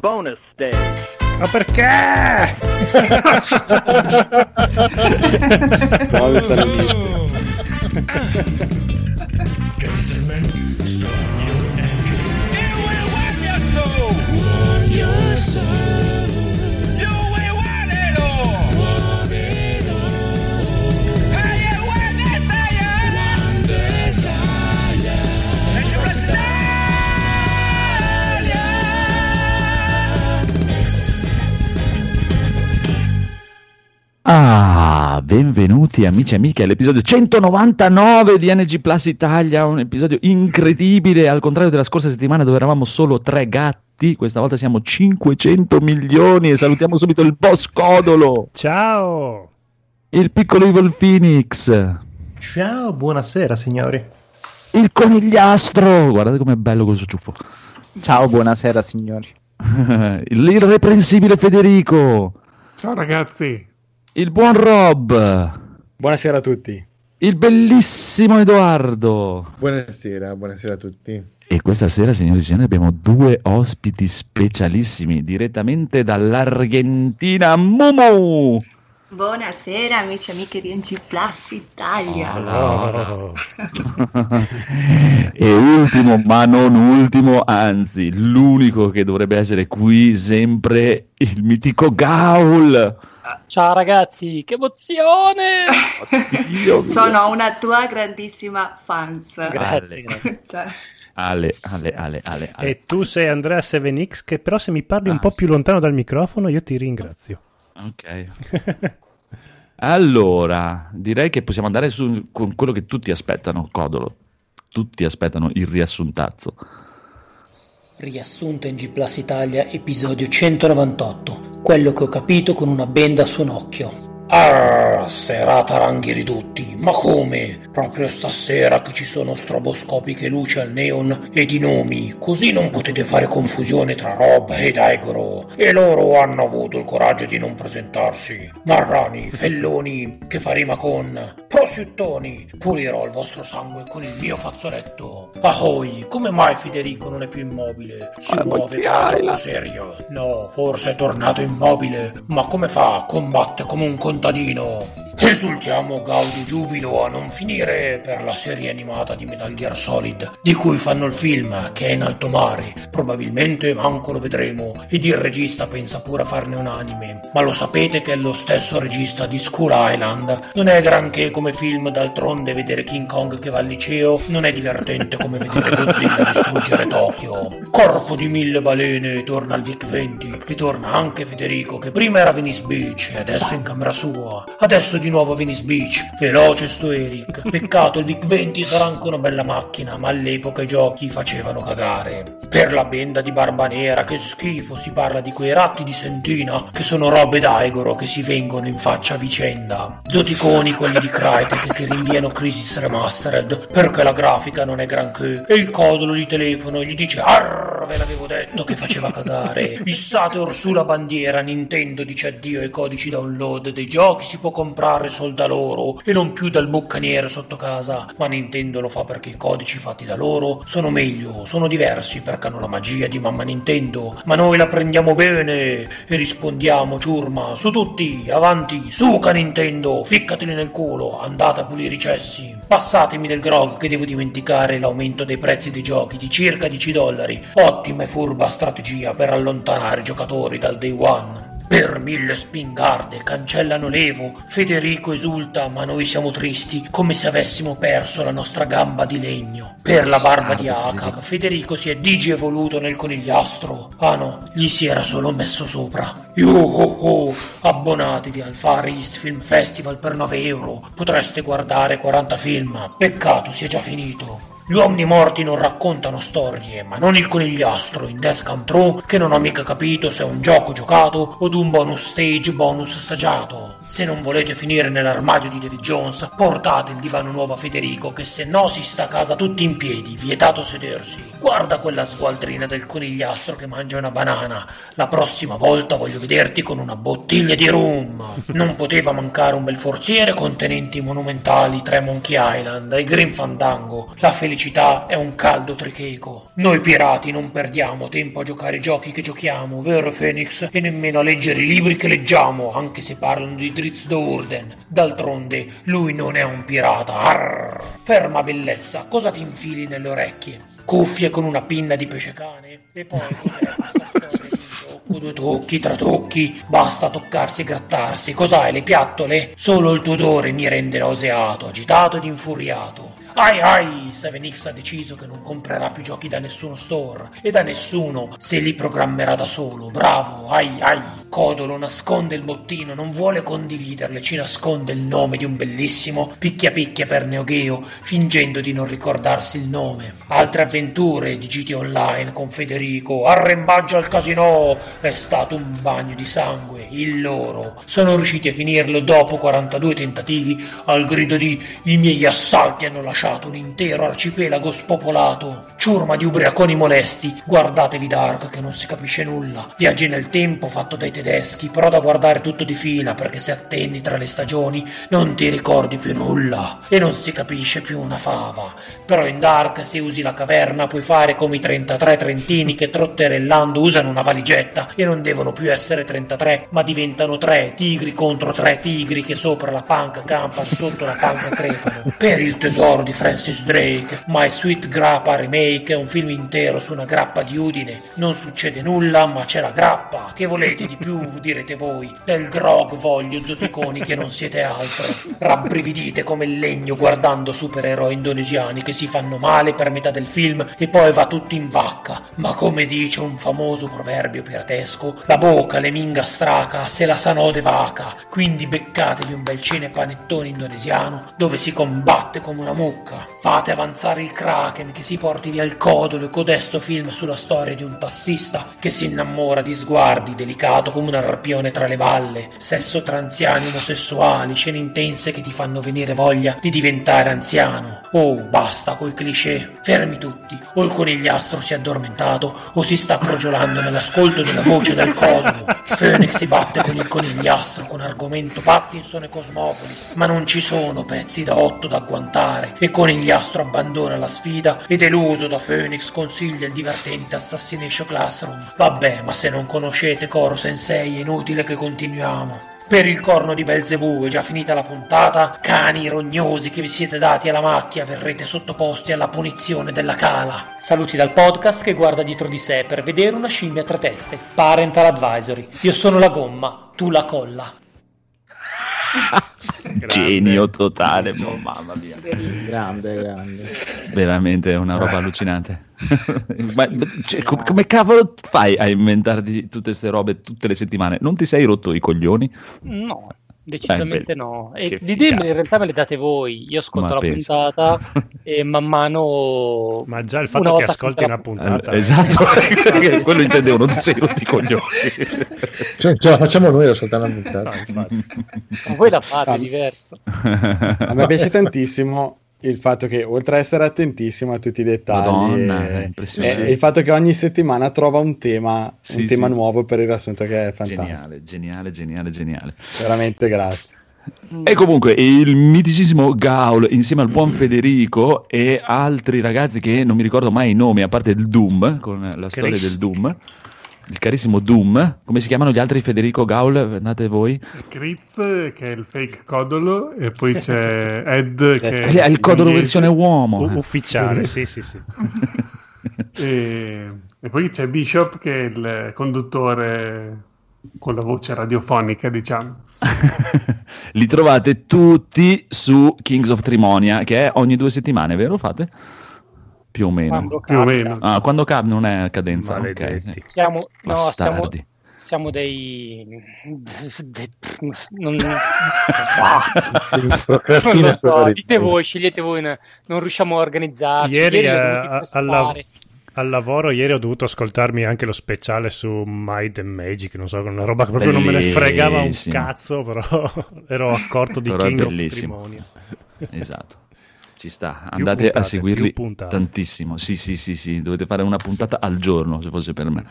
Bonus stage. Ma perché? Dove sta Ah, benvenuti amici e amiche all'episodio 199 di NG Plus Italia, un episodio incredibile, al contrario della scorsa settimana dove eravamo solo tre gatti, questa volta siamo 500 milioni e salutiamo subito il boss Codolo, Ciao! il piccolo Evil Phoenix, Ciao, buonasera signori. il conigliastro, guardate com'è bello quel suo ciuffo, Ciao, buonasera signori. l'irreprensibile Federico, Ciao ragazzi. Il buon Rob, Buonasera a tutti. il bellissimo Edoardo. Buonasera, buonasera a tutti. E questa sera, signori e signori, abbiamo due ospiti specialissimi direttamente dall'Argentina. Mumu! Buonasera amici e amiche di NG Plus Italia. Oh. e ultimo, ma non ultimo, anzi, l'unico che dovrebbe essere qui sempre, il mitico Gaul. Ciao ragazzi, che emozione! Dio mio. Sono una tua grandissima fans. Grazie, grazie. Cioè, Ale, ale, ale, ale, ale. E tu sei Andrea 7X che però se mi parli un Ah, po' sì. più lontano dal microfono io ti ringrazio. Ok. Allora, direi che possiamo andare su con quello che tutti aspettano, Codolo. Tutti aspettano il riassuntazzo. Riassunto in G Plus Italia, episodio 198. Quello che ho capito con una benda su un occhio. Ah, serata ranghi ridotti. Ma come? Proprio stasera che ci sono stroboscopiche luci al neon e di nomi, così non potete fare confusione tra Rob ed Egoro. E loro hanno avuto il coraggio di non presentarsi. Marrani, felloni, che fa rima con prosciuttoni. Pulirò il vostro sangue con il mio fazzoletto. Ahoy, come mai Federico non è più immobile? Si Ah, ma muove hai, la- serio. No, forse è tornato immobile. Ma come fa? Combatte come un contadino. Esultiamo gaudio giubilo a non finire per la serie animata di Metal Gear Solid, di cui fanno il film, che è in alto mare. Probabilmente manco lo vedremo, ed il regista pensa pure a farne un anime. Ma lo sapete che è lo stesso regista di Skull Island? Non è granché come film, d'altronde vedere King Kong che va al liceo non è divertente come vedere Godzilla distruggere Tokyo. Corpo di mille balene, torna al Vic 20, ritorna anche Federico che prima era Venice Beach e adesso in camera sua. Adesso di nuovo Venice Beach. Veloce sto Eric. Peccato il Vic 20 sarà anche una bella macchina, ma all'epoca i giochi facevano cagare. Per la benda di Barba Nera, che schifo, si parla di quei ratti di Sentina che sono robe d'Aigoro che si vengono in faccia a vicenda. Zoticoni quelli di Crytek che rinviano Crisis Remastered perché la grafica non è granché e il codolo di telefono gli dice arr ve l'avevo detto che faceva cagare. Issate or su la bandiera Nintendo dice addio ai codici download dei giochi si può comprare sol da loro e non più dal buccaniere sotto casa. Ma Nintendo lo fa perché i codici fatti da loro sono meglio, sono diversi perché hanno la magia di mamma Nintendo. Ma noi la prendiamo bene e rispondiamo ciurma su tutti avanti suca Nintendo ficcateli nel culo andate a pulire i cessi. Passatemi del grog che devo dimenticare l'aumento dei prezzi dei giochi di circa 10 dollari. Ottima e furba strategia per allontanare i giocatori dal day one per mille spingarde cancellano l'Evo, Federico esulta, ma noi siamo tristi, come se avessimo perso la nostra gamba di legno. Per la barba di Akab, Federico si è digievoluto nel conigliastro. Ah no, gli si era solo messo sopra. Yuhu, abbonatevi al Far East Film Festival per 9 euro. Potreste guardare 40 film. Peccato sia già finito. Gli uomini morti non raccontano storie, ma non il conigliastro in Death Come True che non ho mica capito se è un gioco giocato o un bonus stage bonus stagiato. Se non volete finire nell'armadio di David Jones, portate il divano nuovo a Federico che se no si sta a casa tutti in piedi, vietato sedersi. Guarda quella sgualdrina del conigliastro che mangia una banana. La prossima volta voglio vederti con una bottiglia di rum. Non poteva mancare un bel forziere contenenti i monumentali tre Monkey Island e Grim Fandango, la felicità felicità è un caldo tricheco. Noi pirati non perdiamo tempo a giocare i giochi che giochiamo, vero Phoenix? E nemmeno a leggere i libri che leggiamo, anche se parlano di Dritz Dourden. D'altronde, lui non è un pirata. Arr! Ferma bellezza, cosa ti infili nelle orecchie? Cuffie con una pinna di pesce cane? E poi cos'è questa storia due tocchi, tre tocchi? Basta toccarsi e grattarsi. Cos'hai, le piattole? Solo il tuo odore mi rende nauseato, agitato ed infuriato. Ai ai, 7X ha deciso che non comprerà più giochi da nessuno store e da nessuno se li programmerà da solo. Bravo, ai ai. Codolo nasconde il bottino, non vuole condividerle, ci nasconde il nome di un bellissimo picchia picchia per Neo Geo, fingendo di non ricordarsi il nome. Altre avventure di GT Online con Federico, arrembaggio al casino, è stato un bagno di sangue, il loro. Sono riusciti a finirlo dopo 42 tentativi al grido di i miei assalti hanno lasciato un intero arcipelago spopolato. Ciurma di ubriaconi molesti, guardatevi Dark che non si capisce nulla. Viaggi nel tempo fatto dai tedeschi, però da guardare tutto di fila perché se attendi tra le stagioni non ti ricordi più nulla e non si capisce più una fava. Però in Dark se usi la caverna puoi fare come i 33 trentini che trotterellando usano una valigetta e non devono più essere 33 ma diventano 3 tigri contro 3 tigri che sopra la panca campano sotto la panca crepano. Per il tesoro di Francis Drake, My Sweet Grappa Remake è un film intero su una grappa di Udine. Non succede nulla ma c'è la grappa. Che volete di più direte voi? Del grog voglio zoticoni che non siete altro. Rabbrividite come il legno guardando supereroi indonesiani che si fanno male per metà del film e poi va tutto in vacca. Ma come dice un famoso proverbio piratesco, la bocca le minga straca se la sanode vaca. Quindi beccatevi un bel cene panettone indonesiano dove si combatte come una mucca. Fate avanzare il Kraken che si porti via il codolo e codesto film sulla storia di un tassista che si innamora di sguardi delicato come un arpione tra le balle, sesso tra anziani omosessuali, scene intense che ti fanno venire voglia di diventare anziano. Oh, basta coi cliché, fermi tutti, o il conigliastro si è addormentato o si sta crogiolando nell'ascolto della voce del codolo. Phoenix si batte con il conigliastro con argomento Pattinson e Cosmopolis, ma non ci sono pezzi da otto da agguantare e conigliastro abbandona la sfida e deluso da Phoenix consiglia il divertente Assassination Classroom. Vabbè, ma se non conoscete Coro Sensei è inutile che continuiamo. Per il corno di Belzebù è già finita la puntata. Cani rognosi che vi siete dati alla macchia verrete sottoposti alla punizione della cala. Saluti dal podcast che guarda dietro di sé per vedere una scimmia a tre teste. Parental Advisory. Io sono la gomma, tu la colla. Genio totale, oh, mamma mia. Grande, grande. Veramente è una roba allucinante. Ma cioè, com- come cavolo fai a inventarti tutte queste robe tutte le settimane? Non ti sei rotto i coglioni? No, decisamente Eh, no. E l'idea figata. in realtà me le date voi. Io ascolto Ma la pensa. puntata e man mano. Ma già il fatto che ascolti una puntata. Eh, esatto, quello intendevo, non ti sei rotti i coglioni. Cioè, ce la facciamo noi ad ascoltare la puntata. No. Ma voi la fate, Ah. è diverso. A me piace tantissimo il fatto che, oltre a essere attentissimo a tutti i dettagli, Madonna, è e, impressionante. e il fatto che ogni settimana trova un tema, Sì, un tema sì. nuovo per il riassunto, che è fantastico. Geniale, geniale, geniale, geniale. Veramente grazie. E comunque il miticissimo Gaul insieme al buon Federico e altri ragazzi che non mi ricordo mai i nomi, a parte il Doom, con la storia Chris. del Doom, il carissimo Doom. Come si chiamano gli altri Federico Gaul? Andate voi. Griff che è il fake codolo e poi c'è Ed che È il codolo inglese, versione uomo. U- ufficiale, sì, sì, sì. e, e poi c'è Bishop che è il conduttore con la voce radiofonica diciamo Li trovate tutti su Kings of Trimonia, che è ogni due settimane, vero? Fate? Più o meno. Quando più o capita. meno Ah, quando cap non è a cadenza. ok, Maledetti. sì. Siamo, no, siamo, siamo dei. de- non, Ah, non lo so, dite voi, scegliete voi. Non riusciamo a organizzarci. Ieri, l'ho eh, a- alla- al lavoro ieri ho dovuto ascoltarmi anche lo speciale su Might and Magic, non so, una roba che proprio non me ne fregava un Bellissimo. cazzo, però ero accorto di Però King of bellissimo. Esatto. Ci sta, andate puntate, a seguirli tantissimo. Sì, sì, sì, sì, dovete fare una puntata al giorno se fosse per me.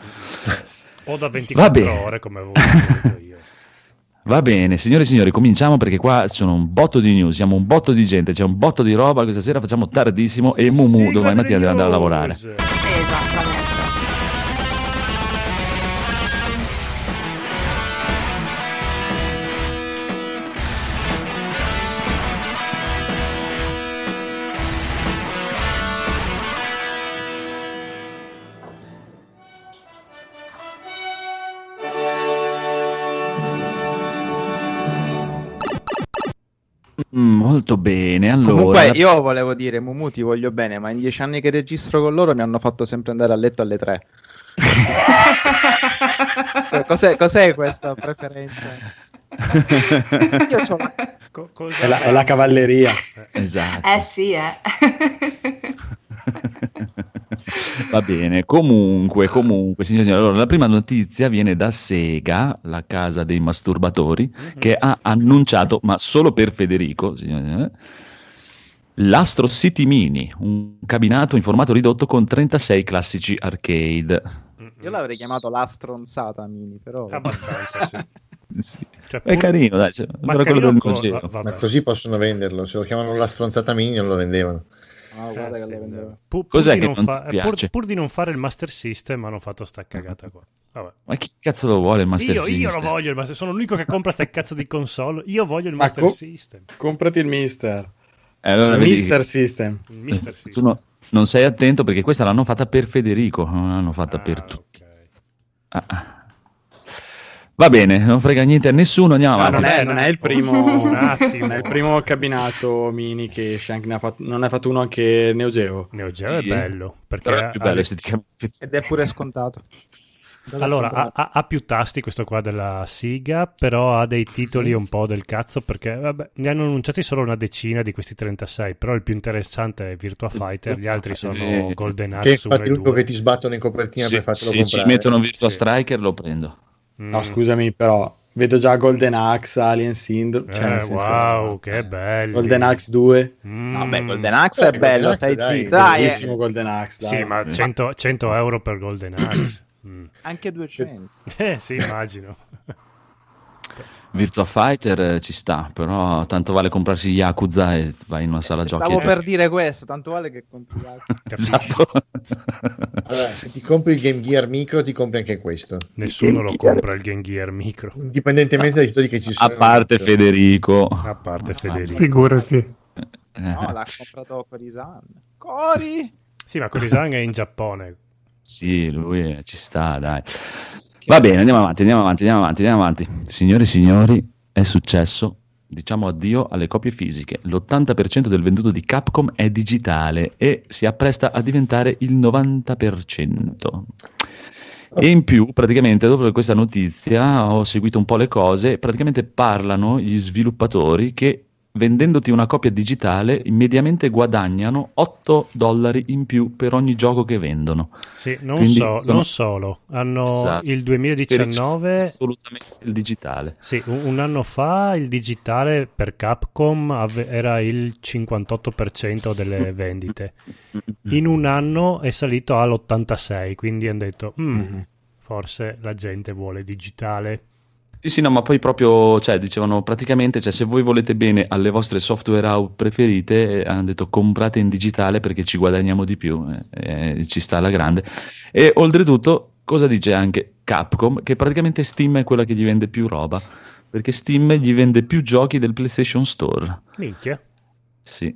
O da 24 bene. ore come avevo detto io. Va bene, signore e signori, cominciamo perché qua sono un botto di news, siamo un botto di gente, c'è un botto di roba, questa sera facciamo tardissimo e Mumu domani mattina deve andare a lavorare. Molto bene, allora... Comunque io volevo dire, Mumu ti voglio bene, ma in dieci anni che registro con loro mi hanno fatto sempre andare a letto alle tre. cos'è, cos'è questa preferenza? Io la- Co- È la, è la cavalleria. Esatto. Eh sì, eh. Va bene, comunque, comunque, signori signori, allora, la prima notizia viene da Sega, la casa dei masturbatori, che ha annunciato, ma solo per Federico, signori signori, l'Astro City Mini, un cabinato in formato ridotto con 36 classici arcade. Io l'avrei chiamato la stronzata mini, però... Abbastanza, sì. Sì. Cioè, È pur- carino, dai, cioè, Ma carino del co- vabbè. Ma così possono venderlo. Se lo chiamano la stronzata mini non lo vendevano. Ah, guarda Eh, che sì, lo vendevo. Pur, pur Cos'è di che non non fa- pur- piace? pur di non fare il Master System hanno fatto sta cagata qua. Vabbè. Ma chi cazzo lo vuole il Master Io, io System? lo voglio il Master Sono l'unico che compra sta cazzo di console. Io voglio il Ma Master co- System. Comprati il Mister. Eh, allora, il Mister che System. Il Mister System. no- non sei attento perché questa l'hanno fatta per Federico, non l'hanno fatta Ah, per tutti. ok. Ah, ah. Va bene, non frega niente a nessuno, andiamo No, avanti. non, è, non no. è il primo, Un attimo. non è il primo cabinato mini che esce, anche ne ha fatto, non ne ha fatto uno anche Neo Geo. Neo Geo è Sì. bello. Perché Però è più bello esteticamente. Ed è pure scontato. Allora, ha, ha- ha più tasti questo qua della Siga, però ha dei titoli un po' del cazzo perché vabbè, ne hanno annunciati solo una decina di questi 36, però il più interessante è Virtua Fighter, gli altri sono Eh, Golden Che Axe 1 infatti e è l'unico 2. che ti sbattono in copertina Sì, per fartelo se comprare. ci mettono Virtua Sì. Striker lo prendo. Mm. No, scusami, però vedo già Golden Axe, Alien Syndrome. cioè, Eh, senso, wow, che bello. Golden Axe 2. Vabbè, Golden Axe Eh, è bello, Golden stai Axe, dai, zitto. Dai, eh. Bellissimo Golden Axe, dai. Sì, ma 100, 100 euro per Golden Axe. Mm. anche 200. Eh, sì, immagino. Virtua Fighter eh, ci sta, però tanto vale comprarsi Yakuza e vai in una sala giochi. Stavo per dire questo, tanto vale che compri. Capisci? Esatto. Allora, se ti compri il Game Gear Micro, ti compri anche questo. Nessuno lo compra il Game Gear Micro, Indipendentemente dai titoli che ci sono. A parte Federico. a parte Federico. Figurati. Eh, No, l'ha comprato Corisan. Cori! Sì, ma Korisan è in Giappone. Sì, lui eh, ci sta, dai. Va bene, andiamo avanti, andiamo avanti, andiamo avanti, andiamo avanti. Signore e signori, è successo. Diciamo addio alle copie fisiche. L'80% del venduto di Capcom è digitale e si appresta a diventare il 90%. E in più, praticamente, dopo questa notizia, ho seguito un po' le cose. Praticamente parlano gli sviluppatori che vendendoti una copia digitale mediamente guadagnano 8 dollari in più per ogni gioco che vendono. Sì, non, so- sono- non solo. Hanno Esatto. il 2019, Assolutamente il digitale. sì, un, anno fa il digitale per Capcom ave- era il 58% delle vendite. In un anno è salito all'86%, quindi hanno detto, "Mm, Mhm. forse la gente vuole digitale. Sì, sì, no, ma poi proprio, cioè, dicevano praticamente, cioè, se voi volete bene alle vostre software house preferite, eh, hanno detto comprate in digitale perché ci guadagniamo di più, eh, eh, ci sta alla grande. E oltretutto, cosa dice anche Capcom? Che praticamente Steam è quella che gli vende più roba, perché Steam gli vende più giochi del PlayStation Store. Minchia, Sì.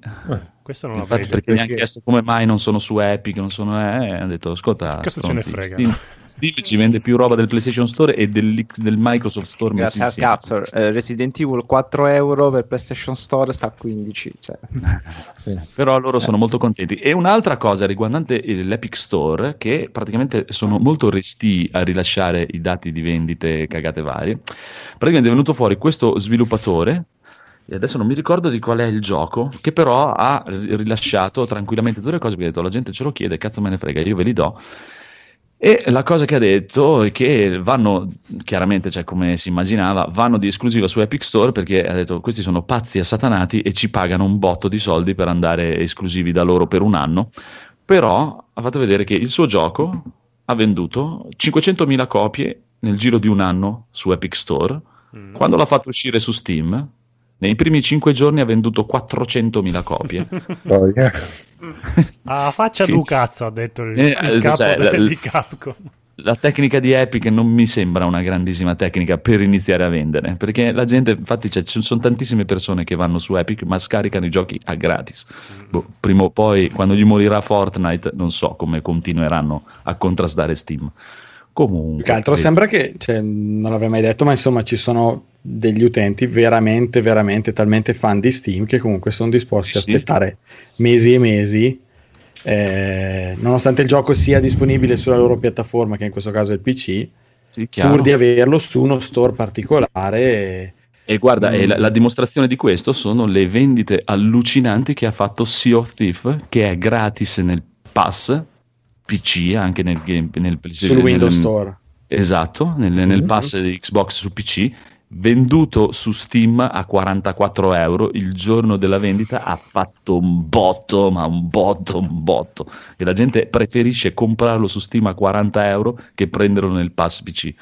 questo non Infatti, perché detto. mi hanno chiesto come mai non sono su Epic, non sono, eh, hanno detto, ascolta, Cosa ce ne frega? Steam, Steam ci vende più roba del PlayStation Store e del, del Microsoft Store Grazie al cazzo. eh, Resident Evil 4 euro per PlayStation Store sta a 15. Cioè. Sì. Però loro sono molto contenti. E un'altra cosa riguardante il- l'Epic Store, che praticamente sono molto resti a rilasciare i dati di vendite cagate varie, praticamente è venuto fuori questo sviluppatore, adesso non mi ricordo di qual è il gioco, che però ha rilasciato tranquillamente tutte le cose, perché ha detto la gente ce lo chiede, cazzo me ne frega, io ve li do. E la cosa che ha detto è che vanno, chiaramente, cioè come si immaginava, vanno di esclusiva su Epic Store perché ha detto questi sono pazzi assatanati e ci pagano un botto di soldi per andare esclusivi da loro per un anno. Però ha fatto vedere che il suo gioco ha venduto 500.000 copie nel giro di un anno su Epic Store Mm. Quando l'ha fatto uscire su Steam, nei primi 5 giorni ha venduto 400.000 copie. Ah, faccia Che- du cazzo, ha detto il, Eh, il capo cioè, de- la- di Capcom. La tecnica di Epic non mi sembra una grandissima tecnica per iniziare a vendere, perché la gente, infatti, c'è- ci sono tantissime persone che vanno su Epic ma scaricano i giochi a gratis. Boh, prima o poi, quando gli morirà Fortnite, non so come continueranno a contrastare Steam. Comunque, Più che altro sembra che, cioè, non l'avrei mai detto, ma insomma ci sono degli utenti veramente, veramente talmente fan di Steam che comunque sono disposti Sì, a sì. aspettare mesi e mesi, eh, nonostante il gioco sia disponibile sulla loro piattaforma, che in questo caso è il PC, Sì, pur di averlo su uno store particolare. e- E guarda, Mm. e la, la dimostrazione di questo sono le vendite allucinanti che ha fatto Sea of Thief, che è gratis nel pass PC, anche nel, game, nel sul Windows nel- Store. Esatto, nel, nel Mhm. pass di Xbox su PC, venduto su Steam a 44 euro, il giorno della vendita ha fatto un botto, ma un botto, un botto. E la gente preferisce comprarlo su Steam a 40 euro che prenderlo nel pass PC.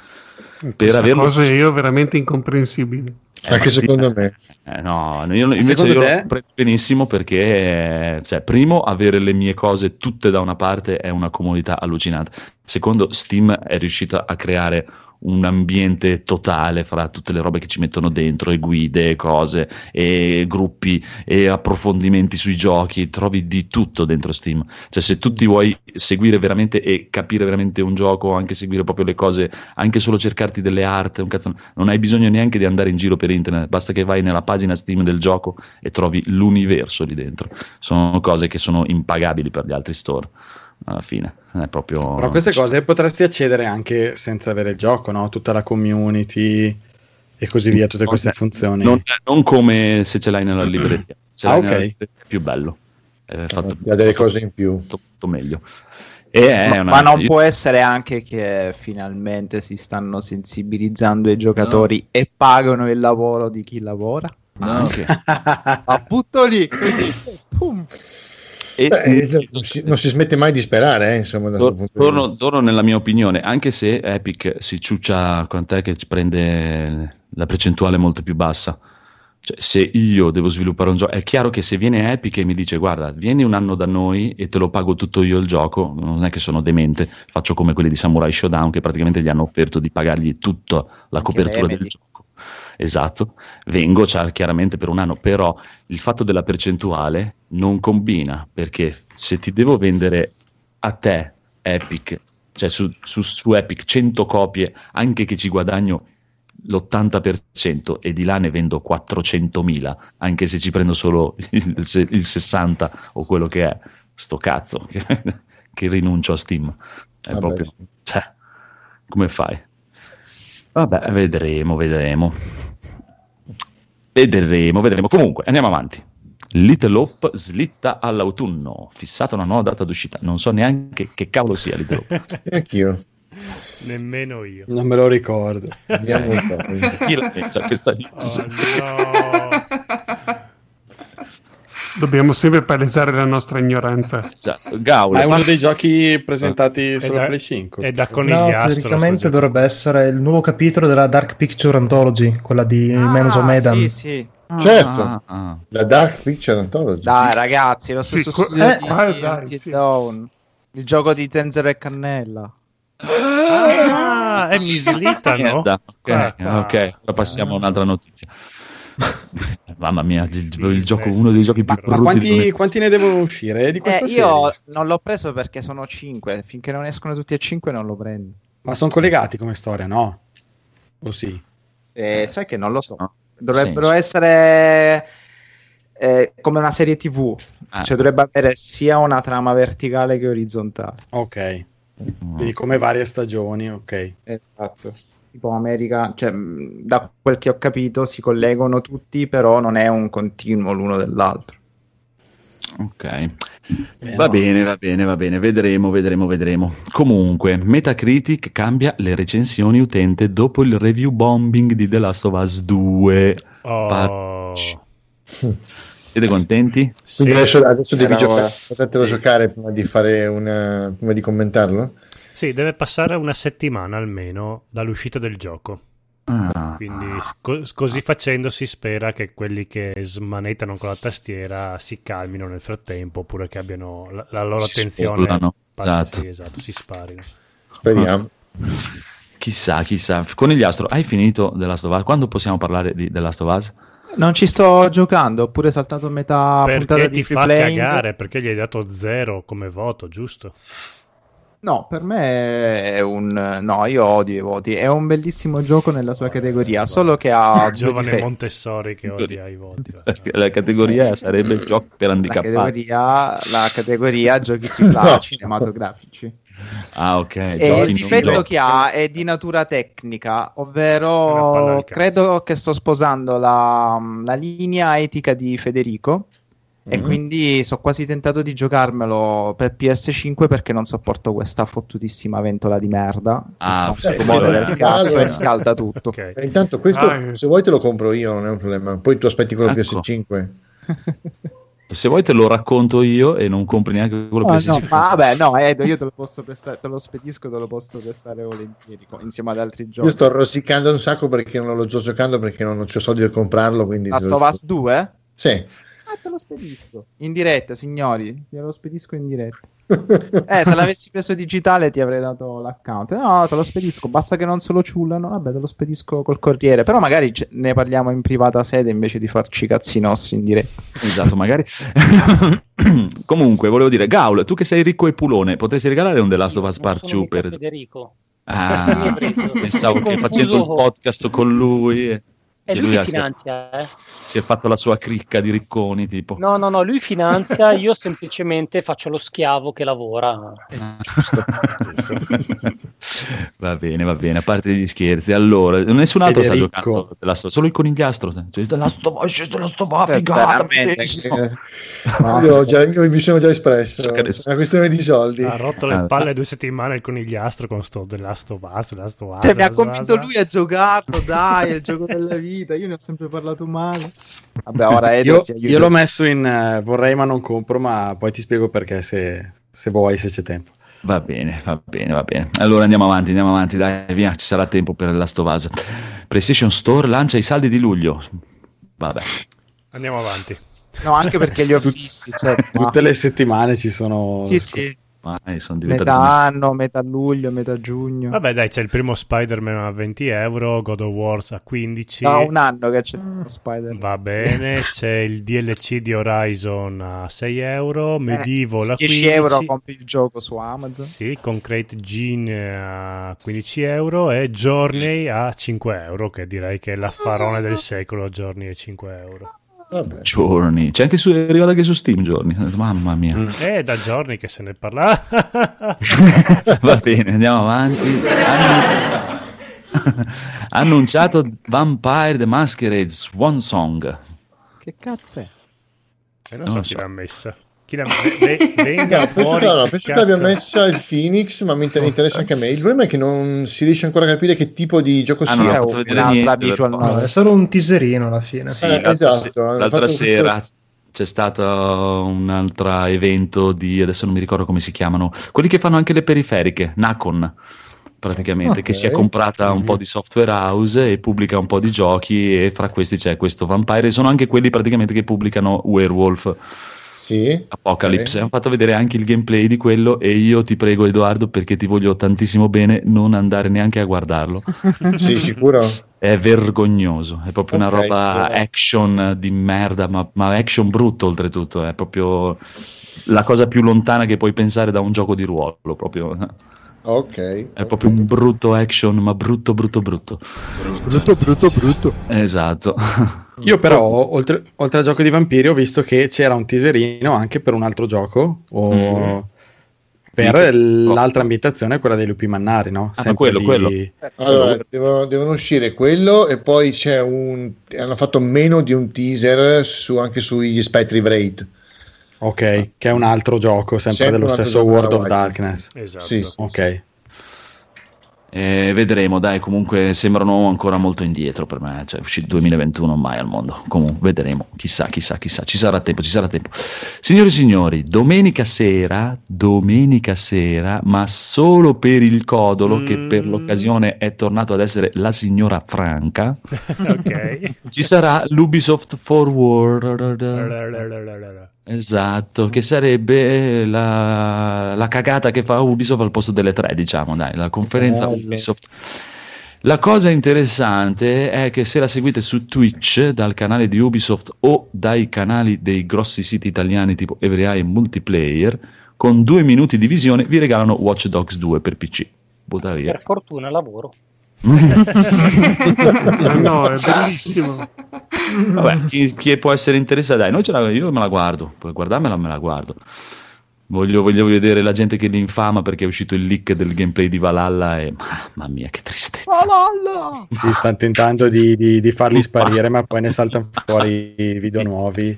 Per Questa averlo cosa io veramente incomprensibile. eh, ma sì, eh, eh, no, io, invece Secondo io te? lo comprendo benissimo perché, cioè, primo, avere le mie cose tutte da una parte è una comodità allucinante. Secondo, Steam è riuscita a creare un ambiente totale fra tutte le robe che ci mettono dentro, e guide, cose, e gruppi, e approfondimenti sui giochi, trovi di tutto dentro Steam. Cioè, se tu ti vuoi seguire veramente e capire veramente un gioco, anche seguire proprio le cose, anche solo cercarti delle art, un cazzo, non hai bisogno neanche di andare in giro per internet, basta che vai nella pagina Steam del gioco e trovi l'universo lì dentro. Sono cose che sono impagabili per gli altri store. Alla fine, è proprio. Però queste cose potresti accedere anche senza avere il gioco, no? Tutta la community e così via, tutte queste funzioni. Non, non come se ce l'hai nella libreria. Se ce Ah, l'hai ok. nella libreria è più bello. È fatto ha delle cose in più. molto meglio. E è Ma, una- ma non io- può essere anche che finalmente si stanno sensibilizzando i giocatori e pagano il lavoro di chi lavora? Anche. Ma butto lì così. Pum. E- Beh, eh, non, si, non si smette mai di sperare, eh, insomma, da Tor- di torno, torno nella mia opinione, anche se Epic si ciuccia quant'è che ci prende la percentuale molto più bassa. Cioè, se io devo sviluppare un gioco, è chiaro che se viene Epic e mi dice guarda, vieni un anno da noi e te lo pago tutto io il gioco, non è che sono demente, faccio come quelli di Samurai Showdown che praticamente gli hanno offerto di pagargli tutta la copertura del gioco. Esatto, vengo chiaramente per un anno, però il fatto della percentuale non combina perché se ti devo vendere a te Epic, cioè su, su- su Epic 100 copie, anche che ci guadagno l'80% e di là ne vendo 400.000, anche se ci prendo solo il, il 60 o quello che è, sto cazzo che, che rinuncio a Steam. È Vabbè, proprio, cioè, come fai? Vabbè, vedremo, vedremo. Vedremo, vedremo. Comunque, andiamo avanti. Little Hope slitta all'autunno, fissata una nuova data d'uscita. Non so neanche che cavolo sia Little Hope. E anch'io. Nemmeno io. Non me lo ricordo. Chi la pensa questa Oh, no. Dobbiamo sempre palesare la nostra ignoranza. Già, Gaul, Ma è uno ma- dei giochi presentati È sulla da- Play 5. È da No, conigliastro. teoricamente sto gioco. dovrebbe essere il nuovo capitolo della Dark Picture Anthology, quella di Ah, Menos of Medan. Sì, sì. Certo. Ah, ah. La Dark Picture Anthology. Dai ragazzi, lo stesso Sì, studio eh, di qua dai, Until sì. Dawn. Il gioco di Zenzero e Cannella. Ah, e mi slittano. Ok, Guarda. ok, ora passiamo a un'altra notizia. Mamma mia, il, il gioco, uno dei giochi più Ma, ma quanti, quanti ne devono uscire di Eh, io non l'ho preso perché sono 5. Finché non escono tutti e 5 non lo prendo. Ma sono collegati come storia, no? O sì? Eh, sai che non lo so. No. Dovrebbero Senso. essere eh, come una serie TV. Ah. Cioè dovrebbe avere sia una trama verticale che orizzontale. Ok. Mm. Quindi come varie stagioni, ok. Esatto. Tipo America, cioè, mh, da quel che ho capito si collegano tutti, però non è un continuo l'uno dell'altro. Ok, Eh, va bene, va bene, va bene, vedremo, vedremo, vedremo. Comunque, Metacritic cambia le recensioni utente dopo il review bombing di The Last of Us 2. Oh. Siete contenti? Quindi Sì. adesso, adesso devi giocare, ora. potertelo Sì. giocare prima di fare una, prima di commentarlo? Sì, deve passare una settimana almeno dall'uscita del gioco. Ah, quindi co- così facendo si spera che quelli che smanettano con la tastiera si calmino nel frattempo oppure che abbiano la, la loro Si attenzione passi- esatto. sì, esatto, si sparino. Speriamo. Chissà, chissà. Conigliastro, hai finito The Last of Us? Quando possiamo parlare di The Last of Us? Non ci sto giocando, ho pure saltato metà puntata Perché di ti free fa playing. cagare? Perché gli hai dato zero come voto, giusto? No, per me è un... No, io odio i voti. È un bellissimo gioco nella sua categoria, solo che ha... due Giovane difetti. Montessori che odia i voti. va. La categoria sarebbe il gioco per La handicappati. categoria, la categoria giochi AAA cinematografici. Ah, ok. E giochi il difetto che ha è di natura tecnica, ovvero credo che sto sposando la, la linea etica di Federico e Mhm. quindi sono quasi tentato di giocarmelo per PS5 perché non sopporto questa fottutissima ventola di merda. Ah, che sì, sì, del sì. cazzo Allora. e scalda tutto. Ok. E intanto questo, Ah, se vuoi te lo compro io, non è un problema. Poi tu aspetti quello Ecco. PS5. Se vuoi te lo racconto io e non compri neanche quello No, PS5. no, ma vabbè, no, Edo, io te lo posso prestare, te lo spedisco, te lo posso prestare volentieri insieme ad altri giochi. Io sto rosicando un sacco perché non lo sto giocando perché non ho soldi per comprarlo. Quindi Last of Us 2? Sì. Ah, te lo spedisco. In diretta, signori. Glielo spedisco in diretta. Eh, se l'avessi preso digitale ti avrei dato l'account. No, te lo spedisco. Basta che non se lo ciullano. Vabbè, te lo spedisco col corriere. Però magari ne parliamo in privata sede invece di farci i cazzi nostri in diretta. Esatto, magari. Comunque, volevo dire, Gaul, tu che sei ricco e pulone, potresti regalare un The Last of Us Part sono 2 mica per... Federico. Ah, pensavo che facendo il podcast con lui... e- È lui che ha- si, è, finanzia, eh? si è fatto la sua cricca di ricconi, tipo. No, no, no, lui finanzia, io semplicemente faccio lo schiavo che lavora. Ah, giusto, giusto. va bene, va bene, a parte gli scherzi. Allora, nessun altro sta giocando solo il conigliastro. Cioè, The Last of Us, The Last of Us, Eh, figata. Eh, io, già, io mi sono già espresso. È una questione di soldi. Ha rotto le Ah, palle due settimane il conigliastro con sto The Last of Us, The Last of Us, Cioè, mi ha convinto Us. lui a giocarlo. Dai, è il gioco della vita. Io ne ho sempre parlato male. Vabbè, ora Edo Io, io l'ho messo in eh, vorrei ma non compro, ma poi ti spiego perché se, se vuoi, se c'è tempo. Va bene, va bene, va bene. Allora andiamo avanti, andiamo avanti, dai, via, ci sarà tempo per Last of Us. PlayStation Store lancia i saldi di luglio. Vabbè. Andiamo avanti. No, anche perché li ho visti. Cioè, ma- Tutte le settimane ci sono... Sì, sì. Ormai sono diventati Metà anno, metà luglio, metà giugno. Vabbè, dai, c'è il primo Spider-Man a 20 euro, God of War a 15. Da un anno che c'è Spider. Va bene, c'è il DLC di Horizon a 6 euro, Medieval a 10 15 Eh, euro compri il gioco su Amazon. Sì, Concrete Gene a 15 euro e Journey a 5 euro, che direi che è l'affarone del secolo, Journey a 5 euro. Vabbè. Giorni. C'è anche su, è arrivato anche su Steam Giorni. Mamma mia. Mm. È da giorni che se ne parla. Va bene, andiamo avanti. Annunciato Vampire the Masquerade Swan Song. Che cazzo è? E non Non so lo chi so. l'ha messa. Chi l'ha ve- venga No, penso fuori. che, allora, chi penso che l'abbia cazzo- messa il Phoenix, ma mi inter- interessa anche a me. Il problema è che non si riesce ancora a capire che tipo di gioco Ah, sia. un'altra niente. No, è solo un teaserino alla fine. Sì, Eh, l'altra, esatto, l'altra sera c'è stato un altro evento di adesso non mi ricordo come si chiamano quelli che fanno anche le periferiche Nacon praticamente Ok. che si è comprata un po' di software house e pubblica un po' di giochi e fra questi c'è questo Vampire e sono anche quelli praticamente che pubblicano Werewolf Sì. Apocalypse Ok. hanno fatto vedere anche il gameplay di quello e io ti prego Edoardo perché ti voglio tantissimo bene non andare neanche a guardarlo Sì, sicuro. è vergognoso, è proprio una Ok, roba allora. action di merda, ma, ma action brutto oltretutto, è proprio la cosa più lontana che puoi pensare da un gioco di ruolo, proprio. Ok. È proprio un brutto action, ma brutto, brutto, brutto. brutto, brutto, brutto. Esatto. Io però, oltre, oltre al gioco di vampiri, ho visto che c'era un teaserino anche per un altro gioco, o Mhm. per l'altra ambientazione, quella dei lupi mannari, no? Ah, ma quello, quello. Allora, devono, devono uscire quello e poi c'è un... hanno fatto meno di un teaser su, anche sugli Spectre Wraith. Ok, che è un altro gioco, sempre, Sempre dello stesso World of. Darkness. Esatto. Sì, sì. Ok. Eh, vedremo, dai, comunque sembrano ancora molto indietro per me, cioè uscito 2021 mai al mondo. Comunque vedremo, chissà, chissà, chissà, ci sarà tempo, ci sarà tempo. Signori e signori, domenica sera, domenica sera, ma solo per il codolo che per l'occasione è tornato ad essere la signora Franca, ok. ci sarà l'Ubisoft Forward. Esatto, che sarebbe la, la cagata che fa Ubisoft al posto delle tre, diciamo, dai, la conferenza Bello. Ubisoft. La cosa interessante è che se la seguite su Twitch dal canale di Ubisoft o dai canali dei grossi siti italiani tipo Every Eye e Multiplayer, con due minuti di visione vi regalano Watch Dogs 2 per PC. Butta via. Per fortuna lavoro. Ma no, è bellissimo. Vabbè, chi, chi può essere interessato, dai, noi ce la, io me la guardo, puoi guardarmela, me la guardo. Voglio, voglio vedere la gente che li infama perché è uscito il leak del gameplay di Valhalla e mamma mia che tristezza. Si stanno tentando di, di- di farli sparire, ma poi ne saltano fuori video nuovi.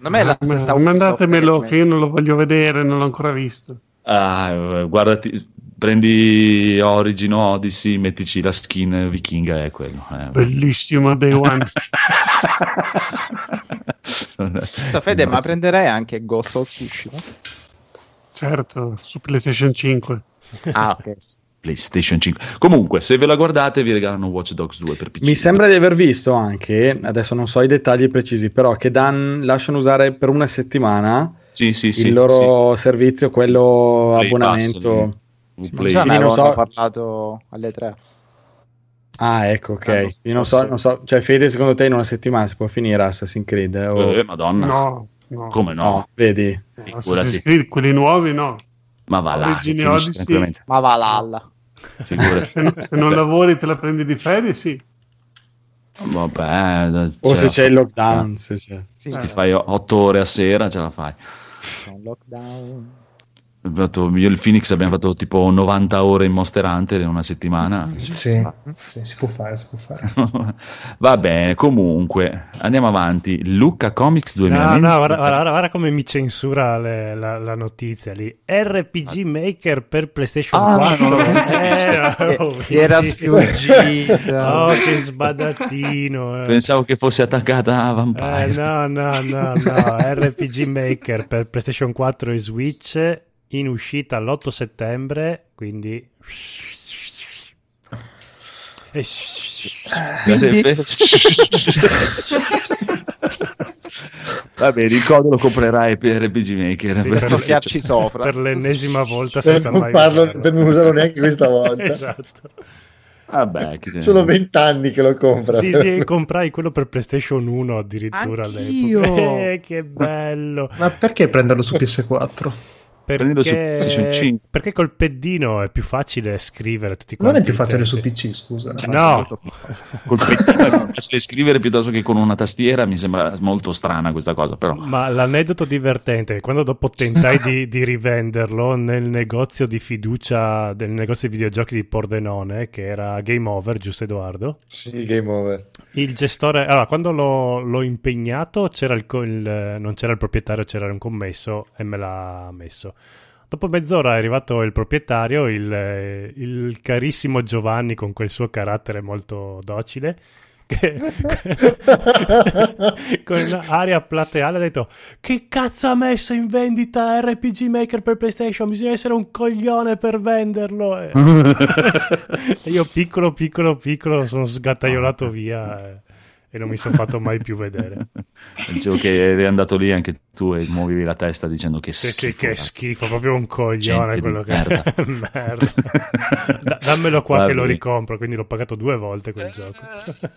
Non è la Mandatemelo Ubisoft che io non lo voglio vedere, non l'ho ancora visto. Ah, eh, guardati, prendi Origin o Odyssey, mettici la skin vichinga e quello. eh. Bellissimo Day One. Scusa, Fede, ma prenderei anche Ghost of Tsushima? certo, su PlayStation 5. Ah, ok. PlayStation 5. Comunque, se ve la guardate, vi regalano Watch Dogs 2 per PC. Mi sembra di aver visto anche, adesso non so i dettagli precisi, però che dan, lasciano usare per una settimana Sì, sì, sì. il loro servizio, quello Play abbonamento. Sì. Ma Play- non avevano so- parlato alle tre. Ah, ecco, ok. Io non so, non so, cioè Fede, secondo te in una settimana si può finire Assassin's Creed? eh, o- Eh, madonna. No, no. Come no? no, vedi? No, Figurati. Assassin's Creed, quelli nuovi no. Ma va là. Ma va l'alla. Figurati. Se, no- se non lavori te la prendi di ferie, sì. Vabbè, O se c'è il lockdown, se c'è. Sì, ti fai 8 ore a sera, ce la fai. c'è un lockdown. Abbiamo fatto- Io e il Phoenix abbiamo fatto tipo 90 ore in Monster Hunter in una settimana. Sì, sì, si può fare, si può fare. Vabbè, comunque, andiamo avanti. Luca Comics No, 2020. no, guarda, guarda- guarda come mi censura le- la, la notizia lì. RPG Maker per PlayStation Ah, 4. no, no. Eh, oh, Che era sfuggita. Oh, che sbadatino. eh. Pensavo che fosse attaccata a Vampire. Eh, no, no, no, no. RPG Maker per PlayStation 4 e Switch in uscita l'8 settembre, quindi... E- Va bene, il codo lo comprerai per RPG Maker. Sì, per- Soffiarci sopra. per l'ennesima volta Per senza non, mai farlo, usarlo. per non usarlo neanche questa volta. Esatto. Vabbè, chi- Sono vent'anni che lo compra. Sì, sì, comprai quello per PlayStation 1 addirittura Anch'io. all'epoca. Eh, che bello. Ma perché prenderlo su PS4? Prendilo su Perché, PlayStation 5. perché col peddino è più facile scrivere tutti Non quanti è più facile su. PC, scusa. No, Col pettino è più facile scrivere piuttosto che con una tastiera. Mi sembra molto strana questa cosa, però. ma l'aneddoto divertente è quando dopo tentai di, di rivenderlo nel negozio di fiducia del negozio di videogiochi di Pordenone, che era Game Over, giusto Edoardo? Sì, game over. Il gestore, allora, quando l'ho, l'ho impegnato, c'era il, il- non c'era il proprietario, c'era un commesso e me l'ha messo. Dopo mezz'ora è arrivato il proprietario, il, il carissimo Giovanni con quel suo carattere molto docile, con aria plateale ha detto che cazzo ha messo in vendita RPG Maker per PlayStation? Bisogna essere un coglione per venderlo. E- io piccolo, piccolo, piccolo sono sgattaiolato via e, non mi sono fatto mai più vedere. Dicevo che eri andato lì anche tu e muovevi la testa dicendo che Sì, sì, schifo. che schifo, proprio un coglione quello che merda. Merda. Da- dammelo qua Va che lo bene. ricompro, quindi l'ho pagato due volte quel gioco.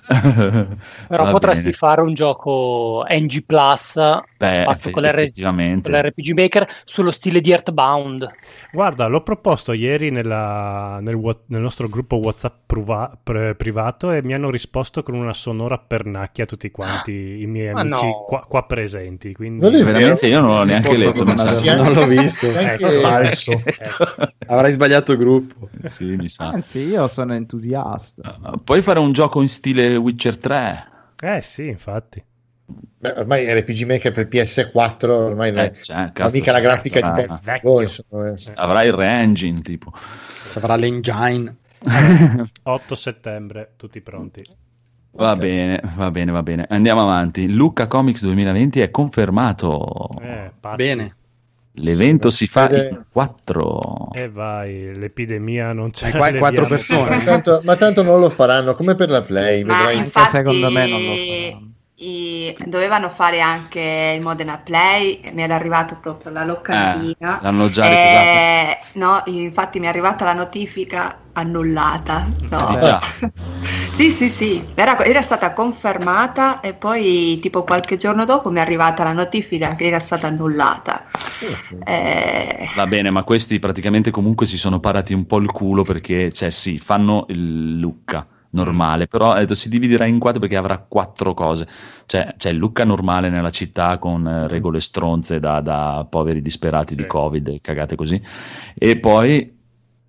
Però Va potresti bene. fare un gioco NG Plus Beh, fatto con, l'R- con l'RPG Maker sullo stile di Earthbound. Guarda, l'ho proposto ieri nella- nel, nel nostro gruppo WhatsApp pruva- pre- privato e mi hanno risposto con una sonora pernacchia tutti quanti i miei Ma amici no. qua, qua presenti. Quindi... Non. Veramente io non l'ho neanche letto. messaggio. Sì, Non l'ho visto. Anche- Ecco, Falso. ecco. Avrai sbagliato gruppo. Sì, mi sa. Anzi, io sono entusiasta. Uh, Puoi fare un gioco in stile Witcher 3? Eh sì, infatti. Beh, ormai RPG Maker per PS4 ormai Eh, ma cazzo, mica la grafica avrà- di vecchio. PS4 insomma, eh. Avrai il re-engine, tipo. Ci avrà l'engine. 8 settembre, tutti pronti. Va bene, va bene, va bene. Andiamo avanti. Luca Comics 2020 è confermato. Eh. Bene. L'evento si fa in quattro. E vai, l'epidemia non c'è. Qua quattro persone. Ma tanto, ma tanto non lo faranno, come per la Play, Ma vedrai. infatti secondo me non lo faranno. I- dovevano fare anche il Modena Play, mi era arrivato proprio la locandina. Eh, l'hanno già. Eh, no, infatti mi è arrivata la notifica annullata. No. Eh. Sì, sì, sì, era, era stata confermata e poi tipo qualche giorno dopo mi è arrivata la notifica che era stata annullata. Eh, Va bene, ma questi praticamente comunque si sono parati un po' il culo perché, cioè, sì, fanno il Lucca normale, però detto, si dividerà in quattro perché avrà quattro cose. Cioè, c'è il Lucca normale nella città con eh, regole stronze da, da poveri disperati di Sì. Covid e cagate così. E poi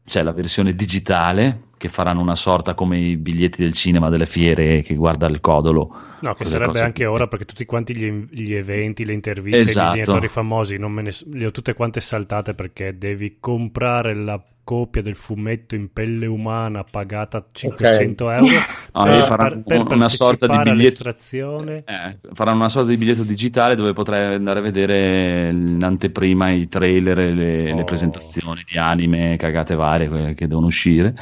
c'è la versione digitale che faranno una sorta come i biglietti del cinema delle fiere che guarda il codolo. No, che sarebbe cose anche ora perché tutti quanti gli, gli eventi, le interviste, Esatto. i disegnatori famosi, non me ne, le ho tutte quante saltate perché devi comprare la copia del fumetto in pelle umana pagata 500 euro Ah, per, faranno per- per una sorta di biglietto. Eh, faranno una sorta di biglietto digitale dove potrai andare a vedere in anteprima i trailer e le, le Oh. presentazioni di anime, cagate varie che devono uscire.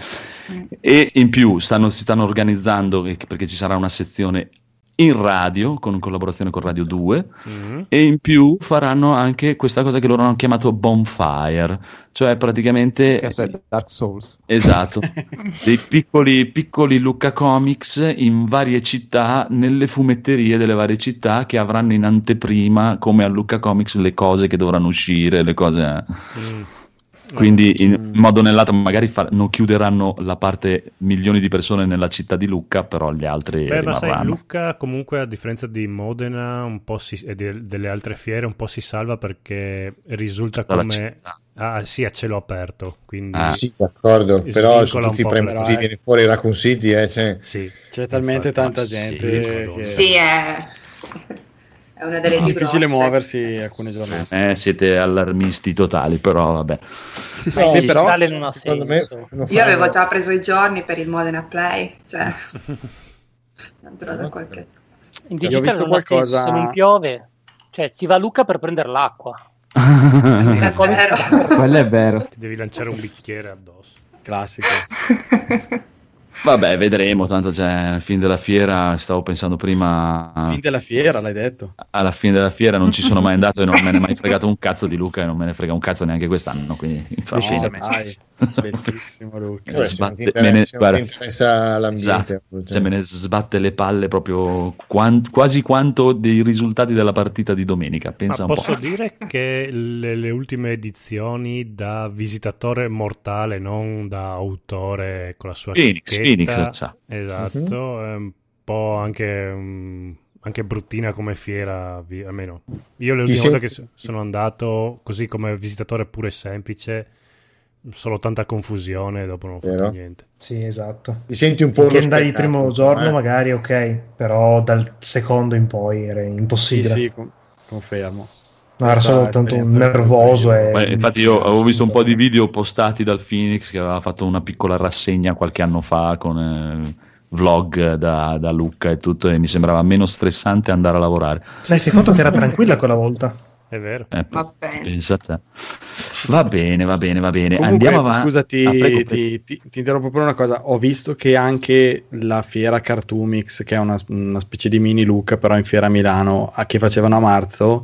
Mm. E in più stanno- si stanno organizzando perché ci sarà una sezione in radio con collaborazione con Radio 2 Mhm. e in più faranno anche questa cosa che loro hanno chiamato bonfire, cioè praticamente Che Dark Souls. Esatto, dei piccoli, piccoli Lucca Comics in varie città, nelle fumetterie delle varie città che avranno in anteprima, come a Lucca Comics, le cose che dovranno uscire, le cose... Mm. Quindi in modo o nell'altro magari fa- non chiuderanno la parte milioni di persone nella città di Lucca, però gli altri Beh, ma sai, rimarranno. Lucca comunque a differenza di Modena un po' si- e de- delle altre fiere un po' si salva perché risulta Dalla come... città. Ah, sì, a cielo aperto, quindi... Ah. Sì, d'accordo, però un tutti premi così eh. viene fuori Raccoon City, eh, cioè. Sì, C'è talmente infatti. tanta sì, gente madonna. che sì, è, è una delle è più difficile grosse. muoversi alcune giornate. Eh, siete allarmisti totali, però vabbè. Sì, No, sì. però- non ha senso. me non Io avevo già preso i giorni per il Modena Play, cioè lo da qualche In Io ho digitale visto qualcosa- se non piove, cioè si va a Lucca per prendere l'acqua. È vero. Quello è vero. Ti devi lanciare un bicchiere addosso. Classico. Vabbè, vedremo, tanto c'è al fine della fiera, stavo pensando prima... Fin della fiera, l'hai detto. alla fine della fiera non ci sono mai andato e non me ne è mai fregato un cazzo di Luca e non me ne frega un cazzo neanche quest'anno quindi No, bellissimo Luca. Sbatte- me ne- guarda. interessa l'ambiente. Esatto. Cioè, me ne sbatte le palle proprio quan- quasi quanto dei risultati della partita di domenica pensa Ma un posso po' dire che le, le ultime edizioni da visitatore mortale, non da autore con la sua Phoenix, Phoenix, cioè. esatto, è un po' anche, mm, anche bruttina come fiera, almeno io le Ti ultime volte che so- sono andato così come visitatore puro e semplice, solo tanta confusione, dopo non ho fatto Vero. niente. Sì, esatto. Ti senti un po' Perché spettacolo, primo giorno eh? magari ok, però dal secondo in poi era Sì, impossibile. sì, con- confermo. No, era soltanto nervoso e... Beh, infatti io avevo visto un po' di video postati dal Phoenix che aveva fatto una piccola rassegna qualche anno fa con eh, vlog da, da Lucca e tutto e mi sembrava meno stressante andare a lavorare Dai, fai conto che era tranquilla quella volta. È vero. Eh, Ma pensa. te. va bene va bene va bene Comunque, andiamo avanti scusa, ti, Ah, prego, prego. ti- ti- ti interrompo per una cosa. Ho visto che anche la fiera Cartoomix, che è una, una specie di mini Luca, però in fiera a Milano, a- che facevano a marzo,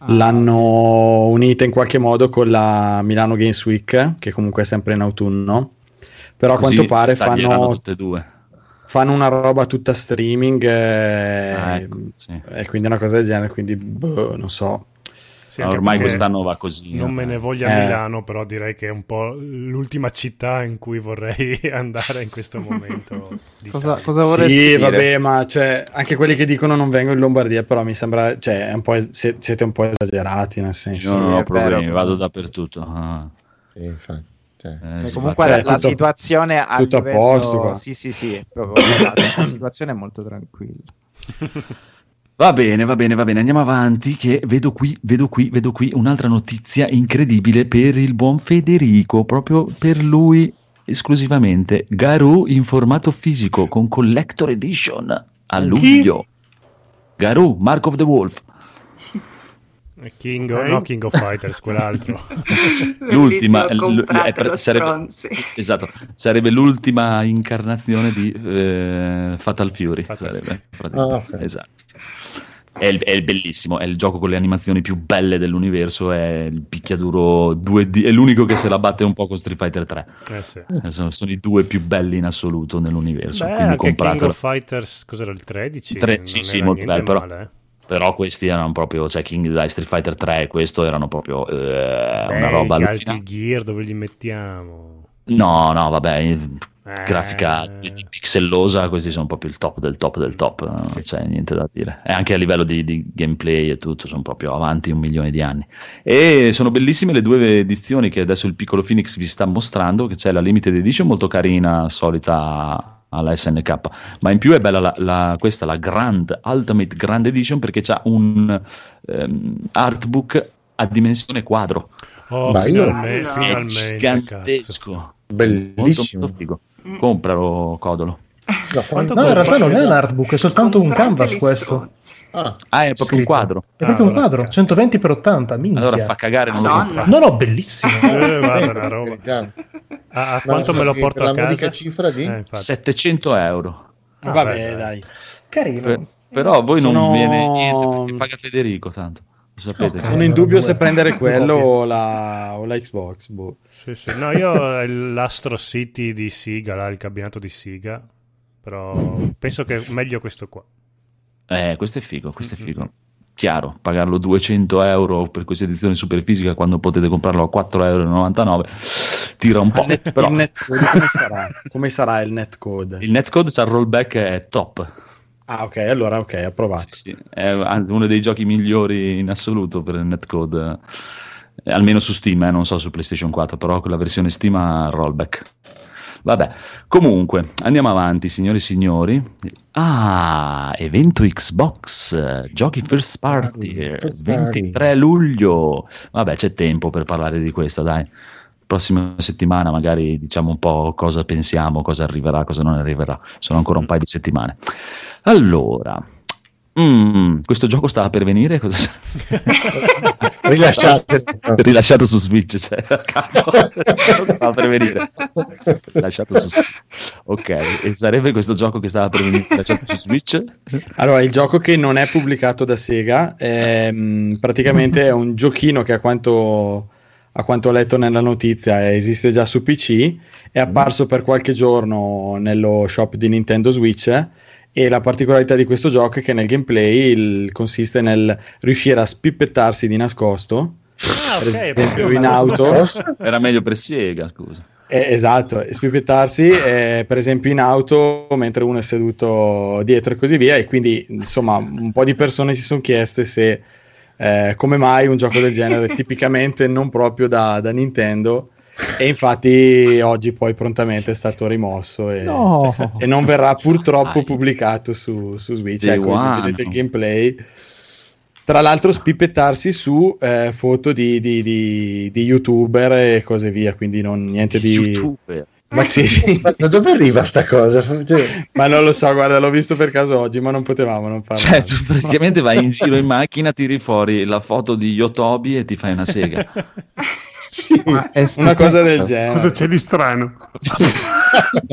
Ah, l'hanno unita in qualche modo con la Milano Games Week, che comunque è sempre in autunno. Però a quanto pare fanno, tutte e due fanno una roba tutta streaming eh, Ah, ecco, sì. e quindi una cosa del genere. Quindi, boh, non so. Sì, anche ormai quest'anno va così Non eh. me ne voglia Eh. Milano, però direi che è un po' l'ultima città in cui vorrei andare in questo momento. Cosa, d'Italia. cosa vorresti Sì, dire? vabbè, ma cioè, anche quelli che dicono non vengo in Lombardia, però mi sembra, cioè, è un po' es- siete un po' esagerati, nel senso. io non Sì, ho problemi vero. vado dappertutto ah. Sì, infatti, cioè. Eh, comunque la, Cioè, la tutto- situazione a tutto a livello... posto qua. Sì, sì, sì, è proprio la situazione è molto tranquilla. Va bene, va bene, va bene, andiamo avanti che vedo qui, vedo qui, vedo qui un'altra notizia incredibile per il buon Federico, proprio per lui esclusivamente Garou in formato fisico con Collector Edition a Chi? luglio. Garou, Mark of the Wolf. King, Ok. no, King of Fighters, quell'altro. L'ultima l- eh, sarebbe, stronzi. esatto, sarebbe l'ultima incarnazione di eh, Fatal Fury. sarebbe, praticamente. Ah, ok. Esatto. È, il- è il bellissimo, è il gioco con le animazioni più belle dell'universo, è il picchiaduro 2D, è l'unico che se la batte un po' con Street Fighter 3. Eh sì. Eh, Sono, sono i due più belli in assoluto nell'universo, Beh, quindi anche King compratelo. of Fighters, cos'era il 13? Tre- Non sì, sì, era molto bello, però, male, eh. Però questi erano proprio, cioè King dai, Street Fighter 3 e questo erano proprio eh, una Beh, roba gli allucinante. alti gear dove li mettiamo? No, no, vabbè, Eh, grafica pixellosa, questi sono proprio il top del top del top, non c'è niente da dire. E anche a livello di, di gameplay e tutto, sono proprio avanti un milione di anni. E sono bellissime le due edizioni che adesso il piccolo Phoenix vi sta mostrando, che c'è la limited edition molto carina, solita alla SNK, ma in più è bella la, la- questa, la Grand Ultimate Grand Edition, perché c'ha un ehm, artbook a dimensione quadro. Oh, Bello. finalme- Bello. È finalmente, gigantesco. Molto, Bellissimo. molto figo. Compralo, Codolo. No, Quanto No, in realtà non è un artbook, è soltanto un canvas questo. stronzi. Ah, Ah, è proprio un Scritto. quadro. È proprio un allora, quadro, ok. 120 x 80, minchia. Allora fa cagare, Madonna. compra. No, no, bellissimo. Eh, guarda una roba. carità. A, quanto me lo porto la a casa? cifra di- Eh, infatti. 700 euro. Ah, Vabbè, beh, dai. Carino. Per- però a voi Sono- non viene niente perché paga Federico tanto. Sapete. Ok. Sono in dubbio se prendere quello o la, o la Xbox. boh. Sì, sì. No, io ho l'Astro City di Siga, là, il cabinato di Siga, però penso che è meglio questo qua. Eh, questo è figo, questo è figo. Chiaro, pagarlo 200 euro per questa edizione super fisica quando potete comprarlo a 4,99 euro tira un po'. Net- Però il netcode come sarà? Come sarà il netcode? il netcode c'ha il rollback è top. Ah, ok, allora ok, approvato. Sì, sì, è uno dei giochi migliori in assoluto per il netcode. Eh, almeno su Steam, eh, non so su PlayStation 4, però con la versione Steam ha rollback. Vabbè, comunque, andiamo avanti, signori e signori. Ah, evento Xbox, giochi first party, First party. 23 luglio. Vabbè, c'è tempo per parlare di questa, dai. Prossima settimana magari diciamo un po' cosa pensiamo, cosa arriverà, cosa non arriverà. Sono ancora un paio di settimane. Allora, mm, questo gioco stava per venire? Cosa... Rilasciate. Rilasciato su Switch, cioè, stava per venire. Rilasciato su Switch. Ok, e sarebbe questo gioco che stava per venire rilasciato su Switch? Allora, il gioco che non è pubblicato da Sega è mh, praticamente è un giochino che a quanto, a quanto ho letto nella notizia esiste già su PC, è apparso per qualche giorno nello shop di Nintendo Switch e la particolarità di questo gioco è che nel gameplay il- consiste nel riuscire a spippettarsi di nascosto, Ah, per ok, è esempio in auto. Era meglio per Sega, scusa. Eh, esatto, spippettarsi eh, per esempio in auto mentre uno è seduto dietro e così via e quindi insomma un po' di persone si sono chieste se eh, come mai un gioco del genere tipicamente non proprio da, da Nintendo e infatti oggi poi prontamente è stato rimosso e, No. e non verrà purtroppo Dai. pubblicato su, su Switch Day ecco, vedete il gameplay tra l'altro spippettarsi su eh, foto di, di- di- di youtuber e cose via, quindi non, niente di... YouTuber. Ma sì, sì. Da dove arriva sta cosa? Cioè, ma non lo so, guarda, l'ho visto per caso oggi, ma non potevamo non farlo. Cioè, tu praticamente vai in giro in macchina, tiri fuori la foto di Yotobi e ti fai una sega. È Una cosa del genere. Cosa c'è di strano?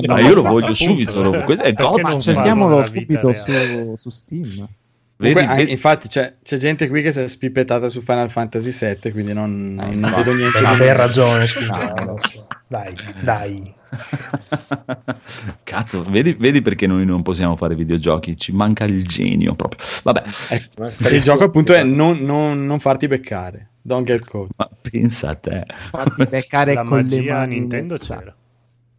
Ma io lo voglio subito. lo- eh. è Perché non cioè, Cerchiamolo subito su, su Steam. vedi, Comunque, vedi- infatti c'è, c'è gente qui che si è spippettata su Final Fantasy VII, quindi non, non- non vedo niente Ma di per ragione, scusa. No, eh, lo so. Dai, dai. Cazzo, vedi, vedi perché noi non possiamo fare videogiochi? Ci manca il genio proprio. Vabbè, Ecco, il gioco appunto è non, non- non farti beccare. Don't get caught. ma pensa a te. Fatti beccare La con le magia mani Nintendo c'era.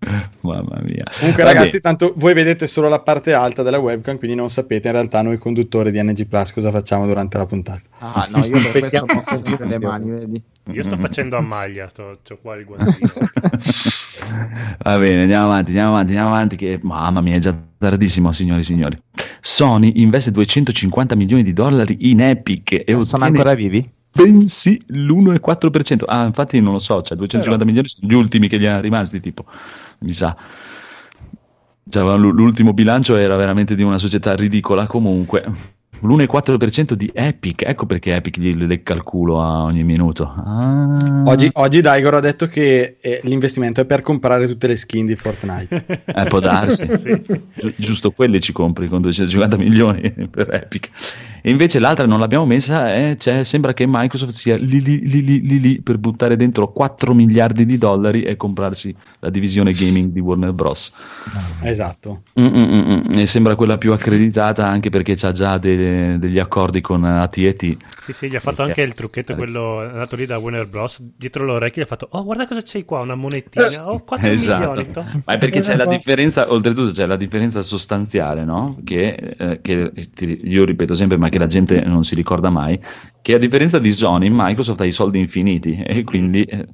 Mamma mia. Comunque, Vabbè, ragazzi, tanto voi vedete solo la parte alta della webcam, quindi non sapete in realtà noi conduttori di NG Plus cosa facciamo durante la puntata. Ah, no, io per questo Aspettiamo posso sempre le mani, vedi? Io sto facendo a maglia, sto, c'ho qua il guantino. Va bene, andiamo avanti, andiamo avanti, andiamo avanti. Che mamma mia, è già tardissimo, signori e signori. Sony investe 250 milioni di dollari in Epic e Sono ottiene ancora vivi? Bensì l'1,4%. Ah, infatti non lo so, cioè 250 milioni sono gli ultimi che gli erano rimasti, tipo. mi sa. Cioè, l'ultimo bilancio era veramente di una società ridicola comunque. L'1,4% di Epic, ecco perché Epic gli lecca il culo a ogni minuto. Ah. Oggi, oggi Daigoro ha detto che eh, l'investimento è per comprare tutte le skin di Fortnite. Eh, può darsi. Gi- giusto quelle ci compri con 250 milioni per Epic. E invece l'altra non l'abbiamo messa, eh, cioè, sembra che Microsoft sia lì, lì, lì, lì, lì, lì per buttare dentro 4 miliardi di dollari e comprarsi la divisione gaming di Warner Bros. esatto. Mm, mm, mm. E sembra quella più accreditata anche perché c'ha già de- degli accordi con AT&T. Sì, sì, gli ha fatto anche il trucchetto, quello è andato lì da Warner Bros. Dietro l'orecchio gli ha fatto, oh guarda cosa c'hai qua, una monetina, oh 4 Esatto. milioni. to." Ma è perché c'è la qua. differenza, oltretutto c'è la differenza sostanziale, no? Che, eh, che ti- io ripeto sempre, ma che la gente non si ricorda mai, che a differenza di Sony, Microsoft ha i soldi infiniti e quindi... eh,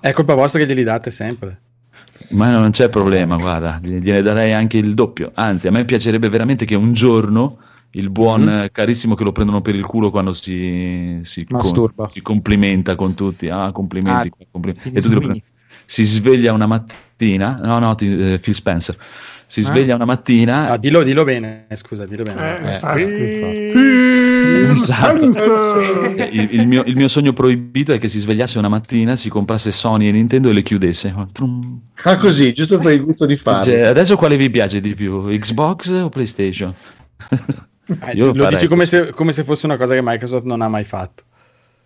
È colpa vostra che glieli date sempre. ma non c'è problema, guarda, gliene darei anche il doppio. Anzi, a me piacerebbe veramente che un giorno il buon Mhm. eh, carissimo che lo prendono per il culo quando si, si, con- si complimenta con tutti. Ah, complimenti. Ah, complimenti. ti E tu lo prendi. Si sveglia una mattina, no, no, ti- eh, Phil Spencer. Si sveglia una mattina. Ah, dillo, dillo bene, scusa, dillo bene. Eh, Eh, infatti. Esatto. Eh, Il, il mio, il mio sogno proibito è che si svegliasse una mattina, si comprasse Sony e Nintendo e le chiudesse. Ah, così, giusto per il gusto di farlo. Cioè, adesso quale vi piace di più? Xbox o PlayStation? Eh, lo farei dici come se, come se fosse una cosa che Microsoft non ha mai fatto.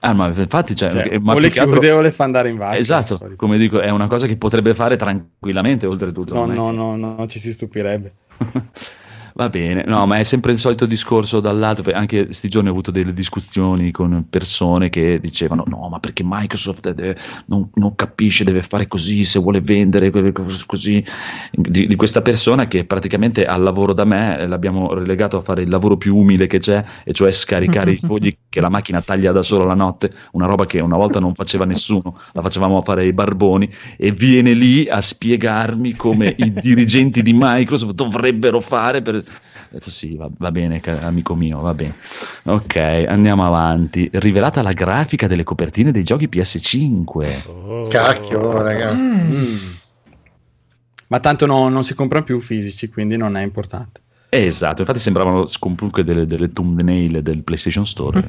Ah, ma infatti, cioè, Cioè, ma o le che altro- chiude o le fa andare in vacca. Esatto, come dico, è una cosa che potrebbe fare tranquillamente, oltretutto. No, no, no, no, non ci si stupirebbe. Va bene, no, ma è sempre il solito discorso dall'altro. Anche questi giorni ho avuto delle discussioni con persone che dicevano: No, ma perché Microsoft deve- non, non capisce, deve fare così se vuole vendere così. Di, di questa persona che praticamente al lavoro da me eh, l'abbiamo relegato a fare il lavoro più umile che c'è, e cioè scaricare i fogli che la macchina taglia da sola la notte, una roba che una volta non faceva nessuno, la facevamo fare i barboni, e viene lì a spiegarmi come i dirigenti di Microsoft dovrebbero fare per. Ho detto sì, va, va bene, amico mio, va bene. Ok, andiamo avanti. Rivelata la grafica delle copertine dei giochi PS5. Oh. Cacchio, raga. Mm. Ma tanto no- non si comprano più fisici, quindi non è importante. Esatto, infatti sembravano comunque delle, delle thumbnail del PlayStation Store.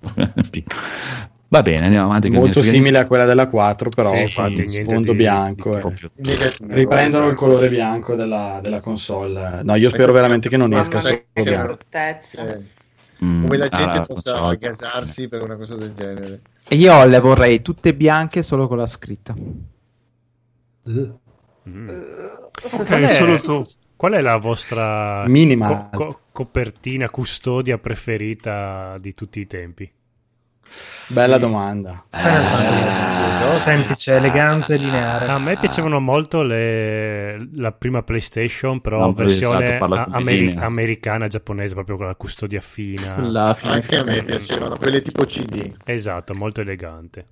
Va bene, andiamo avanti. Molto simile a quella della 4, però Sì, infatti, sfondo di- bianco. di eh. proprio- Riprendono il colore bianco della, della console. No, io spero veramente che non esca solo bianco. bruttezza. Eh, Mm, come la ah, gente non possa so. aggasarsi per una cosa del genere. E io le vorrei tutte bianche solo con la scritta. Mm. È- solo tu. Qual è la vostra Minimal. co- co- copertina custodia preferita di tutti i tempi? Bella domanda. Eh, Semplice, elegante, lineare. A me piacevano molto le- la prima PlayStation, però No, versione esatto, parla a- con ameri- linea. americana, giapponese, proprio con la custodia fina. La fine Anche a me piacevano quelle tipo CD. Esatto, molto elegante.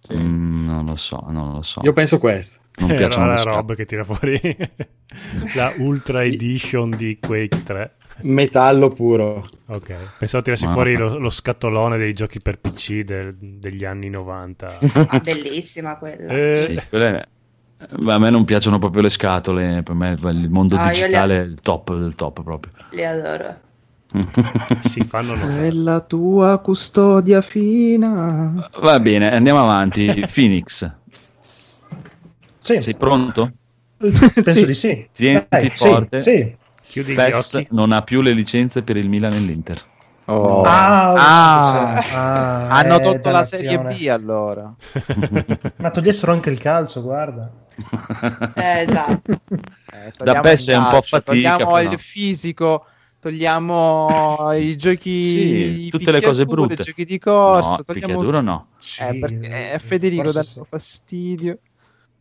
Sì. mm, non lo so, non lo so. Io penso questo. non Era piacciono la roba che tira fuori la Ultra Edition di Quake 3. Metallo puro. Ok, pensavo tirassi Ma- fuori lo, lo scatolone dei giochi per PC del- degli anni 90. Ah, bellissima quella. Eh, Sì, quelle- ma a me non piacciono proprio le scatole, per me il mondo Ah, io le- digitale è il top del top proprio. Le adoro. si fanno notare. Quella tua custodia fina. Va bene, andiamo avanti. Phoenix, Sì, sei pronto? penso Sì. di sì. Tienti Dai, forte. Sì, sì. Chiudi gli PES occhi. non ha più le licenze per il Milan e l'Inter. Oh. Ah, Ah. ah, Hanno eh, tolto la Serie. B allora. Ma togliessero anche il calcio, guarda. Eh, esatto. Eh, Da PES è un po' fatica, Togliamo il fisico, togliamo i giochi. Sì, i tutte le cose brutte. I giochi di corsa. no, togliamo... no. Eh, perché eh, Federico dà sì. fastidio.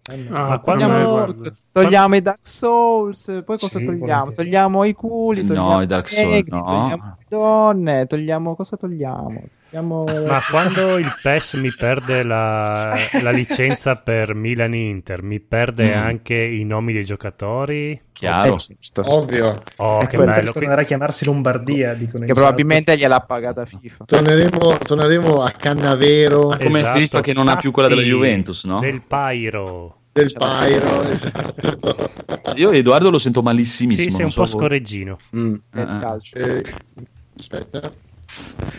Ah, Ma per quando- me, Togliamo, togliamo i Dark Souls, poi cosa Sì, togliamo? volentieri. Togliamo i culi, No, togliamo i Dark Souls, negri, no. togliamo le donne, togliamo cosa togliamo? Togliamo Ma quando il PES mi perde la, la licenza per Milan e Inter, mi perde Mm. anche i nomi dei giocatori? Chiaro. Eh, giusto. Ovvio. Oh, È che bello! Tornerà a chiamarsi Lombardia, dicono che probabilmente gliel'ha pagata FIFA. Torneremo, torneremo a Cannavero. Come FIFA che non ha più quella della Esatto, Juventus, no? Del Pyro. Del. Pyro, esatto. Io Edoardo lo sento malissimissimo. Sì, sei un so po' voi. scorreggino. Mm. Nel Ah, ah. calcio. Eh, aspetta.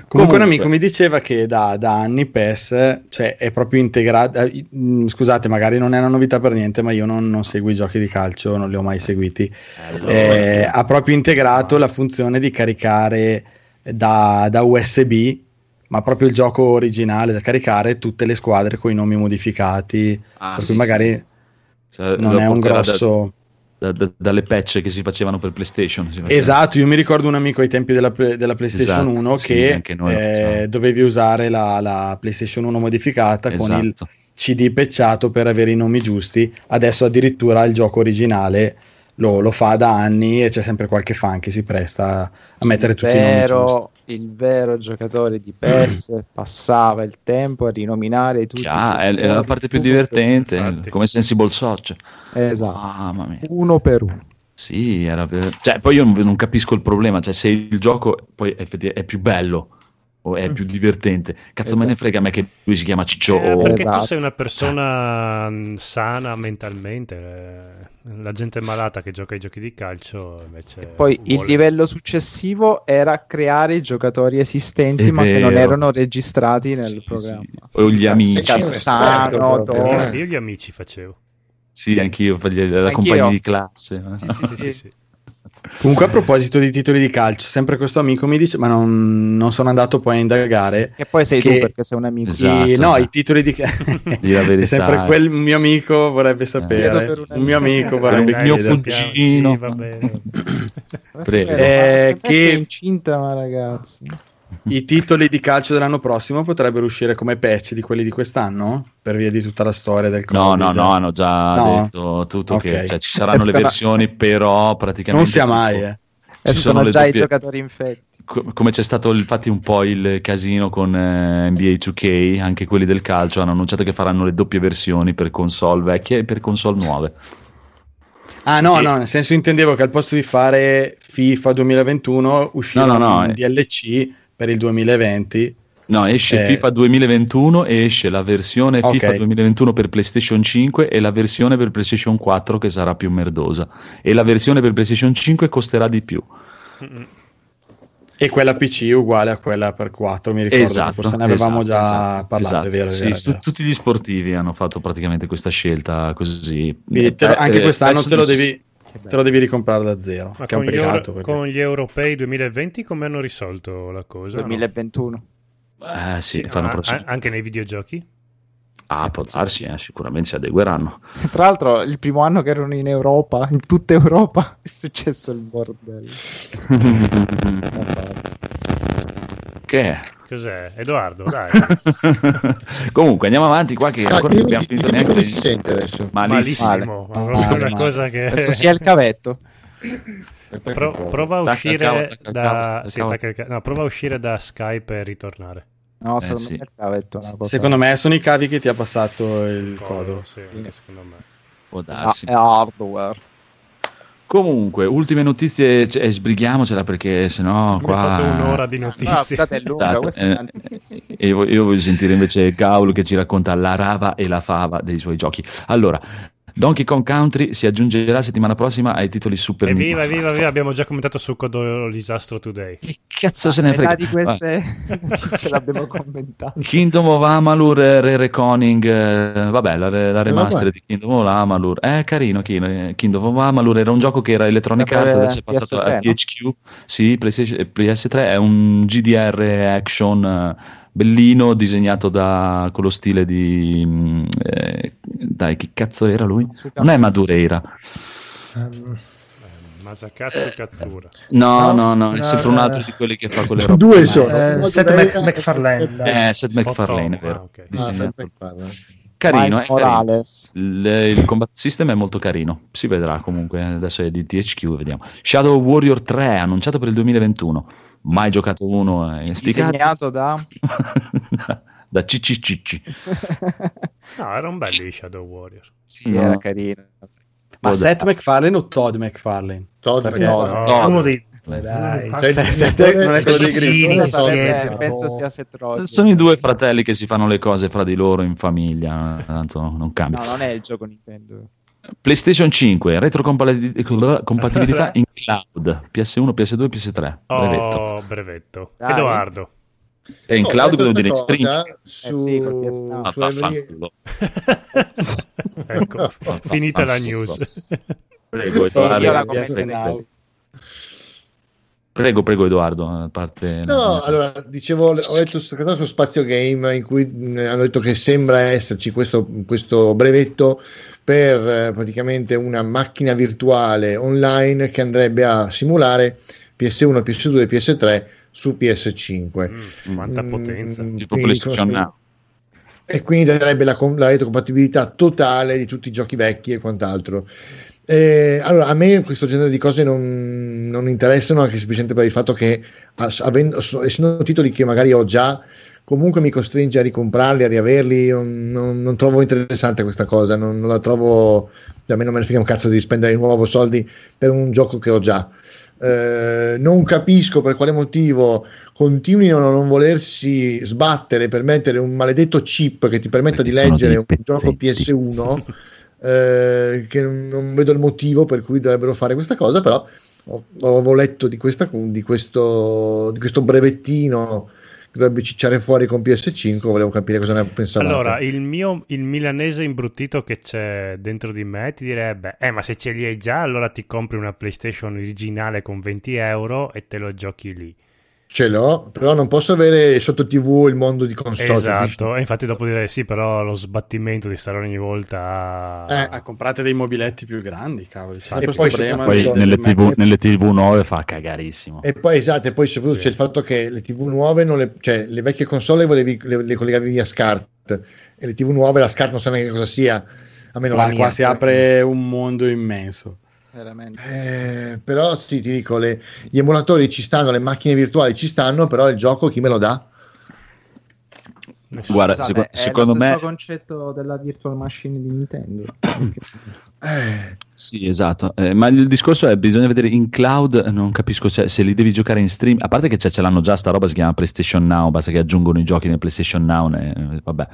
Comunque, un Comunque. amico mi diceva che da, da anni PES cioè, è proprio integrato. eh, mm, Scusate, magari non è una novità per niente, ma io non, non seguo i giochi di calcio, non li ho mai seguiti. Eh, ha proprio integrato la funzione di caricare da, da USB, ma proprio il gioco originale da caricare tutte le squadre con i nomi modificati. Ah, per sì, magari sì. Cioè, non è un porterà da- grosso. Da- da- dalle patch che si facevano per PlayStation. si faceva. Esatto, io mi ricordo un amico ai tempi della, della PlayStation Esatto, 1 sì, che noi eh, dovevi usare la, la PlayStation 1 modificata con il Esatto. CD pecciato per avere i nomi giusti. Adesso addirittura il gioco originale lo, lo fa da anni e c'è sempre qualche fan che si presta a mettere tutti i nomi giusti. vero, il vero giocatore di PES passava il tempo a rinominare tutti i Chiaro, è, è la parte più divertente, come Sensible Soc. Esatto, Mamma mia. uno per uno. Sì, era per- cioè, poi io non, non capisco il problema, cioè se il gioco poi effettivamente è più bello o è più divertente, cazzo me ne Esatto. frega a me che lui si chiama Ciccio Eh, perché tu Esatto. sei una persona mh, sana mentalmente. eh, La gente malata che gioca ai giochi di calcio invece. Poi il vuole- livello successivo era creare i giocatori esistenti È ma che non vero. erano registrati nel Sì, programma. sì. O gli amici. C'è un Cassano, Doro. eh. Io gli amici facevo. Sì, anch'io, la Anch'io. compagnia di classe. Sì, sì, sì, sì. Comunque, a proposito di titoli di calcio, sempre questo amico mi dice: Ma non, non sono andato poi a indagare. E poi sei Che- tu perché sei un amico. Esatto. I- no, i titoli di la è sempre quel mio amico vorrebbe Chiedo sapere. per un mio amico. vorrebbe Eh, mio chiedere. fuggi- Sì, cugino. va bene. Prego. Eh, che che- è incinta, ma ragazzi. I titoli di calcio dell'anno prossimo potrebbero uscire come patch di quelli di quest'anno per via di tutta la storia del No, Covid. no, no, hanno già No? detto tutto Ok. che cioè, ci saranno le Escono- versioni, però praticamente... Non sia mai, eh. Ci sono Escono le già i doppie- giocatori infetti. Co- come c'è stato infatti un po' il casino con eh, NBA 2K, anche quelli del calcio hanno annunciato che faranno le doppie versioni per console vecchie e per console nuove. Ah, no, E- no, nel senso intendevo che al posto di fare FIFA 2021 uscirà No, no, no, un eh. DLC per il 2020. No, esce Eh. FIFA 2021 e esce la versione Ok. FIFA 2021 per PlayStation 5 e la versione per PlayStation 4 che sarà più merdosa. E la versione per PlayStation 5 costerà di più. E quella PC uguale a quella per 4, mi ricordo. Esatto, forse ne avevamo esatto, già esatto, parlato, esatto. è vero. è Sì, vero, è vero. tutti gli sportivi hanno fatto praticamente questa scelta così. Lo- Eh, anche eh, quest'anno te lo, non si- devi, te lo devi ricomprare da zero, Ma che è un con gli, peccato. Euro- perché- con gli europei 2020 come hanno risolto la cosa? no? 2021. Eh, sì, Sì, fanno a- anche nei videogiochi? Ah, può darsi, eh, sicuramente si adegueranno. Tra l'altro, il primo anno che erano in Europa, in tutta Europa, è successo il bordello. che è? Cos'è? Edoardo, dai. Comunque andiamo avanti qua che Ah, ancora non abbiamo finito neanche come si sente adesso. malissimo. Malissimo. ma Male, una male. cosa che... Penso sia il cavetto. Pro- prova a il uscire il da... il sì, il no, prova a uscire da Skype e ritornare. No, Eh, secondo sì. me il cavetto. Secondo me sono i cavi che ti ha passato il codo. Sì, anche secondo me. Può Ah, darsi. è hardware. Comunque, ultime notizie, cioè, sbrighiamocela perché sennò qua... fatto un'ora di No, notizie. scusate, è lunga, Esatto, questa eh, io, io voglio sentire invece Gaul che ci racconta la rava e la fava dei suoi giochi. Allora, Donkey Kong Country si aggiungerà settimana prossima ai titoli Super Evviva, Nintendo. evviva, evviva, abbiamo già commentato su Codo Disastro Today. Che cazzo se ne Metà frega? di queste notizie l'abbiamo commentato. Kingdom of Amalur eh, Re Reconing, eh, vabbè, la, la remaster vabbè. di Kingdom of Amalur, è carino, King- eh, Kingdom of Amalur era un gioco che era Electronic Arts, adesso è passato a PS3, no? THQ, sì, PlayStation- eh, PS3, è un GDR action eh, bellino, disegnato da, con lo stile di... mm, eh, dai, che cazzo era lui? Non è Madureira. Ehm, Eh, Masakatsu Katsura. No, no, No, è sempre un eh, altro di quelli che fa quelle robe. Due Ma- sono. eh, Seth Mac- MacFarlane. Eh, Seth MacFarlane, vero. ah. Ah, Disegnato. Seth MacFarlane. Carino, è carino. Il, il combat system è molto carino, si vedrà comunque, adesso è di THQ, vediamo. Shadow Warrior 3, annunciato per il 2021, mai giocato uno eh, in sti cazzi. Disegnato da... da Cicci Cicci. No, erano belli i Shadow Warrior. sì, No. era carino. Ma Può Seth MacFarlane o Todd MacFarlane? Todd Perché- McFarlane. No, Uno dei dai. Sei- sei- non è quello Sarebbe- siete, penso sia Seth Rogen. Sono i due fratelli che si fanno le cose fra di loro in famiglia, tanto non cambia. No, non è il gioco Nintendo. PlayStation 5, retrocompatibilità in cloud, PS1, PS2, PS3. Brevetto. Oh, brevetto. Dai. Edoardo. E in Oh, cloud devo dire cosa Su, sì, PS Now. Ah, su Every- ecco, finita la news. Prego, Sì, io la Edoardo. commento PS Now. così. Prego, prego, Edoardo. Parte... No, allora dicevo, ho letto su Spazio Game in cui mh, hanno detto che sembra esserci questo, questo brevetto per eh, praticamente una macchina virtuale online che andrebbe a simulare PS1, PS2 e PS3 su PS5. Mm, quanta Mm, potenza. Tipo quindi, e quindi darebbe la, la retrocompatibilità totale di tutti i giochi vecchi e quant'altro. Eh, allora, a me questo genere di cose non, non interessano anche semplicemente per il fatto che, avendo- essendo titoli che magari ho già, comunque mi costringe a ricomprarli, a riaverli. Non, non- non trovo interessante questa cosa, non, la trovo. A me non me ne frega un cazzo di spendere di nuovo soldi per un gioco che ho già. Eh, non capisco per quale motivo continuino a non volersi sbattere per mettere un maledetto chip che ti permetta Perché di leggere un gioco pezzetti. PS1 eh, che non, vedo il motivo per cui dovrebbero fare questa cosa però avevo letto di, questa, di, questo, di questo brevettino che dovrebbe cicciare fuori con PS5 volevo capire cosa ne pensavate Allora, il mio il milanese imbruttito che c'è dentro di me ti direbbe: Eh, ma se ce li hai già, allora ti compri una PlayStation originale con 20 euro e te lo giochi lì. Ce l'ho però non posso avere sotto tv il mondo di console Esatto, e infatti dopo direi sì, però lo sbattimento di stare ogni volta. Eh, Ah, comprate dei mobiletti più grandi, cavolo. c'è E poi problema Poi nelle TV, nelle TV nuove fa cagarissimo. E poi esatto, e poi soprattutto Sì. c'è il fatto che le TV nuove, non le, cioè le vecchie console le, volevi- le, le collegavi via SCART e le TV nuove la SCART non sa neanche cosa sia, a meno mia. qua si apre un mondo immenso. Veramente. Eh, però sì, ti dico, le- gli emulatori ci stanno, le macchine virtuali ci stanno, però il gioco chi me lo dà? Guarda, Scusate, seco- è secondo lo stesso me concetto della virtual machine di Nintendo. Eh, Sì, esatto. Eh, ma il discorso è: bisogna vedere in cloud. Non capisco se, se li devi giocare in stream. A parte che ce l'hanno già, sta roba si chiama PlayStation Now. Basta che aggiungono i giochi nel PlayStation Now. ne- vabbè.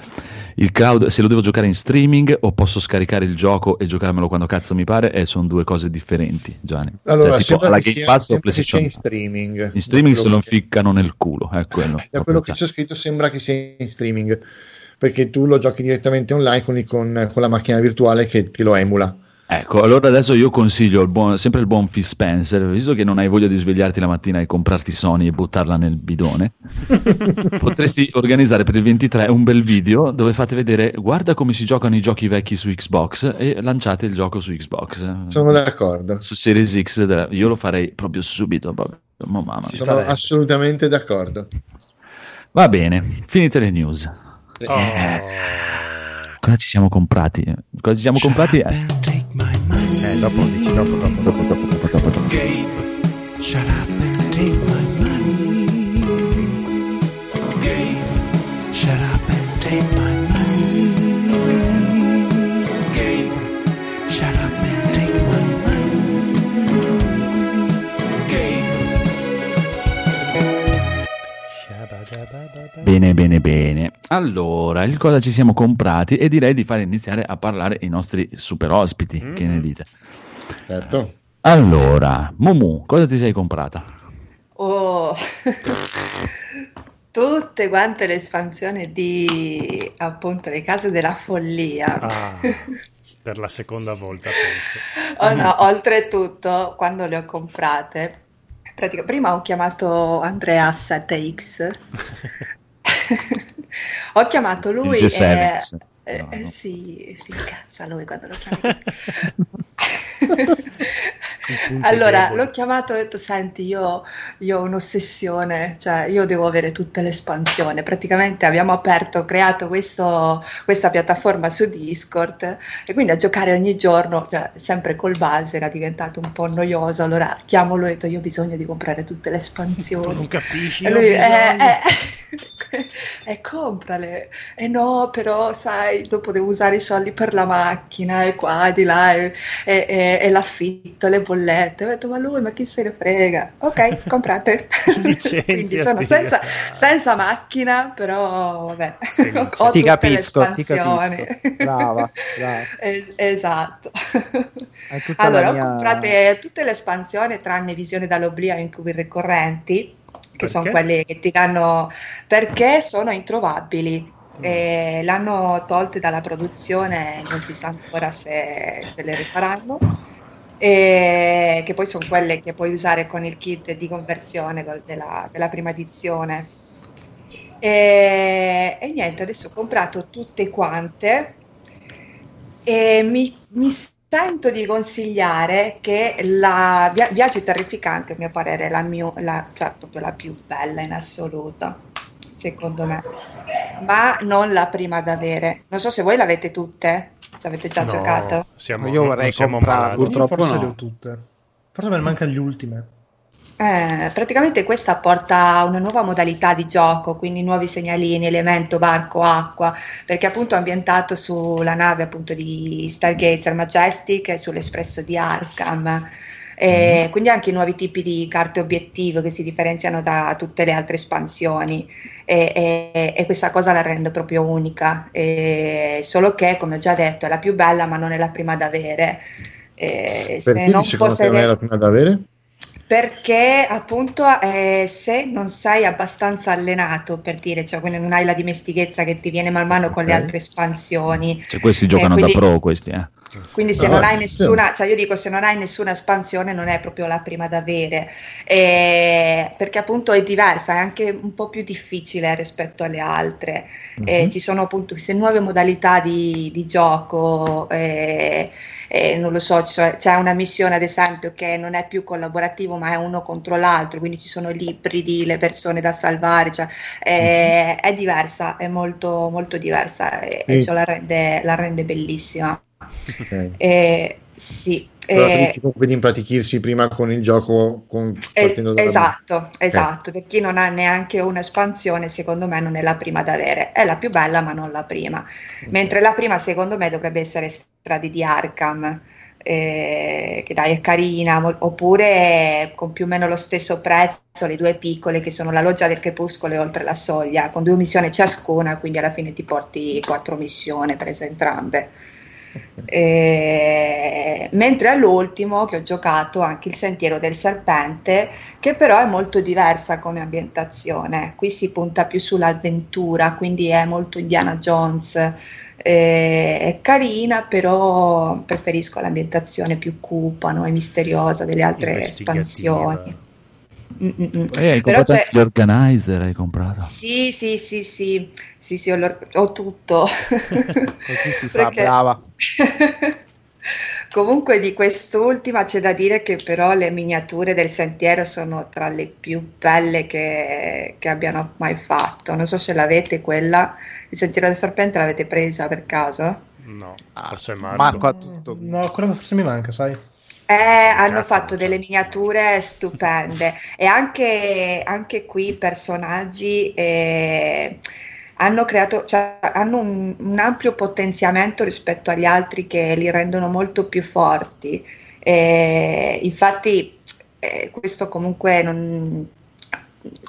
Il cloud, se lo devo giocare in streaming o posso scaricare il gioco e giocarmelo quando cazzo mi pare, e sono due cose differenti, Gianni. allora, Cioè, tipo alla Game Pass o PlayStation in streaming. In streaming se lo inficcano nel culo, è quello. Da quello che c'è scritto sembra che sia in streaming, perché tu lo giochi direttamente online con, con- con la macchina virtuale che, che lo emula. Ecco, allora adesso io consiglio il buon- sempre il buon Phil Spencer, visto che non hai voglia di svegliarti la mattina e comprarti Sony e buttarla nel bidone, potresti organizzare per il 23 un bel video dove fate vedere guarda come si giocano i giochi vecchi su Xbox e lanciate il gioco su Xbox. Sono d'accordo. Su Series X della- io lo farei proprio subito, proprio. Ma mamma Ci mia. Sono assolutamente d'accordo. Va bene, finite le news. Oh. Cosa ci siamo comprati? Cosa ci siamo comprati? Eh, Eh, dopo dici, dopo, dopo, dopo. dopo, dopo, dopo, dopo. Gabe, shut up and take my money. Gabe, shut up and take my Bene, bene, bene. Allora, il cosa ci siamo comprati e direi di fare iniziare a parlare i nostri super ospiti. Che ne dite? Certo. Allora, Mumu, cosa ti sei comprata? Oh. Tutte quante le espansioni di appunto le case della follia. Ah, per la seconda volta, penso. Oh no, oltretutto, quando le ho comprate, pratica- prima ho chiamato Andrea 7X, ho chiamato lui Il e... G7. eh, No, eh, no. sì, si incazza lui quando lo punti Allora, l'ho chiamato e ho detto, senti, io, io ho un'ossessione, cioè io devo avere tutte le espansioni. Praticamente abbiamo aperto, creato questo- questa piattaforma su Discord e quindi a giocare ogni giorno, cioè, sempre col base, era diventato un po' noioso. Allora chiamo lui e ho detto, io ho bisogno di comprare tutte le espansioni. non capisci? E lui, eh, eh, eh, comprale. E no, però, sai, dopo devo usare i soldi per la macchina e qua, di là, e, e- e- e l'affitto, le bollette. Ho detto, ma lui, ma chi se ne frega? Ok, comprate. Quindi sono senza, senza macchina, però vabbè, ho Ti capisco, ti capisco. Brava, brava. Es- esatto. Allora, la ho mia- comprate tutte le espansioni tranne Visione dall'oblio e Incubi ricorrenti, che sono Perché? quelle che ti danno perché sono introvabili. E l'hanno tolte dalla produzione, non si sa ancora se, se le rifaranno. E che poi sono quelle che puoi usare con il kit di conversione della, della prima edizione. E, e niente, adesso ho comprato tutte quante e mi, mi sento di consigliare che la Via- Viaggi Terrificanti, a mio parere, è la, mio- la- cioè, proprio la più bella in assoluto, secondo me, ma non la prima da avere. Non so se voi l'avete tutte, se avete già No, giocato. siamo- Io vorrei malati. Purtroppo Forse no. le ho tutte. Forse me ne mancano gli ultime. Eh, praticamente questa porta una nuova modalità di gioco, quindi nuovi segnalini, elemento, barco, acqua, perché appunto è ambientato sulla nave appunto di Stargazer Majestic e sull'Espresso di Arkham. E Quindi anche i nuovi tipi di carte obiettivo che si differenziano da tutte le altre espansioni e, e- e questa cosa la rende proprio unica. E solo che, come ho già detto, è la più bella ma non è la prima da avere. E se non secondo te non è la prima da avere? Perché appunto eh, se non sei abbastanza allenato per dire, cioè quindi non hai la dimestichezza che ti viene man mano con le Ok. altre espansioni, Cioè, questi eh, giocano quindi- da pro, questi, eh. quindi se Ah, non hai nessuna, cioè io dico se non hai nessuna espansione non è proprio la prima da avere, eh, perché appunto è diversa, è anche un po' più difficile rispetto alle altre, Eh, Mhm. ci sono appunto queste nuove modalità di, di gioco, eh, eh, non lo so, c'è una missione ad esempio che non è più collaborativo ma è uno contro l'altro, quindi ci sono gli ibridi, le persone da salvare, cioè, eh, è diversa, è molto, molto diversa e, e ciò la rende, la rende bellissima. Ok. Eh, sì, Però eh, tu comunque di impratichirsi prima con il gioco con, eh, partendo dalla esatto, esatto, per chi non ha neanche un'espansione, secondo me non è la prima da avere, è la più bella ma non la prima, mentre la prima secondo me dovrebbe essere Strade di Arkham, eh, che dai è carina, mo- oppure con più o meno lo stesso prezzo le due piccole che sono la loggia del crepuscolo e oltre la soglia, con due missioni ciascuna, quindi alla fine ti porti quattro missioni prese entrambe. Eh, mentre all'ultimo che ho giocato anche il Sentiero del Serpente, che però è molto diversa come ambientazione. Qui si punta più sull'avventura, quindi è molto Indiana Jones. eh, è carina, però preferisco l'ambientazione più cupa no, e misteriosa delle altre espansioni. Mm, mm, mm. E hai comprato anche gli organizer, hai comprato. sì, sì, sì, sì, sì, sì, ho, ho tutto. Così si fa, Perché- brava. Comunque di quest'ultima c'è da dire che però le miniature del sentiero sono tra le più belle che, che abbiano mai fatto. Non so se l'avete quella, il sentiero del serpente l'avete presa per caso? No, Ah, forse è Marco. Marco ha tutto. No, quella forse mi manca, sai? Eh, hanno Cazzo, fatto delle miniature stupende e anche, anche qui i personaggi eh, hanno creato, cioè, hanno un, un ampio potenziamento rispetto agli altri che li rendono molto più forti. Eh, infatti, eh, questo comunque non,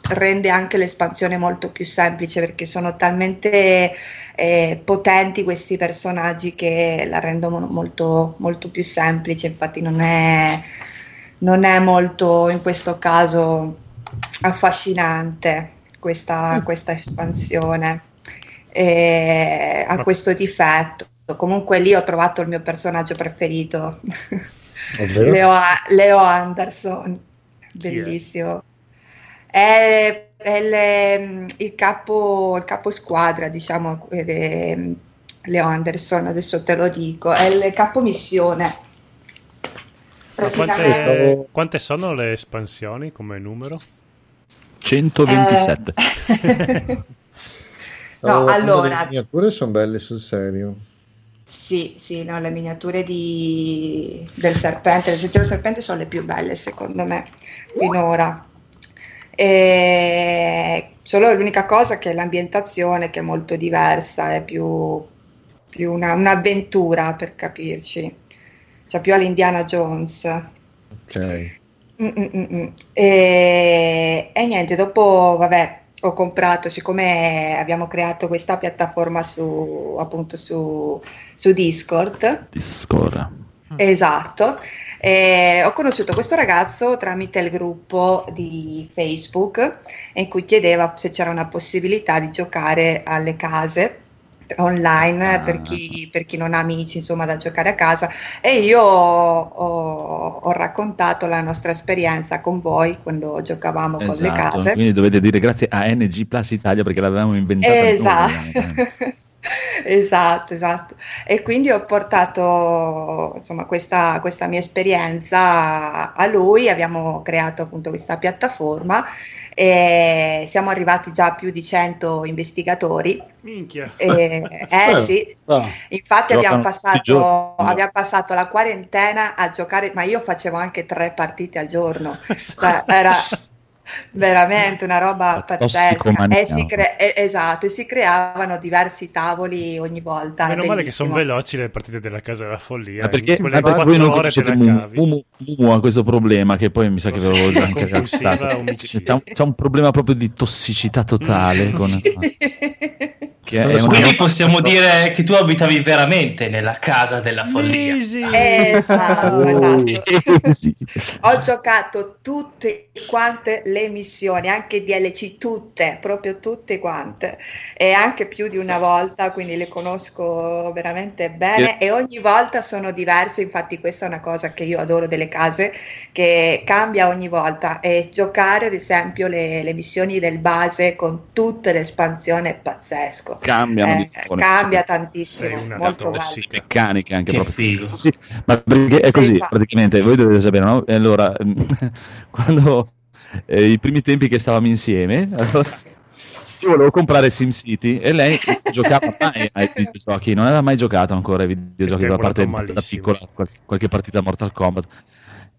rende anche l'espansione molto più semplice perché sono talmente eh, potenti questi personaggi che la rendono molto, molto più semplice. Infatti, non è, non è molto in questo caso affascinante questa, questa espansione. Eh, ha questo difetto. Comunque, lì ho trovato il mio personaggio preferito? Leo, Leo Anderson, bellissimo. È, è il, il capo, il capo squadra, diciamo, ed è Leo Anderson, adesso te lo dico, è il capo missione. Ma Praticamente- quante, quante sono le espansioni come numero? 127. No, Stavo guardando allora- Le miniature sono belle sul serio. Sì, sì, no, le miniature di- del serpente, del sentiero del serpente sono le più belle secondo me finora. E solo l'unica cosa che è l'ambientazione che è molto diversa, è più, più una- un'avventura per capirci, cioè più all'Indiana Jones. Ok. Mm, mm, mm. E, e niente, dopo, vabbè, ho comprato, siccome abbiamo creato questa piattaforma su, appunto, su, su Discord, Discord. esatto, e ho conosciuto questo ragazzo tramite il gruppo di Facebook in cui chiedeva se c'era una possibilità di giocare alle case online Ah. per, chi, per chi non ha amici insomma da giocare a casa e io ho, ho raccontato la nostra esperienza con voi quando giocavamo con le Esatto, case Quindi dovete dire grazie a NG Plus Italia perché l'avevamo inventata Esatto. Eh. esatto, esatto. E quindi ho portato insomma, questa, questa mia esperienza a lui, abbiamo creato appunto questa piattaforma e siamo arrivati già a più di 100 investigatori. Minchia. E- eh sì, Ah, infatti abbiamo passato, abbiamo passato la quarantena a giocare, ma io facevo anche tre partite al giorno. Cioè, era veramente una roba pazzesca. E si cre- e- esatto, e si creavano diversi tavoli ogni volta. Meno è male che sono veloci le partite della casa della follia. Ma perché, in quelle ma perché voi non conoscete la Mumu, ha questo problema che poi mi sa che ve l'avevo già anche raccontato. C'è un, c'è un problema proprio di tossicità totale. Con, che è una- Quindi possiamo dire che tu abitavi veramente nella casa della follia. Easy. Esatto, esatto. Sì. Ho giocato tutte quante le missioni, anche DLC, tutte, proprio tutte quante, e anche più di una volta, quindi le conosco veramente bene e ogni volta sono diverse, infatti questa è una cosa che io adoro delle case, che cambia ogni volta e giocare ad esempio le, le missioni del base con tutte le espansioni è pazzesco. Cambiano Eh, cambia tantissimo, Sei una molto meccaniche anche Che proprio. figo. Sì, sì, ma perché è Sì, così, esatto. praticamente, voi dovete sapere, no? E Allora, quando eh, i primi tempi che stavamo insieme, allora, io volevo comprare SimCity e lei giocava mai ai videogiochi, non aveva mai giocato ancora ai videogiochi, a parte da piccola qualche partita Mortal Kombat.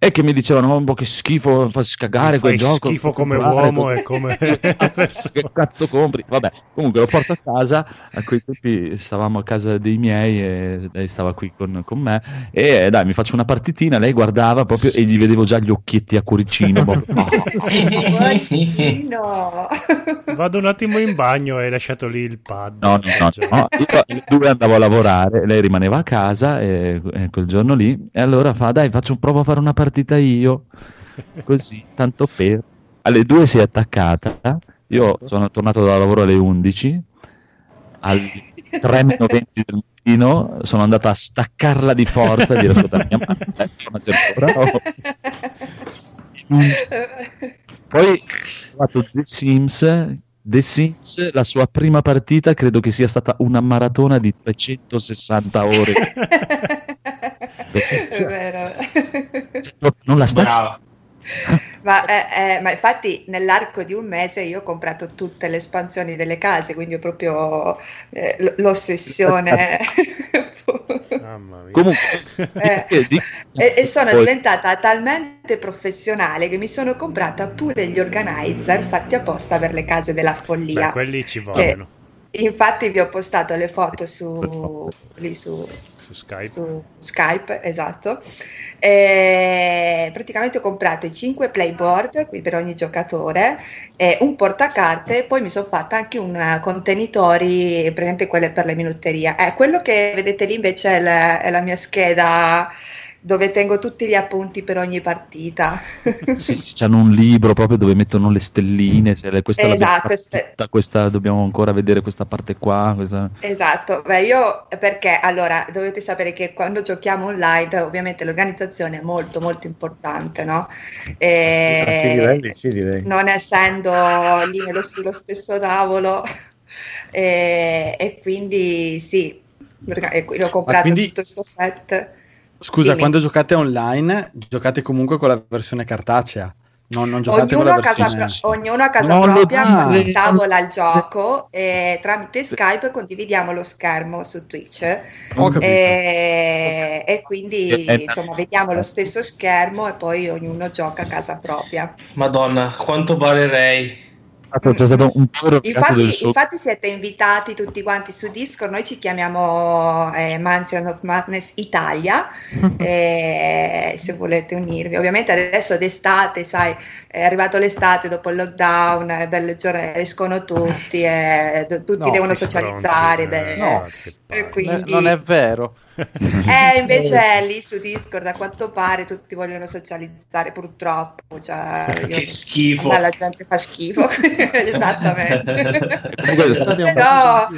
E che mi dicevano, oh, che schifo, fa scagare Fai quel gioco. schifo come uomo e come che cazzo compri? Vabbè, comunque lo porto a casa. A quei tempi stavamo a casa dei miei e lei stava qui con, con me. E eh, dai, mi faccio una partitina. Lei guardava proprio e gli vedevo già gli occhietti a cuoricino. proprio. Cuoricino. Vado un attimo in bagno e hai lasciato lì il pad. No, no, no, no. Io alle due andavo a lavorare, lei rimaneva a casa e, e quel giorno lì. E allora fa: Dai, faccio un provo a fare una partita io. Così, tanto per. Alle due si è attaccata. Io sono tornato da lavoro alle 11. Alle 3.20 del mattino sono andato a staccarla di forza dire: Ascolta, mia madre. Oh. Poi ho fatto The Sims. The Sims, la sua prima partita credo che sia stata una maratona di 360 ore. È vero. Non la sta Brava. Ma, eh, eh, ma infatti nell'arco di un mese io ho comprato tutte le espansioni delle case, quindi ho proprio eh, l- l'ossessione. Mamma mia. Comunque, Eh, eh, e, e sono diventata talmente professionale che mi sono comprata pure gli organizer fatti apposta per le case della follia. Beh, quelli ci vogliono. Infatti vi ho postato le foto su, lì su, Su Skype. su Skype, esatto. E praticamente ho comprato i 5 playboard qui per ogni giocatore, un portacarte, e poi mi sono fatta anche un eh, contenitori, presente quelle per le minutterie. Eh, quello che vedete lì invece è la, è la mia scheda dove tengo tutti gli appunti per ogni partita. sì, sì, hanno un libro proprio dove mettono le stelline. Le- questa, Esatto, tutta, questa dobbiamo ancora vedere questa parte qua. questa- Esatto, beh io perché allora dovete sapere che quando giochiamo online ovviamente l'organizzazione è molto molto importante, no? E livelli, sì, direi. non essendo lì nello, sullo stesso tavolo e, e quindi sì, e quindi ho comprato quindi- tutto questo set. Scusa, Dimmi. quando giocate online, giocate comunque con la versione cartacea. Non, non giocate Ognuno con a, la casa, versione. pro- ognuno a casa Non lo propria dire, con tavola il gioco e tramite Skype condividiamo lo schermo su Twitch. E, e quindi Eh, eh, insomma vediamo lo stesso schermo e poi ognuno gioca a casa propria. Madonna, quanto barerei. Stato, c'è stato un povero ragazzo del Infatti, suo infatti siete invitati tutti quanti su Discord, noi ci chiamiamo eh, Mansion of Madness Italia, eh, se volete unirvi. Ovviamente adesso d'estate, sai, è arrivato l'estate dopo il lockdown, è belle giornate, escono tutti, e do- tutti No, devono socializzare. stronzi, beh, eh, No. e palle. quindi... Non è vero. Eh, invece lì su Discord a quanto pare tutti vogliono socializzare purtroppo, cioè, io- Che schifo. a me la gente fa schifo, esattamente. Però,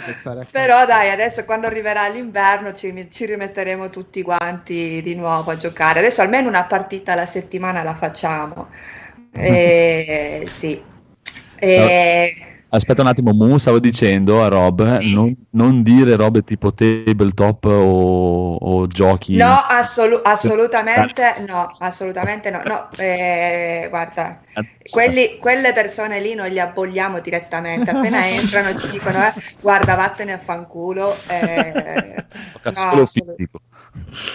però dai, adesso quando arriverà l'inverno ci, ci rimetteremo tutti quanti di nuovo a giocare. Adesso almeno una partita alla settimana la facciamo. Eh, sì. Eh, Aspetta un attimo, Mu, stavo dicendo a Rob, eh, Sì. non, non dire robe tipo tabletop o, o giochi. No, assolu- assolutamente no, assolutamente no. no eh, guarda, quelli- quelle persone lì noi li abolliamo direttamente. Appena entrano ci dicono, eh, guarda, vattene a fanculo. Eh, no, fisico.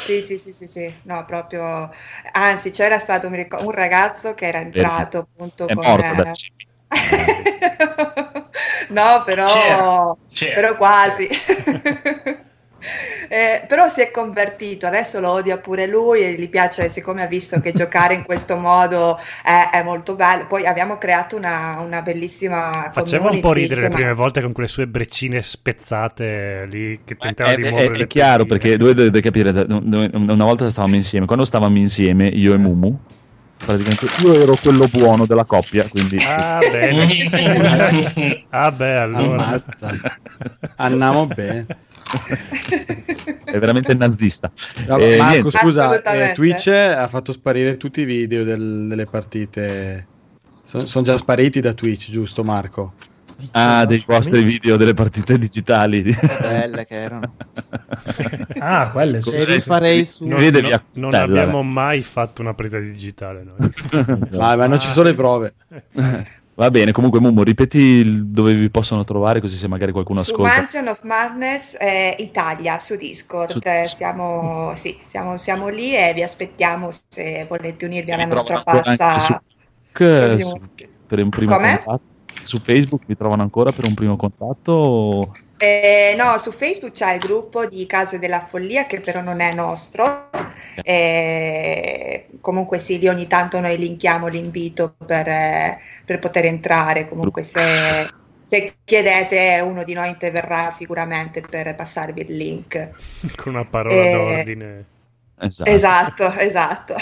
Sì, sì, sì, sì, sì, no, proprio. Anzi, c'era stato mi ricor- un ragazzo che era entrato appunto È con. morto eh. no, però, C'era, c'era. però quasi. Eh, però si è convertito, adesso lo odia pure lui e gli piace, siccome ha visto che giocare in questo modo è, è molto bello. Poi abbiamo creato una, una bellissima Faceva un po' ridere le insomma. prime volte con quelle sue breccine spezzate lì che È, tentava di è- muovere è le chiaro perché voi dovete capire, una volta stavamo insieme, quando stavamo insieme io e Mumu, praticamente io ero quello buono della coppia, quindi Ah, bene. ah, beh, allora. Andiamo bene. è veramente nazista. No, Eh, Marco, niente. scusa, eh, Twitch ha fatto sparire tutti i video del- delle partite. Sono già spariti da Twitch, giusto Marco? Ah, dei vostri video delle partite digitali. Belle che erano. Ah, quelle sì. E rifarei su... Non, non- non abbiamo mai fatto una partita digitale noi. Ma, ma non ci sono le prove. Va bene, comunque Mumu, ripeti dove vi possono trovare così se magari qualcuno Su ascolta. Mansion of Madness eh, Italia su Discord, Su Eh, Discord. siamo, sì, siamo, siamo lì e vi aspettiamo se volete unirvi alla nostra pazza. su eh, su- per un primo Come? contatto. Su Facebook vi trovano ancora per un primo contatto? o- Eh, no, su Facebook c'è il gruppo di Case della Follia che però non è nostro. Eh, comunque sì, lì ogni tanto noi linkiamo l'invito per, eh, per poter entrare. Comunque se, se chiedete uno di noi interverrà sicuramente per passarvi il link. Con una parola Eh, d'ordine. Esatto. Esatto, esatto.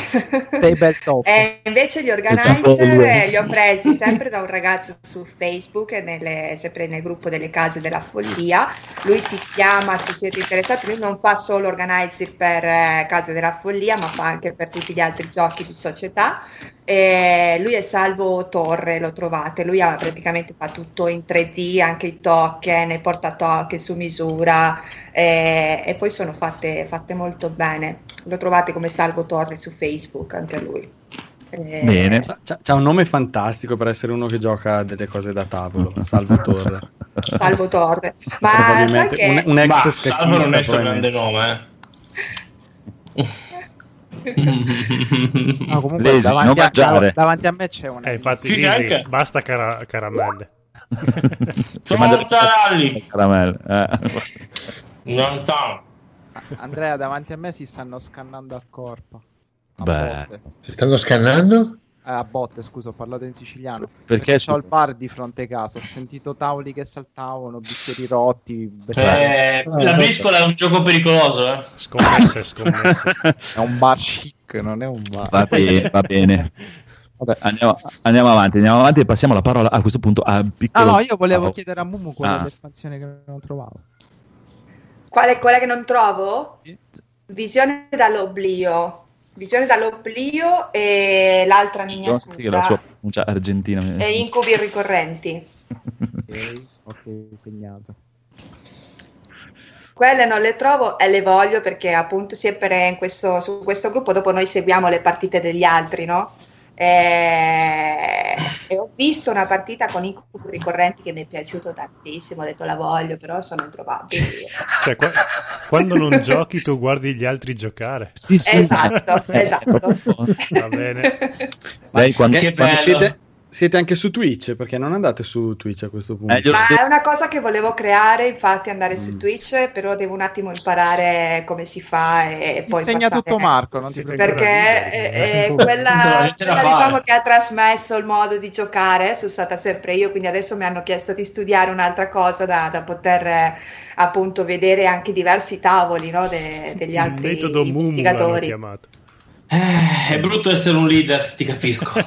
Tabletop. E invece gli Esatto, eh, li ho presi sempre da un ragazzo su Facebook, e nelle- sempre nel gruppo delle case della follia. Lui si chiama, se siete interessati, lui non fa solo organizer per eh, case della follia, ma fa anche per tutti gli altri giochi di società. E lui è Salvo Torre, lo trovate. Lui ha, praticamente fa tutto in 3D, anche i token, i portatoken su misura. Eh, e poi sono fatte, fatte molto bene. Lo trovate come Salvo Torre su Facebook, anche lui. Eh, Bene. C'ha, un nome fantastico per essere uno che gioca delle cose da tavolo. Salvo Torre. Ma sai Probabilmente che... un, un ex Ma schacchista. Salvo non è probabilmente. grande nome, eh. No, comunque Lesi, davanti, a, davanti a me c'è una. Eh, infatti, Sì, Lisi, anche. basta cara- caramelle. Mortarelli. Caramelle, eh. Non sta. Andrea, davanti a me si stanno scannando al corpo. A Beh. botte. Si stanno scannando? Eh, a botte, scusa, ho parlato in siciliano. Perché, Perché ho il bar di fronte casa, ho sentito tavoli che saltavano, bicchieri rotti. Eh, la briscola è un gioco pericoloso, eh. Scommesse, scommesse. È un bar chic, non è un bar. Va bene, va bene. Vabbè, andiamo, andiamo avanti, andiamo avanti e passiamo la parola a questo punto a Ah piccolo. no, io volevo chiedere a Mumu qual Ah. l'espansione che non trovavo. Qual è quella che non trovo? Visione dall'oblio. Visione dall'oblio e l'altra Non so che la sua miniatura. pronuncia argentina. E incubi ricorrenti. Ok, ok, segnato. Quelle non le trovo e le voglio perché appunto sempre in questo, su questo gruppo dopo noi seguiamo le partite degli altri, no? E, e ho visto una partita con incubi ricorrenti che mi è piaciuto tantissimo, ho detto la voglio, però sono introvabili. Cioè, qua- quando non giochi, tu guardi gli altri giocare. Sì, sì. Esatto, esatto. Va bene. Lei quando, Che Quando bello. siete, siete anche su Twitch? Perché non andate su Twitch a questo punto? Eh, Ma è una cosa che volevo creare, infatti andare su Twitch, però devo un attimo imparare come si fa e, e poi Insegna passare- tutto Marco, non ti preoccupare. Perché è, è quella, Veramente da quella, fare. diciamo, che ha trasmesso il modo di giocare sono stata sempre io, quindi adesso mi hanno chiesto di studiare un'altra cosa da, da poter eh, appunto vedere anche diversi tavoli no, de- degli Il altri metodo Mumu l'hanno investigatori. chiamato. Eh, è brutto essere un leader, ti capisco.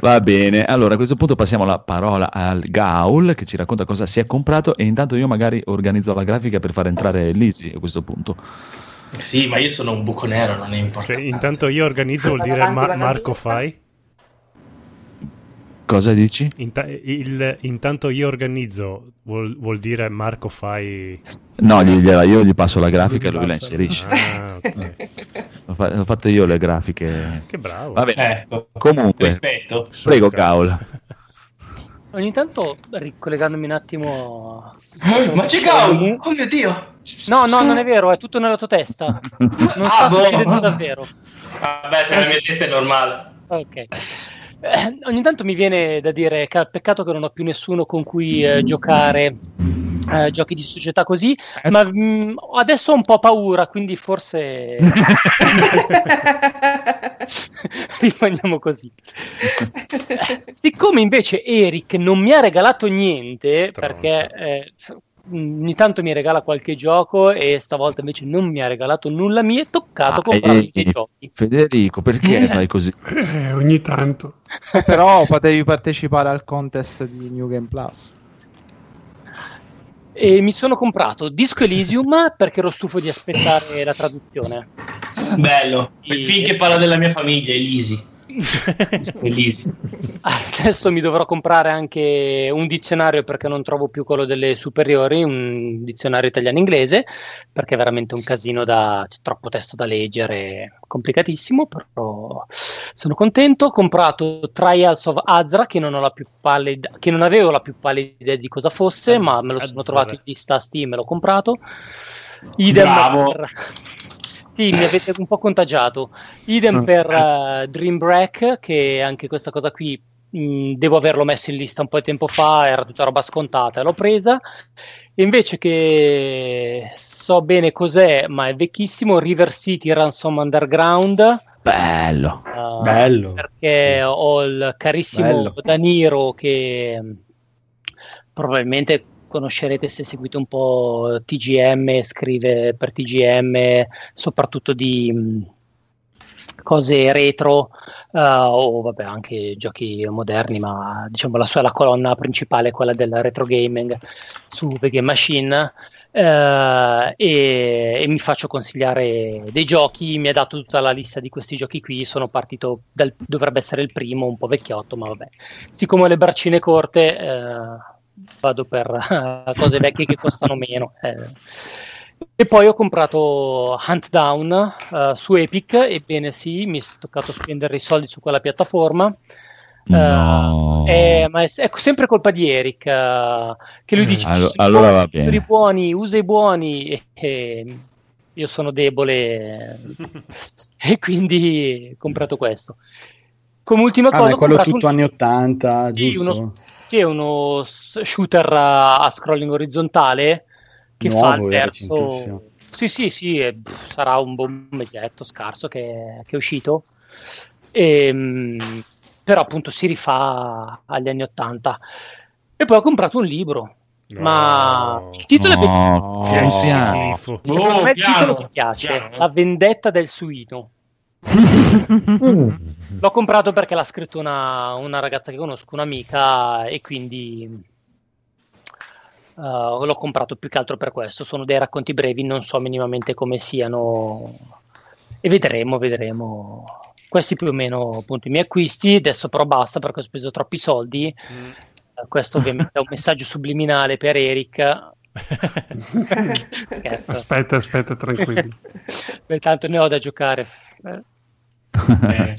Va bene, allora a questo punto passiamo la parola al Gaul che ci racconta cosa si è comprato e intanto io magari organizzo la grafica per far entrare Lisi a questo punto. sì, ma io sono un buco nero, non è Cioè, importante. intanto io organizzo vuol dire Ma- Marco fai? Cosa dici? Inta- il- intanto io organizzo vuol, vuol dire Marco fai... No, gli- gliela- io gli passo la grafica e Lui lui la inserisce. Ah, ok. Ho, fa- ho fatto io le grafiche. Che bravo. Va bene, Ecco, comunque, rispetto. prego. Gaul. Ogni tanto, ricollegandomi un attimo... Eh, Ma c'è Gaul! Oh mio Dio! No, no, non è vero, è tutto nella tua testa. Non Ah, sta boh. davvero. Vabbè, se la mia testa è normale. Ok. Eh, ogni tanto mi viene da dire, ca- peccato che non ho più nessuno con cui eh, giocare eh, giochi di società così, ma mm, adesso ho un po' paura, quindi forse rimaniamo così. Eh, Siccome invece Eric non mi ha regalato niente, Stronzo. perché eh, ogni tanto mi regala qualche gioco e stavolta invece non mi ha regalato nulla, mi è toccato Ah, comprarmi eh, dei giochi. Federico, perché Eh. fai così? Eh, ogni tanto. Però potevi partecipare al contest di New Game Plus. E mi sono comprato Disco Elysium perché ero stufo di aspettare la traduzione. Bello. Il film che parla della mia famiglia, Elisi. Elisi. Adesso mi dovrò comprare anche un dizionario perché non trovo più quello delle superiori, un dizionario italiano-inglese, perché è veramente un casino da... c'è troppo testo da leggere, complicatissimo, però sono contento. Ho comprato Trials of Azra, che non, ho la più pallida, che non avevo la più pallida idea di cosa fosse, ma me lo sono trovato in lista Steam e l'ho comprato. Idem Bravo. per- Sì, mi avete un po' contagiato. Idem per eh, Dream Break, che anche questa cosa qui mh, devo averlo messo in lista un po' di tempo fa, era tutta roba scontata, l'ho presa. E invece che so bene cos'è, ma è vecchissimo, River City Ransom Underground. Bello. eh, Bello. Perché ho il carissimo. Daniro che probabilmente conoscerete se seguite un po' TGM, scrive per TGM soprattutto di mh, cose retro eh, o vabbè anche giochi moderni, ma diciamo la sua la colonna principale è quella del retro gaming su The Game Machine. eh, e, e mi faccio consigliare dei giochi. Mi ha dato tutta la lista di questi giochi qui. Sono partito dal dovrebbe essere il primo, un po' vecchiotto, ma vabbè. Siccome ho le braccine corte, eh, vado per eh, cose vecchie che costano meno. eh. E poi ho comprato Hunt Down eh, su Epic. Ebbene, sì, mi è toccato spendere i soldi su quella piattaforma. No. Eh, ma è, è sempre colpa di Eric eh, che lui dice Allo- "Ci sono i allora buoni, va bene. i buoni, usa i buoni e, e io sono debole e quindi ho comprato questo. Come ultima Ah, cosa è ho quello tutto un- anni 80, sì, giusto? Sì, è uno shooter a, a scrolling orizzontale che fa il Nuovo, è terzo. Sì, sì, sì, e, pff, sarà un buon mesetto scarso che, che è uscito. Ehm, però appunto si rifà agli anni 80. E poi ho comprato un libro. No. Ma il titolo è No, bellissimo. Che Sì, piano. schifo. Oh, me il titolo piano, mi piace, piano. La vendetta del suino. L'ho comprato perché l'ha scritto una, una ragazza che conosco, un'amica, e quindi eh, l'ho comprato più che altro per questo. Sono dei racconti brevi, non so minimamente come siano, e vedremo, vedremo. Questi più o meno appunto i miei acquisti. Adesso però basta perché ho speso troppi soldi. Mm. Eh, Questo ovviamente è un messaggio subliminale per Eric. Aspetta, aspetta, tranquilli. Beh, tanto ne ho da giocare. Eh,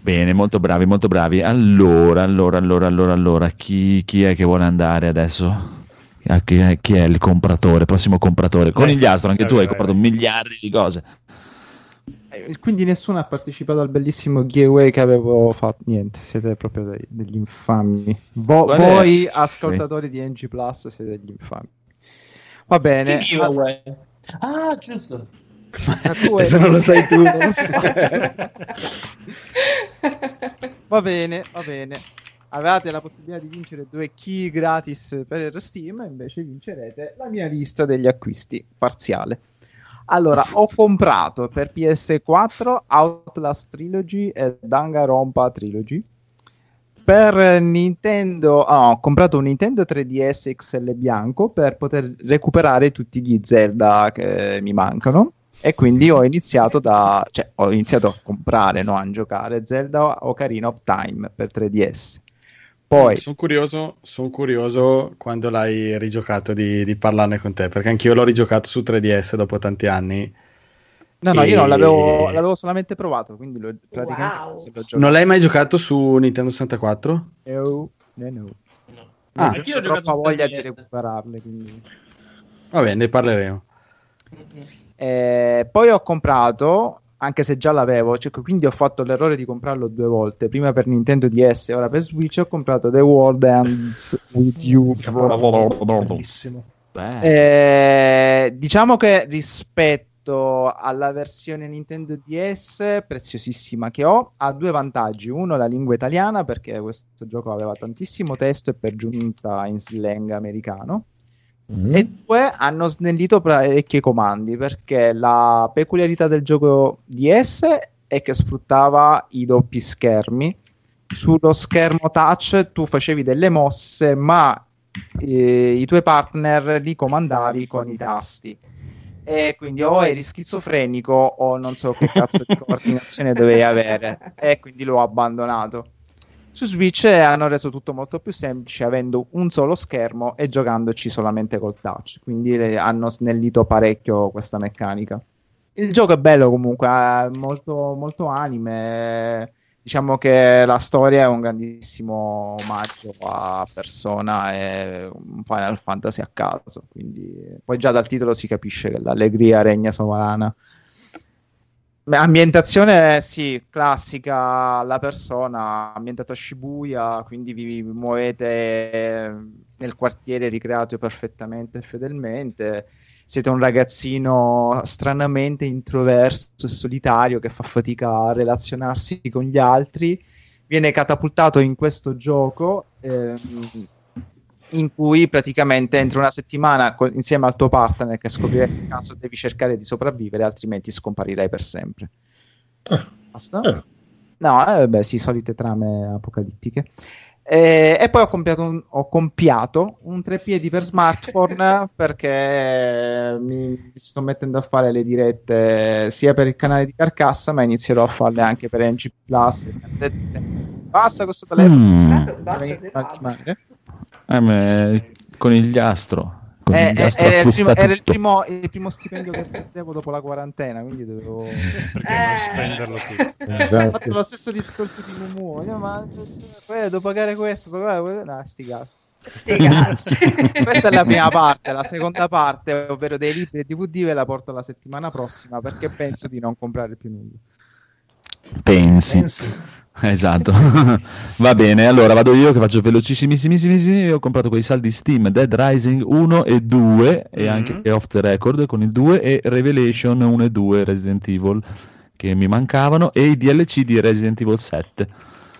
Bene, molto bravi, molto bravi. Allora, allora, allora, allora, allora, chi, chi è che vuole andare adesso? Chi è, chi è il compratore, prossimo compratore? Conigliastro, anche tu hai comprato miliardi di cose. Eh, Quindi nessuno ha partecipato al bellissimo giveaway che avevo fatto. Niente, siete proprio dei- degli infami. Vo- voi, ascoltatori di NG Plus, siete degli infami. Va bene. Che giveaway? Ah, giusto. Ma tu Se non lo sai tu. va bene, va bene. Avevate la possibilità di vincere due key gratis per Steam, invece vincerete la mia lista degli acquisti parziale. Allora, ho comprato per PS4 Outlast Trilogy e Danganronpa Trilogy. Per Nintendo, ah, ho comprato un Nintendo 3DS XL bianco per poter recuperare tutti gli Zelda che mi mancano. E quindi ho iniziato da, cioè, ho iniziato a comprare, no, a giocare Zelda Ocarina of Time per 3DS. Poi, Sono curioso, son curioso quando l'hai rigiocato di, di parlarne con te, perché anch'io l'ho rigiocato su 3DS dopo tanti anni. No, no, e- io non l'avevo, l'avevo solamente provato, quindi lo, praticamente Wow. l'ho. Non l'hai mai giocato su Nintendo 64? No, no, no. Ah. Ho troppa voglia 3DS. di recuperarle, quindi... Vabbè, ne parleremo. Eh, poi ho comprato, anche se già l'avevo, cioè, quindi ho fatto l'errore di comprarlo due volte, prima per Nintendo DS e ora per Switch, ho comprato The World Ends With You. Bellissimo. Eh, diciamo che rispetto alla versione Nintendo DS, preziosissima che ho, ha due vantaggi. Uno, la lingua italiana, perché questo gioco aveva tantissimo testo e per giunta in slang americano. Mm. E due, hanno snellito parecchi comandi, perché la peculiarità del gioco DS è che sfruttava i doppi schermi. Sullo schermo touch tu facevi delle mosse, ma eh, i tuoi partner li comandavi con i tasti. E quindi o eri schizofrenico o non so che cazzo di coordinazione dovevi avere. E quindi l'ho abbandonato. Su Switch hanno reso tutto molto più semplice avendo un solo schermo e giocandoci solamente col touch. Quindi eh, hanno snellito parecchio questa meccanica. Il gioco è bello comunque, molto, molto anime. Diciamo che la storia è un grandissimo omaggio a Persona e un Final Fantasy a caso. Quindi poi già dal titolo si capisce che l'allegria regna sovrana. Ambientazione sì, classica, la persona ambientata a Shibuya, quindi vi muovete nel quartiere ricreato perfettamente e fedelmente. Siete un ragazzino stranamente introverso e solitario che fa fatica a relazionarsi con gli altri. Viene catapultato in questo gioco ehm, in cui praticamente entro una settimana co- insieme al tuo partner che scoprirei per caso devi cercare di sopravvivere, altrimenti scomparirai per sempre. Basta? Eh. No, eh, beh, sì, solite trame apocalittiche. Eh, e poi ho compiato un, ho compiato un trepiedi per smartphone perché mi, mi sto mettendo a fare le dirette sia per il canale di Carcassa, ma inizierò a farle anche per NG Plus. Basta questo telefono. Mm. Rimanere. eh, ma il conigliastro. Eh, eh, era, il primo, era il, primo, il primo stipendio che prendevo dopo la quarantena, quindi dovevo... Perché Eh. non spenderlo tutto? Ho Esatto. fatto lo stesso discorso di Mumu. Io, ma poi devo pagare questo, pagare questo. No, sti cazzi. Questa è la prima parte, la seconda parte, ovvero dei libri e DVD, ve la porto la settimana prossima perché penso di non comprare più nulla. Pensi. Pensi. Esatto. Va bene, allora vado io che faccio velocissimissimi. Ho comprato quei saldi Steam Dead Rising 1 e 2 e Mhm. anche off the record con il 2 e Revelation 1 e 2 Resident Evil che mi mancavano e i DLC di Resident Evil 7.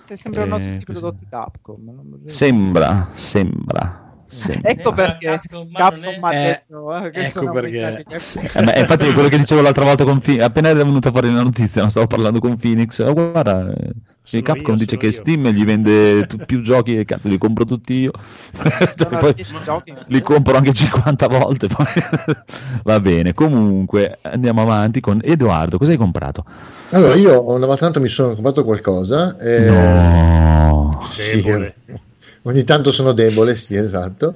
Che sembrano Eh, tutti prodotti Capcom. Sembra, sembra. Sembra. Ecco Sembra perché Capcom, non ha Eh, detto eh, che ecco perché. Eh, beh, infatti è quello che dicevo l'altra volta con Phoenix, appena era venuta fuori la notizia, no, stavo parlando con Phoenix, oh, guarda, eh, Sono Capcom io, dice che io. Steam gli vende tu- più giochi e cazzo li compro tutti io. Sono Poi 10 giochi. li compro anche 50 volte. Poi. Va bene, comunque andiamo avanti con Edoardo, cosa hai comprato? Allora, io una volta tanto mi sono comprato qualcosa. eh, No. sì. Ogni tanto sono debole, sì, esatto.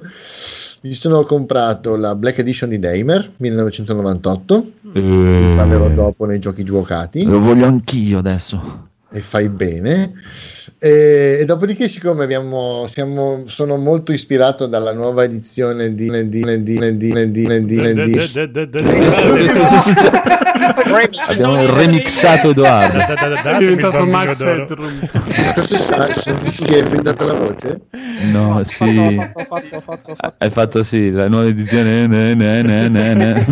Mi sono comprato la Black Edition di Damer 1998. Ne parlerò Eh, dopo nei giochi giocati. lo voglio anch'io adesso. e fai bene. E, e dopodiché, siccome abbiamo, siamo, sono molto ispirato dalla nuova edizione di, di, di, di, di, di, di, di, di, De- Abbiamo remixato Edoardo. Da- da- da- È diventato Max. Headroom. Cosa sta? Si è inventato la voce? No, sì. Fatto, fatto, fatto, fatto. Hai fatto sì, la nuova edizione. ne, ne, ne, ne, ne.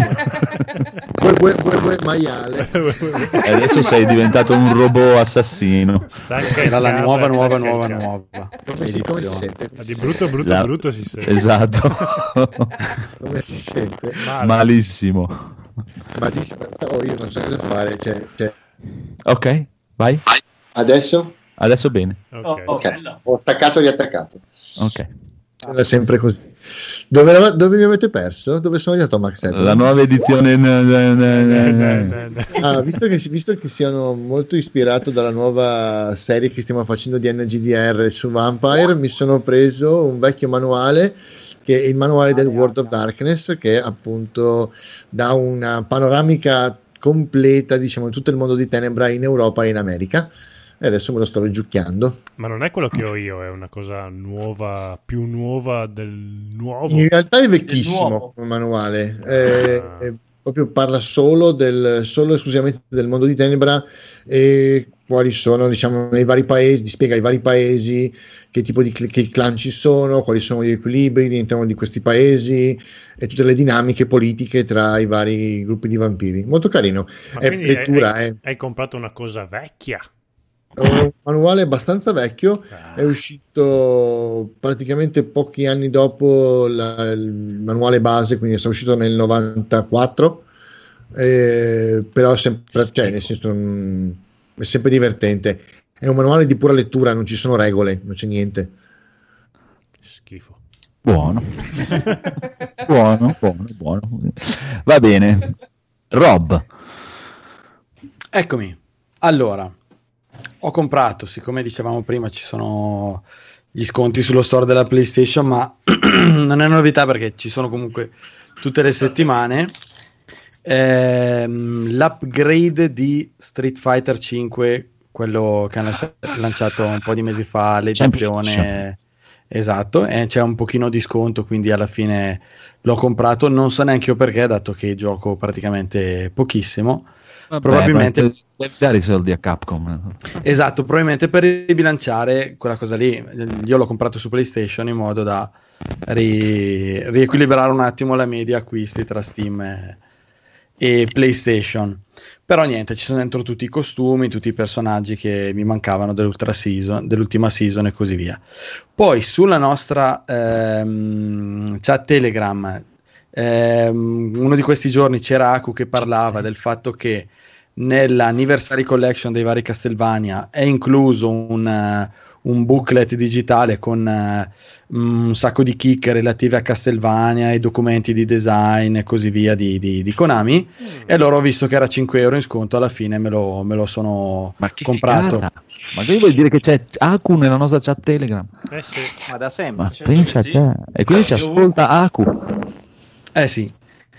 Maiale. E adesso sei diventato un robot assassino. Era la nuova, nuova, nuova, nuova. Si, si di brutto, brutto, brutto si sente. Esatto. Come si sente? Malissimo. Ma dici, però io non so cosa fare. Cioè, cioè, Ok, vai. adesso? Adesso bene. Ok. Oh, Ok, bello. ho staccato e riattaccato. Ok. È sempre così. Dove, era- dove mi avete perso? Dove sono arrivato Max Headroom? La nuova edizione. ne, ne, ne, ne, ne. Ah, visto, che, visto che siano molto ispirato dalla nuova serie che stiamo facendo di NGDR su Vampire, mi sono preso un vecchio manuale che è il manuale del World of Darkness, che appunto dà una panoramica completa, diciamo, di tutto il mondo di Tenebra in Europa e in America. E adesso me lo sto riggiucchiando. Ma non è quello che ho io, è una cosa nuova, più nuova del nuovo. In realtà è vecchissimo come manuale, Ah. eh, proprio parla solo, del, solo esclusivamente del mondo di Tenebra e quali sono, diciamo, nei vari paesi, spiega i vari paesi, che tipo di che clan ci sono, quali sono gli equilibri all'interno di questi paesi e tutte le dinamiche politiche tra i vari gruppi di vampiri. Molto carino. Ma È lettura, hai, eh. hai comprato una cosa vecchia? È un manuale abbastanza vecchio, Ah. è uscito praticamente pochi anni dopo la- il manuale base, quindi è uscito nel 94, eh, però è sempre, cioè, nel senso, mm, è sempre divertente. È un manuale di pura lettura, non ci sono regole, non c'è niente. Schifo. Buono. buono, buono, buono. Va bene. Rob. Eccomi. Allora, ho comprato, siccome dicevamo prima ci sono gli sconti sullo store della PlayStation, ma non è novità perché ci sono comunque tutte le settimane. Ehm, l'upgrade di Street Fighter 5, quello che hanno lanciato un po' di mesi fa, l'edizione Championship. esatto, e c'è un pochino di sconto, quindi alla fine l'ho comprato. Non so neanche io perché, dato che gioco praticamente pochissimo. Probabilmente- Beh, devi dare i soldi a Capcom. Esatto, probabilmente per ribilanciare quella cosa lì. Io l'ho comprato su PlayStation in modo da ri- riequilibrare un attimo la media acquisti tra Steam e, e PlayStation. Però niente, ci sono dentro tutti i costumi, tutti i personaggi che mi mancavano season, dell'ultima season e così via. Poi sulla nostra ehm, chat Telegram, ehm, uno di questi giorni c'era Aku che parlava del fatto che nell'anniversary collection dei vari Castlevania è incluso un, eh, un booklet digitale con eh, un sacco di kick relative a Castlevania e documenti di design e così via di, di- di Konami e allora ho visto che era 5 euro in sconto alla fine me lo, me lo sono Ma che comprato figata. Ma che vuol dire che c'è Aku nella nostra chat Telegram? Eh sì. Ma da sempre. Ma certo pensa a sì. te. E quindi ci Io- ascolta Aku. Eh sì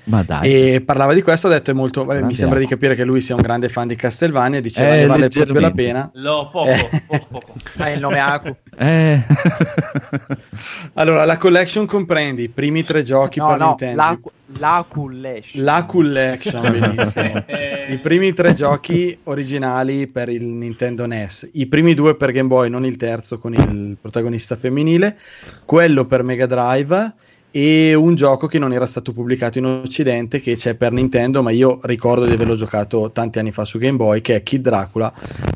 Ma dai. e parlava di questo, ha detto è molto, vabbè, mi sembra di capire che lui sia un grande fan di Castlevania, diceva Eh, ne vale proprio la pena. Lo, poco, Eh. poco, poco. Sai il nome Aku? Eh. Allora, la collection comprende i primi tre giochi No, per no, Nintendo. l'Aku- l'Aku Lash. La collection, benissimo. Eh, I primi tre giochi originali per il Nintendo NES, i primi due per Game Boy, non il terzo con il protagonista femminile, quello per Mega Drive e un gioco che non era stato pubblicato in Occidente che c'è per Nintendo, ma io ricordo di averlo giocato tanti anni fa su Game Boy, che è Kid Dracula,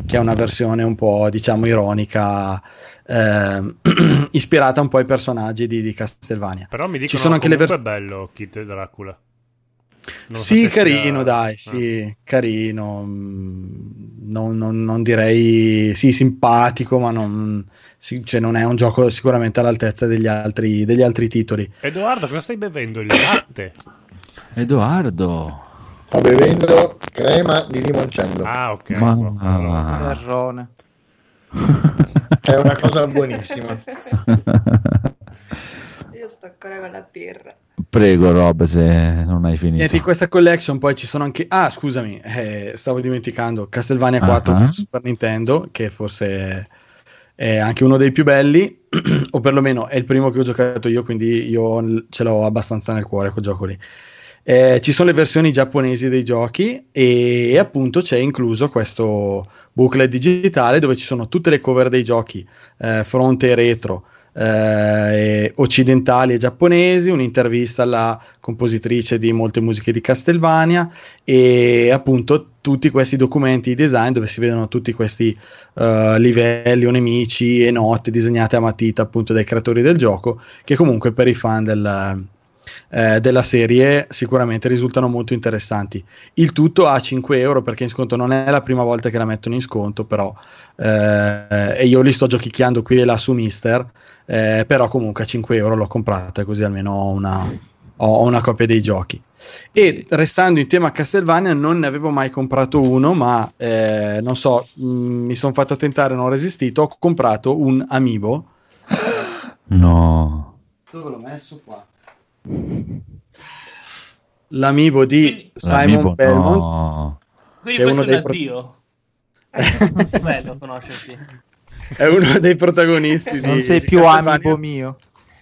che è una versione un po' diciamo ironica, ehm, ispirata un po' ai personaggi di, di Castlevania. Però mi dicono Ci sono anche le vers- bello Kid Dracula. Non sì, carino, sia- dai, Ah. sì, carino. mm, Non, non- non direi sì, simpatico, ma non, sì, cioè, non è un gioco sicuramente all'altezza degli altri, degli altri titoli. Edoardo, cosa stai bevendo? Il latte? Edoardo. Sto bevendo crema di limoncello. Ah, ok. Ma- Allora, Terrone. È una cosa buonissima. Sto ancora con la birra. Prego, Rob, se non hai finito. Niente, in questa collection poi ci sono anche... Ah, scusami, eh, stavo dimenticando, Castlevania 4 Ah. per Super Nintendo, che forse è anche uno dei più belli, o perlomeno è il primo che ho giocato io, quindi io ce l'ho abbastanza nel cuore quel gioco lì. Eh, ci sono le versioni giapponesi dei giochi e appunto c'è incluso questo booklet digitale dove ci sono tutte le cover dei giochi eh, fronte e retro eh, occidentali e giapponesi, un'intervista alla compositrice di molte musiche di Castlevania e appunto tutti questi documenti di design dove si vedono tutti questi eh, livelli o nemici e note disegnate a matita appunto dai creatori del gioco che comunque per i fan del, eh, della serie sicuramente risultano molto interessanti. Il tutto a 5 euro perché in sconto non è la prima volta che la mettono in sconto, però eh, e io li sto giochicchiando qui e là su Mister, eh, però comunque a 5 euro l'ho comprata così almeno ho una, ho una copia dei giochi. E restando in tema Castlevania, non ne avevo mai comprato uno, ma eh, non so, mh, mi sono fatto tentare, non ho resistito. Ho comprato un Amiibo. No. Dove l'ho messo qua? L'Amiibo di Simon L'amiibo, Belmont. no. Quindi è questo è pro- l'addio. Bello conoscerti. È uno dei protagonisti. Non di- sei più amico mio.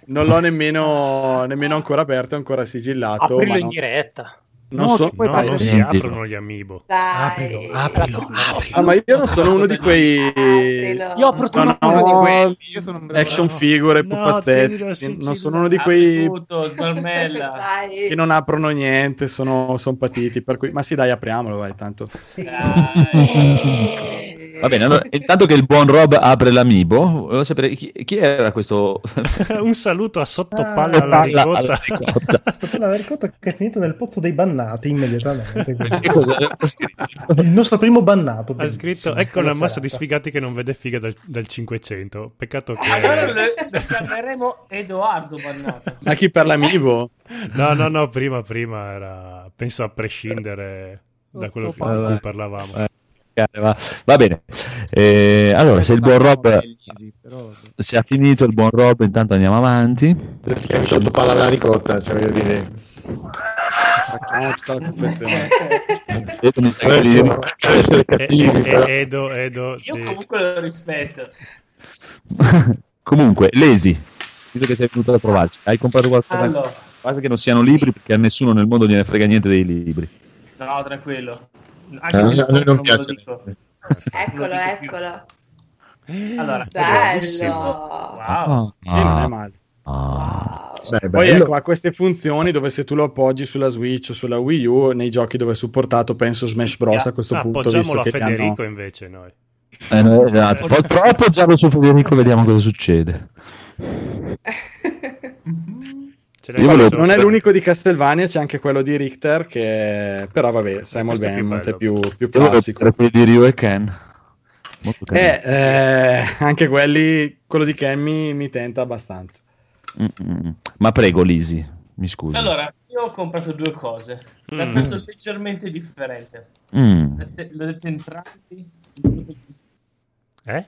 Non l'ho nemmeno, nemmeno ancora aperto, ancora sigillato. Aprilo ma in diretta. Non No, so- No, non si aprono gli amiibo. Dai, Aprilo, Ah, ma io non sono uno di quei Aprilo. Io apro sono tutto. uno di quei io sono un bravo- action figure, pupazzetti. non sono uno di quei tutto, che non aprono niente, sono, sono patiti. Per cui... Ma sì, dai, apriamolo, vai, tanto. Sì. Dai. Va bene, allora, intanto che il buon Rob apre l'amibo, volevo sapere chi, chi era questo Un saluto a sottopalla Ah, alla palla ricotta. alla ricotta? La ricotta che è finito nel pozzo dei bannati immediatamente. Il nostro primo bannato. Ha scritto ecco una quella massa di sfigati che non vede figa dal, dal 500 peccato che Allora lo, chiameremo Edoardo Bannato. Ma chi per l'amibo? no no no prima prima era penso a prescindere da quello che- di cui parlavamo Eh, va. Va bene, Eh, allora se il buon Rob se ha finito il buon Rob intanto andiamo avanti Perché sotto palla alla ricotta, cioè voglio dire. Ah, sto confezionando. Vedo, non sai che Adesso- dire. deve essere E- cattivi, e- però. e- Edo Edo Io comunque lo rispetto. comunque Lesi visto che sei venuto a trovarci hai comprato qualcosa Allora, quasi che non siano libri perché a nessuno nel mondo gliene frega niente dei libri no, tranquillo. Anche Ah, se a noi non lo piace. dico. Eccolo, Non eccolo. Allora, Bello. Wow. Sì, non è Ah, male. ah. Beh, Poi ecco, ha queste funzioni dove se tu lo appoggi sulla Switch o sulla Wii U, nei giochi dove è supportato, penso Smash Bros. a questo Ah, punto, visto a che li hanno- Federico invece noi Eh, no, esatto. Poi appoggiarlo su Federico vediamo cosa succede volevo- Non è l'unico di Castlevania, c'è anche quello di Richter, che però vabbè, Simon Belmont è più, più classico. quelli di Ryu e Ken. Eh, eh, anche quelli, quello di Ken mi, mi tenta abbastanza. Mm, mm, mm. ma prego Lisi mi scusi Allora, io ho comprato due cose. La Mm. penso leggermente differente. Mm. Le le ho dette entrambi. eh?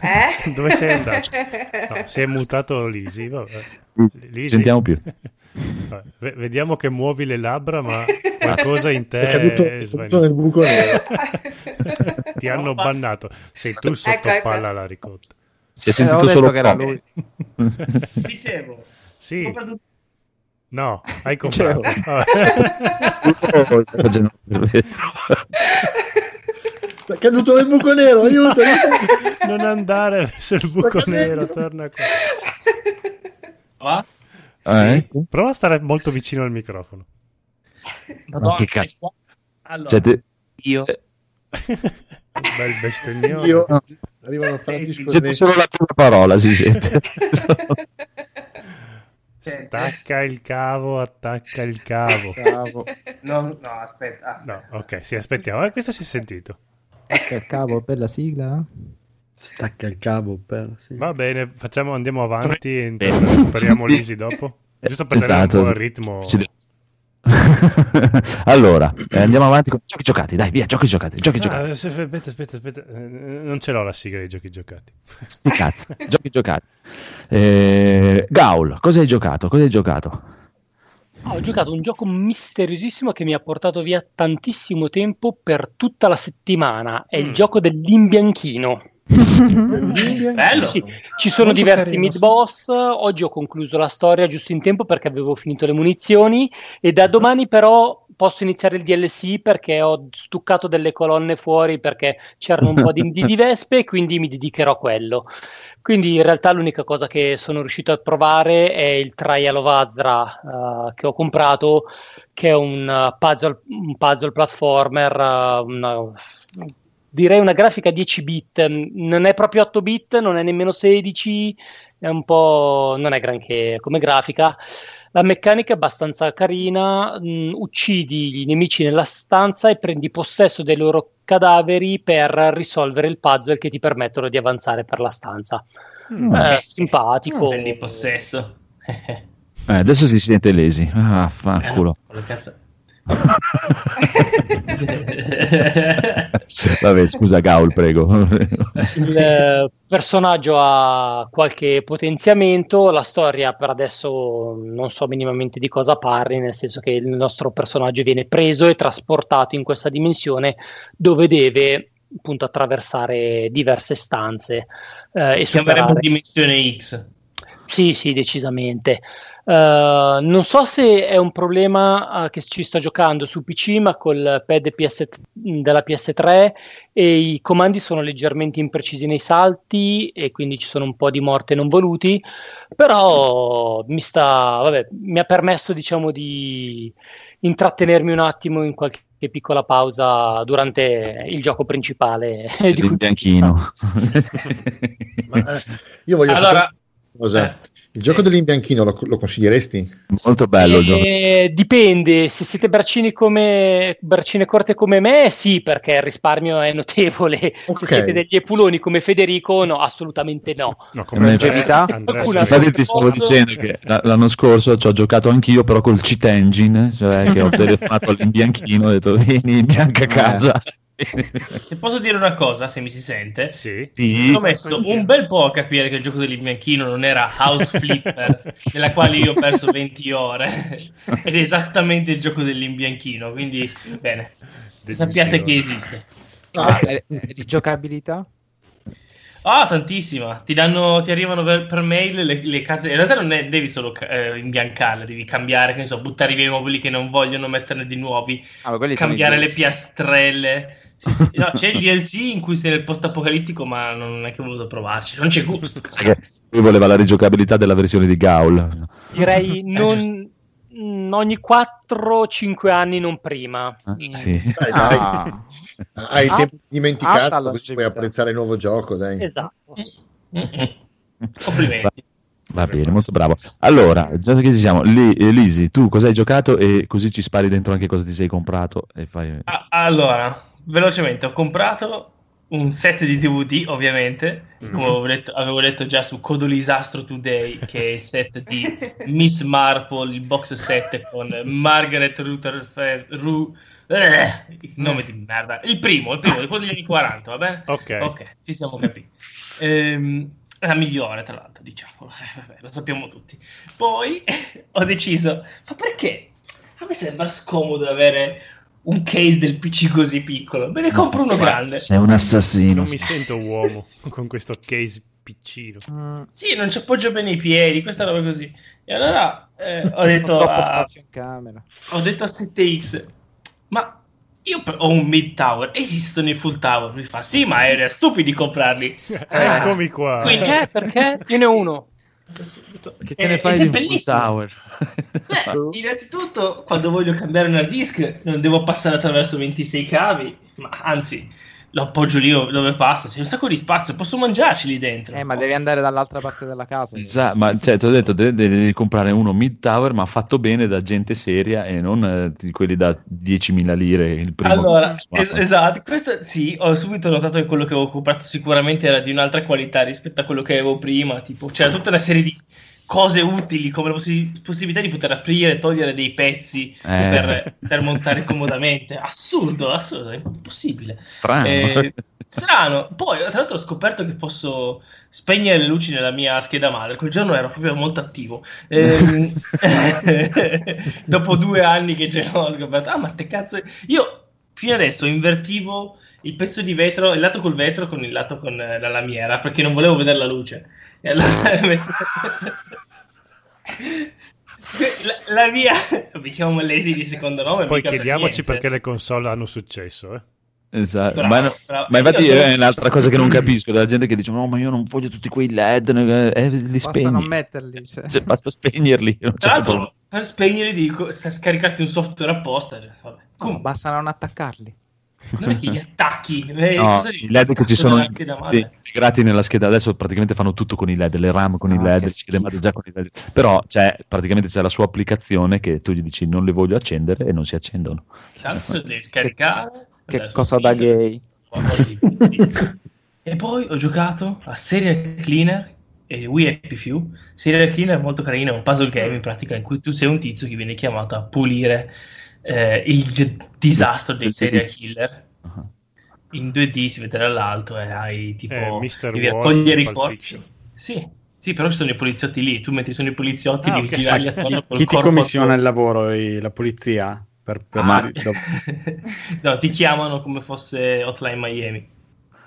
Eh? Dove sei andato? No, si è mutato Lisi. vabbè. Ci Lisi. sentiamo più ve- Vediamo che muovi le labbra, ma qualcosa in te È caduto, è è svanito. nel buco nero. Ti hanno bannato. Sei tu sotto Ecco, ecco. palla alla ricotta. si è Eh, sentito detto solo che era lui. Dicevo, Sì, no, hai comprato. È caduto nel buco nero, aiuto! aiuto. non andare verso il buco nero, torna qua. Qua. Eh? Sì. Prova a stare molto vicino al microfono. Madonna, che cazzo. Allora, Cioè, te- io Bel bestemmione. Io arrivano frasi sente solo la prima parola si sente Stacca il cavo, attacca il cavo. Cavo. no, no, aspetta, aspetta. No, ok, sì, aspettiamo. Eh, questo si è sentito. Ecco il cavo per la sigla. Stacca il cavo per... sì. Va bene, facciamo, andiamo avanti e recuperiamo l'Isi dopo. Giusto per Esatto. un po' il ritmo. Allora eh, andiamo avanti con giochi giocati dai via giochi giocati giochi Ah, giocati aspetta, aspetta, aspetta. eh, Non ce l'ho la sigla dei giochi giocati. sti cazzi giochi giocati eh, Gaul cosa hai giocato cosa hai giocato Ah, ho giocato un gioco misteriosissimo che mi ha portato via tantissimo tempo per tutta la settimana. È Mm. il gioco dell'imbianchino. Bello. Sì, ci sono Molto diversi carino, mid boss. Oggi ho concluso la storia giusto in tempo perché avevo finito le munizioni. E da domani, però, posso iniziare il DLC perché ho stuccato delle colonne fuori perché c'erano un po' di, di, di vespe. e Quindi mi dedicherò a quello. Quindi in realtà l'unica cosa che sono riuscito a provare è il Trial of Azra eh, che ho comprato, che è un uh, puzzle, un puzzle platformer, uh, una- direi una grafica 10 bit, non è proprio 8 bit, non è nemmeno 16, è un po' non è granché come grafica. La meccanica è abbastanza carina, mh, uccidi i nemici nella stanza e prendi possesso dei loro cadaveri per risolvere il puzzle che ti permettono di avanzare per la stanza. Mm. È simpatico. Prendi possesso. Eh, adesso si sente lesi. Ah, fanculo. Eh, no. Vabbè, scusa Gaul, prego. Il eh, personaggio ha qualche potenziamento, la storia per adesso non so minimamente di cosa parli, nel senso che il nostro personaggio viene preso e trasportato in questa dimensione dove deve appunto attraversare diverse stanze eh, e Chiameremo superare. Dimensione X. Sì, sì, decisamente. Uh, non so se è un problema uh, che ci sto giocando su PC, ma col pad PS della PS3 e i comandi sono leggermente imprecisi nei salti e quindi ci sono un po' di morte non voluti, però mi sta, vabbè, mi ha permesso diciamo di intrattenermi un attimo in qualche piccola pausa durante il gioco principale di Il cui bianchino. Ma, eh, io voglio Allora- sapere una cosa. Il gioco dell'imbianchino lo, lo consiglieresti? Molto bello il gioco. Eh, dipende, se siete braccini come braccine corte come me, sì, perché il risparmio è notevole. Ok. Se siete degli epuloni come Federico, no, assolutamente no. No, come longevità? Infatti ti stavo dicendo che l'anno scorso ci ho giocato anch'io, però col cheat engine, cioè che ho telefonato all'imbianchino e ho detto vieni in bianca casa. Se posso dire una cosa, se mi si sente, Sì. Sì. ho messo un bel po' a capire che il gioco dell'imbianchino non era House Flipper, nella quale io ho perso 20 ore, ed è esattamente il gioco dell'imbianchino, quindi bene, sappiate che esiste. Ah, eh, di giocabilità? Ah, tantissima. Ti danno, ti arrivano per, per mail le, le case. In realtà non è- devi solo eh, imbiancarle, devi cambiare, che ne so, buttare via i mobili che non vogliono, metterne di nuovi, Ah, cambiare le piastrelle. Sì, sì. No, c'è il DLC in cui sei nel post apocalittico, ma non è che ho voluto provarci. Non c'è gusto. Lui voleva la rigiocabilità della versione di Gaul. Direi Eh, non mm, ogni 4-5 anni, non prima. Ah, Mm. sì. Dai, dai. Ah. Hai il Ah, tempo di dimenticarlo, alta così puoi apprezzare il nuovo gioco, dai. Esatto. Complimenti. Va bene, molto bravo. Allora, già che ci siamo, eh, Lisi, tu cosa hai giocato e così ci spari dentro anche cosa ti sei comprato e fai... Ah, allora, velocemente, ho comprato un set di DVD, ovviamente, come avevo detto, avevo detto già su Codolisastro Today, che è il set di Miss Marple, il box set con Margaret Rutherford, Ru, eh, il nome di merda, il primo, il primo, quello degli anni 40, va bene? Ok. Ok, ci siamo capiti. Ehm, la migliore, tra l'altro, diciamo, Eh, vabbè, lo sappiamo tutti. Poi ho deciso, ma perché? A me sembra scomodo avere un case del PC così piccolo, me ne compro uno grande. Sei un assassino. Non mi sento uomo con questo case piccino. Mm, Sì, non ci appoggio bene i piedi, questa roba così. E allora eh, ho detto troppo a, spazio in camera. ho detto a 7X, ma io ho un mid tower, esistono i full tower? Mi fa, sì, ma era stupidi comprarli. Eccomi qua. Quindi, Perché? Perché? Tiene uno. Che te ne Eh, fai di bellissimo. tower? Beh, innanzitutto, quando voglio cambiare un hard disk, non devo passare attraverso 26 cavi, ma anzi, lo appoggio lì dove passa. C'è un sacco di spazio, posso mangiarci lì dentro. Eh, ma devi andare dall'altra parte della casa. Esatto, ma cioè, ti ho detto, de- devi comprare uno mid tower, ma fatto bene da gente seria e non eh, di quelli da 10.000 lire. Il primo Allora, es- esatto, questo sì, ho subito notato che quello che avevo comprato sicuramente era di un'altra qualità rispetto a quello che avevo prima, tipo c'era tutta una serie di cose utili come la possi- possibilità di poter aprire e togliere dei pezzi Eh. per, per montare comodamente. Assurdo, assurdo, è impossibile. Strano. Eh, strano. Poi, tra l'altro, ho scoperto che posso spegnere le luci nella mia scheda madre. Quel giorno ero proprio molto attivo. Ehm, dopo due anni che ce l'ho, ho scoperto. Ah, ma ste cazzo. Io fino adesso invertivo il pezzo di vetro, il lato col vetro con il lato con eh, la lamiera, perché non volevo vedere la luce. E allora messo... la, la mia, mi chiamo Lesi di secondo nome. Poi per chiediamoci niente. perché le console hanno successo. Eh. Esatto. Bravo, ma, no- bravo. ma infatti Io è un'altra cosa che non capisco della gente che dice no ma io non voglio tutti quei led eh, li Basta spegni non metterli. se- Cioè, basta spegnerli Tra l'altro, problema. per spegnerli dico, sta scaricarti un software apposta. cioè, Vabbè. No, Comunque, basta non attaccarli. Non è che gli attacchi. eh, No, i led che ci sono integrati nella scheda adesso praticamente fanno tutto con i led le RAM con i Ah, led che le schede madre già con i led però c'è, praticamente c'è la sua applicazione che tu gli dici non le voglio accendere e non si accendono Cazzo, devi scaricare. Che sul cosa da gay. E poi ho giocato a Serial Cleaner e We Happy Few. Serial Cleaner è molto carino, è un puzzle game in pratica in cui tu sei un tizio che viene chiamato a pulire eh, il disastro dei serial killer. Ah. In 2D si vede dall'alto e hai tipo Eh, Mr. devi raccogliere i corpi. Sì, sì, però ci sono i poliziotti lì. Tu mentre sono i poliziotti Ah, devi ok. girarli attorno chi, col chi ti commissiona il lavoro? I- la polizia? Per, per Ah, dopo- no, ti chiamano come fosse Hotline Miami.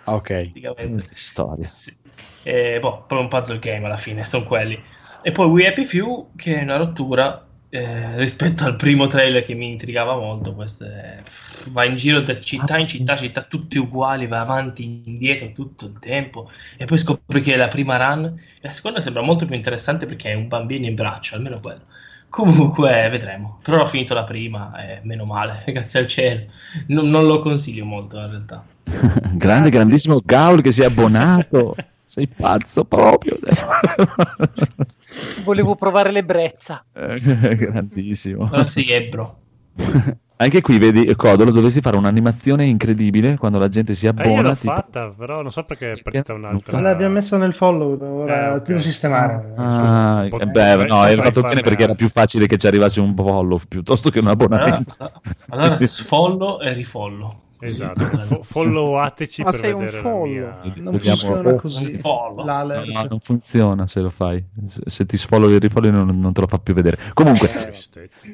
Ah, ok. che storia Sì. E, boh, poi un puzzle game alla fine, sono quelli. E poi We Happy Few, che è una rottura eh, rispetto al primo trailer che mi intrigava molto. Questo è- va in giro da città in città, città tutti uguali, va avanti e indietro tutto il tempo. E poi scopri che è la prima run. La seconda sembra molto più interessante perché è un bambino in braccio, almeno quello. Comunque, vedremo. Però ho finito la prima e meno male, grazie al cielo. Non, non lo consiglio molto in realtà. grande grandissimo Gaul che si è abbonato sei pazzo proprio Volevo provare l'ebbrezza. Eh, grandissimo Ora sei ebbro. anche qui vedi Codolo dovresti fare un'animazione incredibile quando la gente si Eh, io abbona l'ho tipo- fatta, però non so perché è partita un'altra. L'abbiamo messa nel follow, ora Eh, ok. devo sistemare. Ah, eh, beh, no, hai fatto bene perché era altri. più facile che ci arrivasse un follow piuttosto che un Allora, abbonamento. allora sfollo e rifollo. Esatto, Fo- followateci Ma per sei un vedere follow. mia... Non Vediamo- funziona così. No, non funziona se lo fai. Se, ti sfollow e rifollow non, non te lo fa più vedere. Comunque, Tristezza.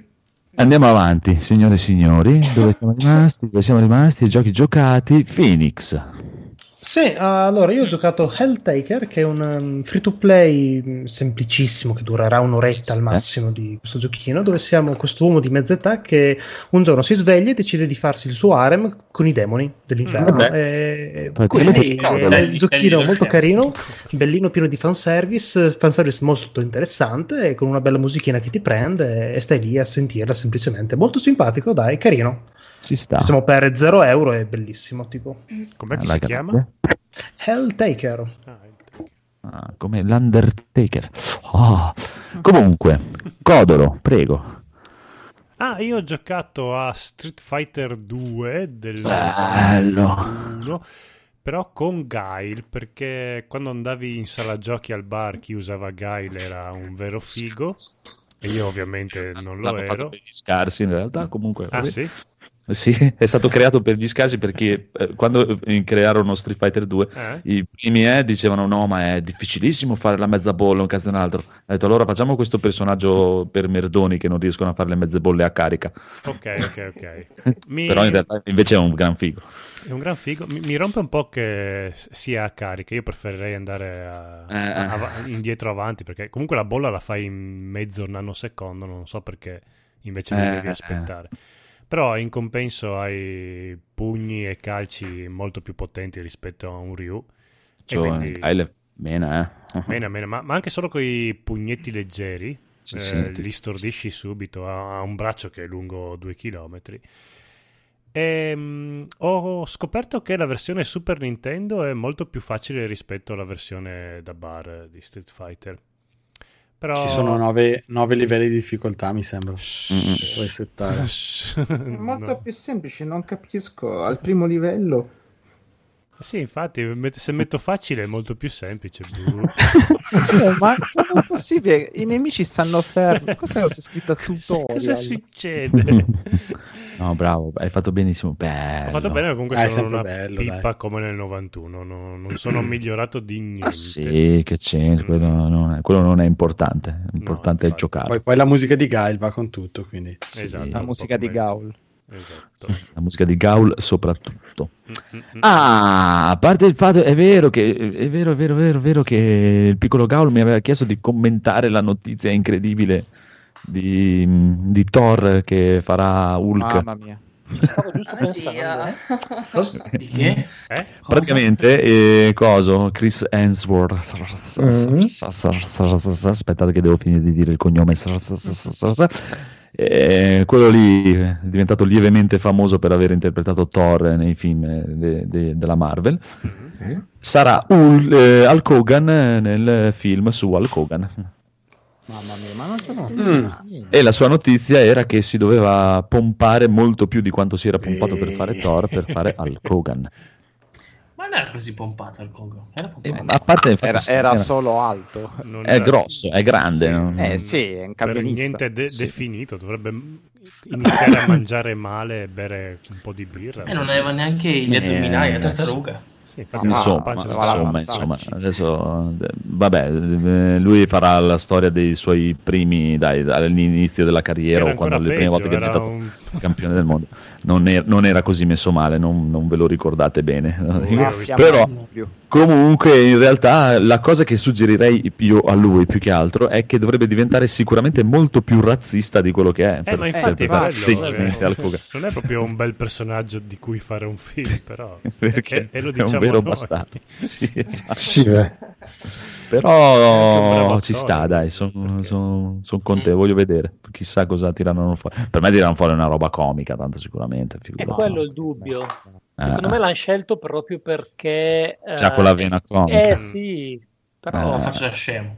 andiamo avanti, signore e signori. Dove siamo rimasti? Dove siamo rimasti? Giochi giocati. Phoenix. Sì, allora io ho giocato Helltaker, che è un um, free to play mm, semplicissimo che durerà un'oretta al massimo di questo giochino, dove siamo questo uomo di mezza età che un giorno si sveglia e decide di farsi il suo harem con i demoni dell'inferno. Vabbè. E- Praticamente quindi è un Belli- giochino belli molto carino, bellino, pieno di fanservice, fanservice molto interessante, e con una bella musichina che ti prende e stai lì a sentirla semplicemente. Molto simpatico, dai, carino. Ci sta. Siamo per 0 euro, è bellissimo, tipo. Com'è che Alla si grande. chiama? Helltaker. Ah, Ah, come l'Undertaker. Ah. Comunque, Codolo, prego. Ah, io ho giocato a Street Fighter 2 del Bello. 1, però con Guile, perché quando andavi in sala giochi al bar chi usava Guile era un vero figo e io ovviamente non lo L'hanno fatto ero. per gli scarsi in realtà, comunque. Ah vabbè. sì? Sì, è stato creato per gli scarsi perché eh, quando eh, crearono Street Fighter 2 Eh? i primi eh, dicevano no ma è difficilissimo fare la mezza bolla un cazzo e un altro ha detto allora facciamo questo personaggio per merdoni che non riescono a fare le mezze bolle a carica Ok, ok, ok. Mi- però in realtà invece è un gran figo È un gran figo. Mi, mi rompe un po' che sia a carica. Io preferirei andare a- Eh, eh. ava- indietro avanti perché comunque la bolla la fai in mezzo nanosecondo. Non so perché invece non Eh, devi eh. aspettare. Però in compenso hai pugni e calci molto più potenti rispetto a un Ryu. E cioè, quindi Kyle, mena eh mena, mena, ma, ma anche solo con i pugnetti leggeri Sì, eh, li stordisci subito. Ha, un braccio che è lungo due chilometri. Ehm, ho scoperto che la versione Super Nintendo è molto più facile rispetto alla versione da bar di Street Fighter. Però... Ci sono nove, nove livelli di difficoltà, mi sembra. Shhh. Puoi settare. Shhh. È molto No. più semplice, non capisco. Al primo livello Sì, infatti, se metto facile è molto più semplice. Eh, ma come è possibile? I nemici stanno fermi. Cos'è c'è scritto tutorial? Cosa succede? no bravo hai fatto benissimo bello Ho fatto bene, comunque Ah, è sono una bello, pippa dai. come nel 91. no- non sono migliorato di niente. ah sì che c'è quello non è, quello non è importante l'importante è infatti. giocare Poi, poi la musica di Guile va con tutto, quindi Esatto. La musica di Gaul. Esatto. La musica di Gaul soprattutto. Mm, mm, mm. Ah, a parte il fatto, è vero che è vero, è vero, è vero, è vero che il piccolo Gaul mi aveva chiesto di commentare la notizia incredibile di, di Thor che farà Hulk. Mamma mia. Stavo giusto pensando. Di che? Eh? Praticamente, eh, coso, Chris Hemsworth. Aspettate che devo finire di dire il cognome. Eh, quello lì è diventato lievemente famoso per aver interpretato Thor nei film de- de- della Marvel. Sì. Sarà Hul- eh, Hulk Hogan nel film su Hulk Hogan. Mamma mia, ma non sono. Mm. E la sua notizia era che si doveva pompare molto più di quanto si era pompato per fare Thor per fare Hulk Hogan. Non era così pompato il Congo. Era pompato. a parte infatti, Era, sì, era solo alto. Non è grosso, è grande. no? Eh sì, è un per camionista. niente de- Sì. definito, dovrebbe iniziare a mangiare male e bere un po' di birra. E non aveva neanche gli Eh, addominali, la eh, tartaruga. Sì, la insomma, insomma, ma- insomma, sì. adesso eh, vabbè, eh, lui farà la storia dei suoi primi, dai, all'inizio della carriera Era o quando le prime volte che è era diventato un- campione del mondo. Non, er- non era così messo male, non, non ve lo ricordate bene. Però comunque in realtà la cosa che suggerirei io a lui più che altro è che dovrebbe diventare sicuramente molto più razzista di quello che è. Eh, per ma infatti quello, eh, Hulk Hogan. non è proprio un bel personaggio di cui fare un film, però. Perché e, e lo è un diciamo vero noi. bastardo. Sì, esatto. Sì, È Però ci sta, dai, sono perché- contento, voglio vedere. Chissà cosa tireranno fuori. Per me tireranno fuori una roba comica, tanto sicuramente. È figurati. quello il dubbio. Eh, Secondo me l'hanno scelto proprio perché... C'ha eh, quella vena comica. Eh sì, però... Eh. Faccio da scemo.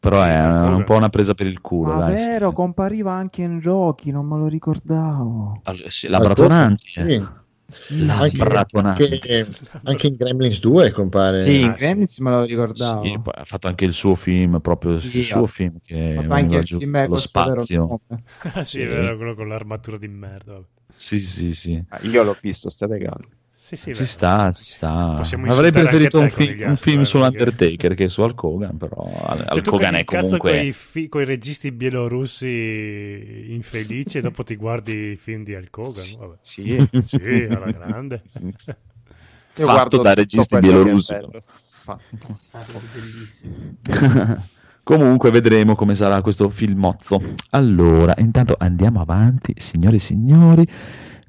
Però è un po' una presa per il culo, Ma dai. vero, sì. compariva anche in giochi, non me lo ricordavo. Allora, sì, la Bratonanti. eh. Sì. Sì, La sì. Bratonanti. Anche, anche in Gremlins 2 compare. Sì, in Ah, sì. Gremlins me lo ricordavo. Sì, ha fatto anche il suo film, proprio il Sì, suo ha- film che Ma veniva anche il giù film vero spazio. sì, Sì. è vero, quello con l'armatura di merda. Sì, sì, sì. Ah, Io l'ho visto, state calmi. Sì, sì, Ci beh. sta, ci sta. Possiamo Avrei preferito un, fi- con un film eh, sull'Undertaker che su Hulk Hogan, però Al- Cioè, Hulk Hogan è comunque... coi, fi- coi registi bielorussi infelici e dopo ti guardi i film di Hulk Hogan. Vabbè. Sì. Sì, alla grande. Io Fatto da registi bielorussi. Fatto. Stato bellissimo. Comunque vedremo come sarà questo filmozzo. Allora, intanto andiamo avanti, signori e signori,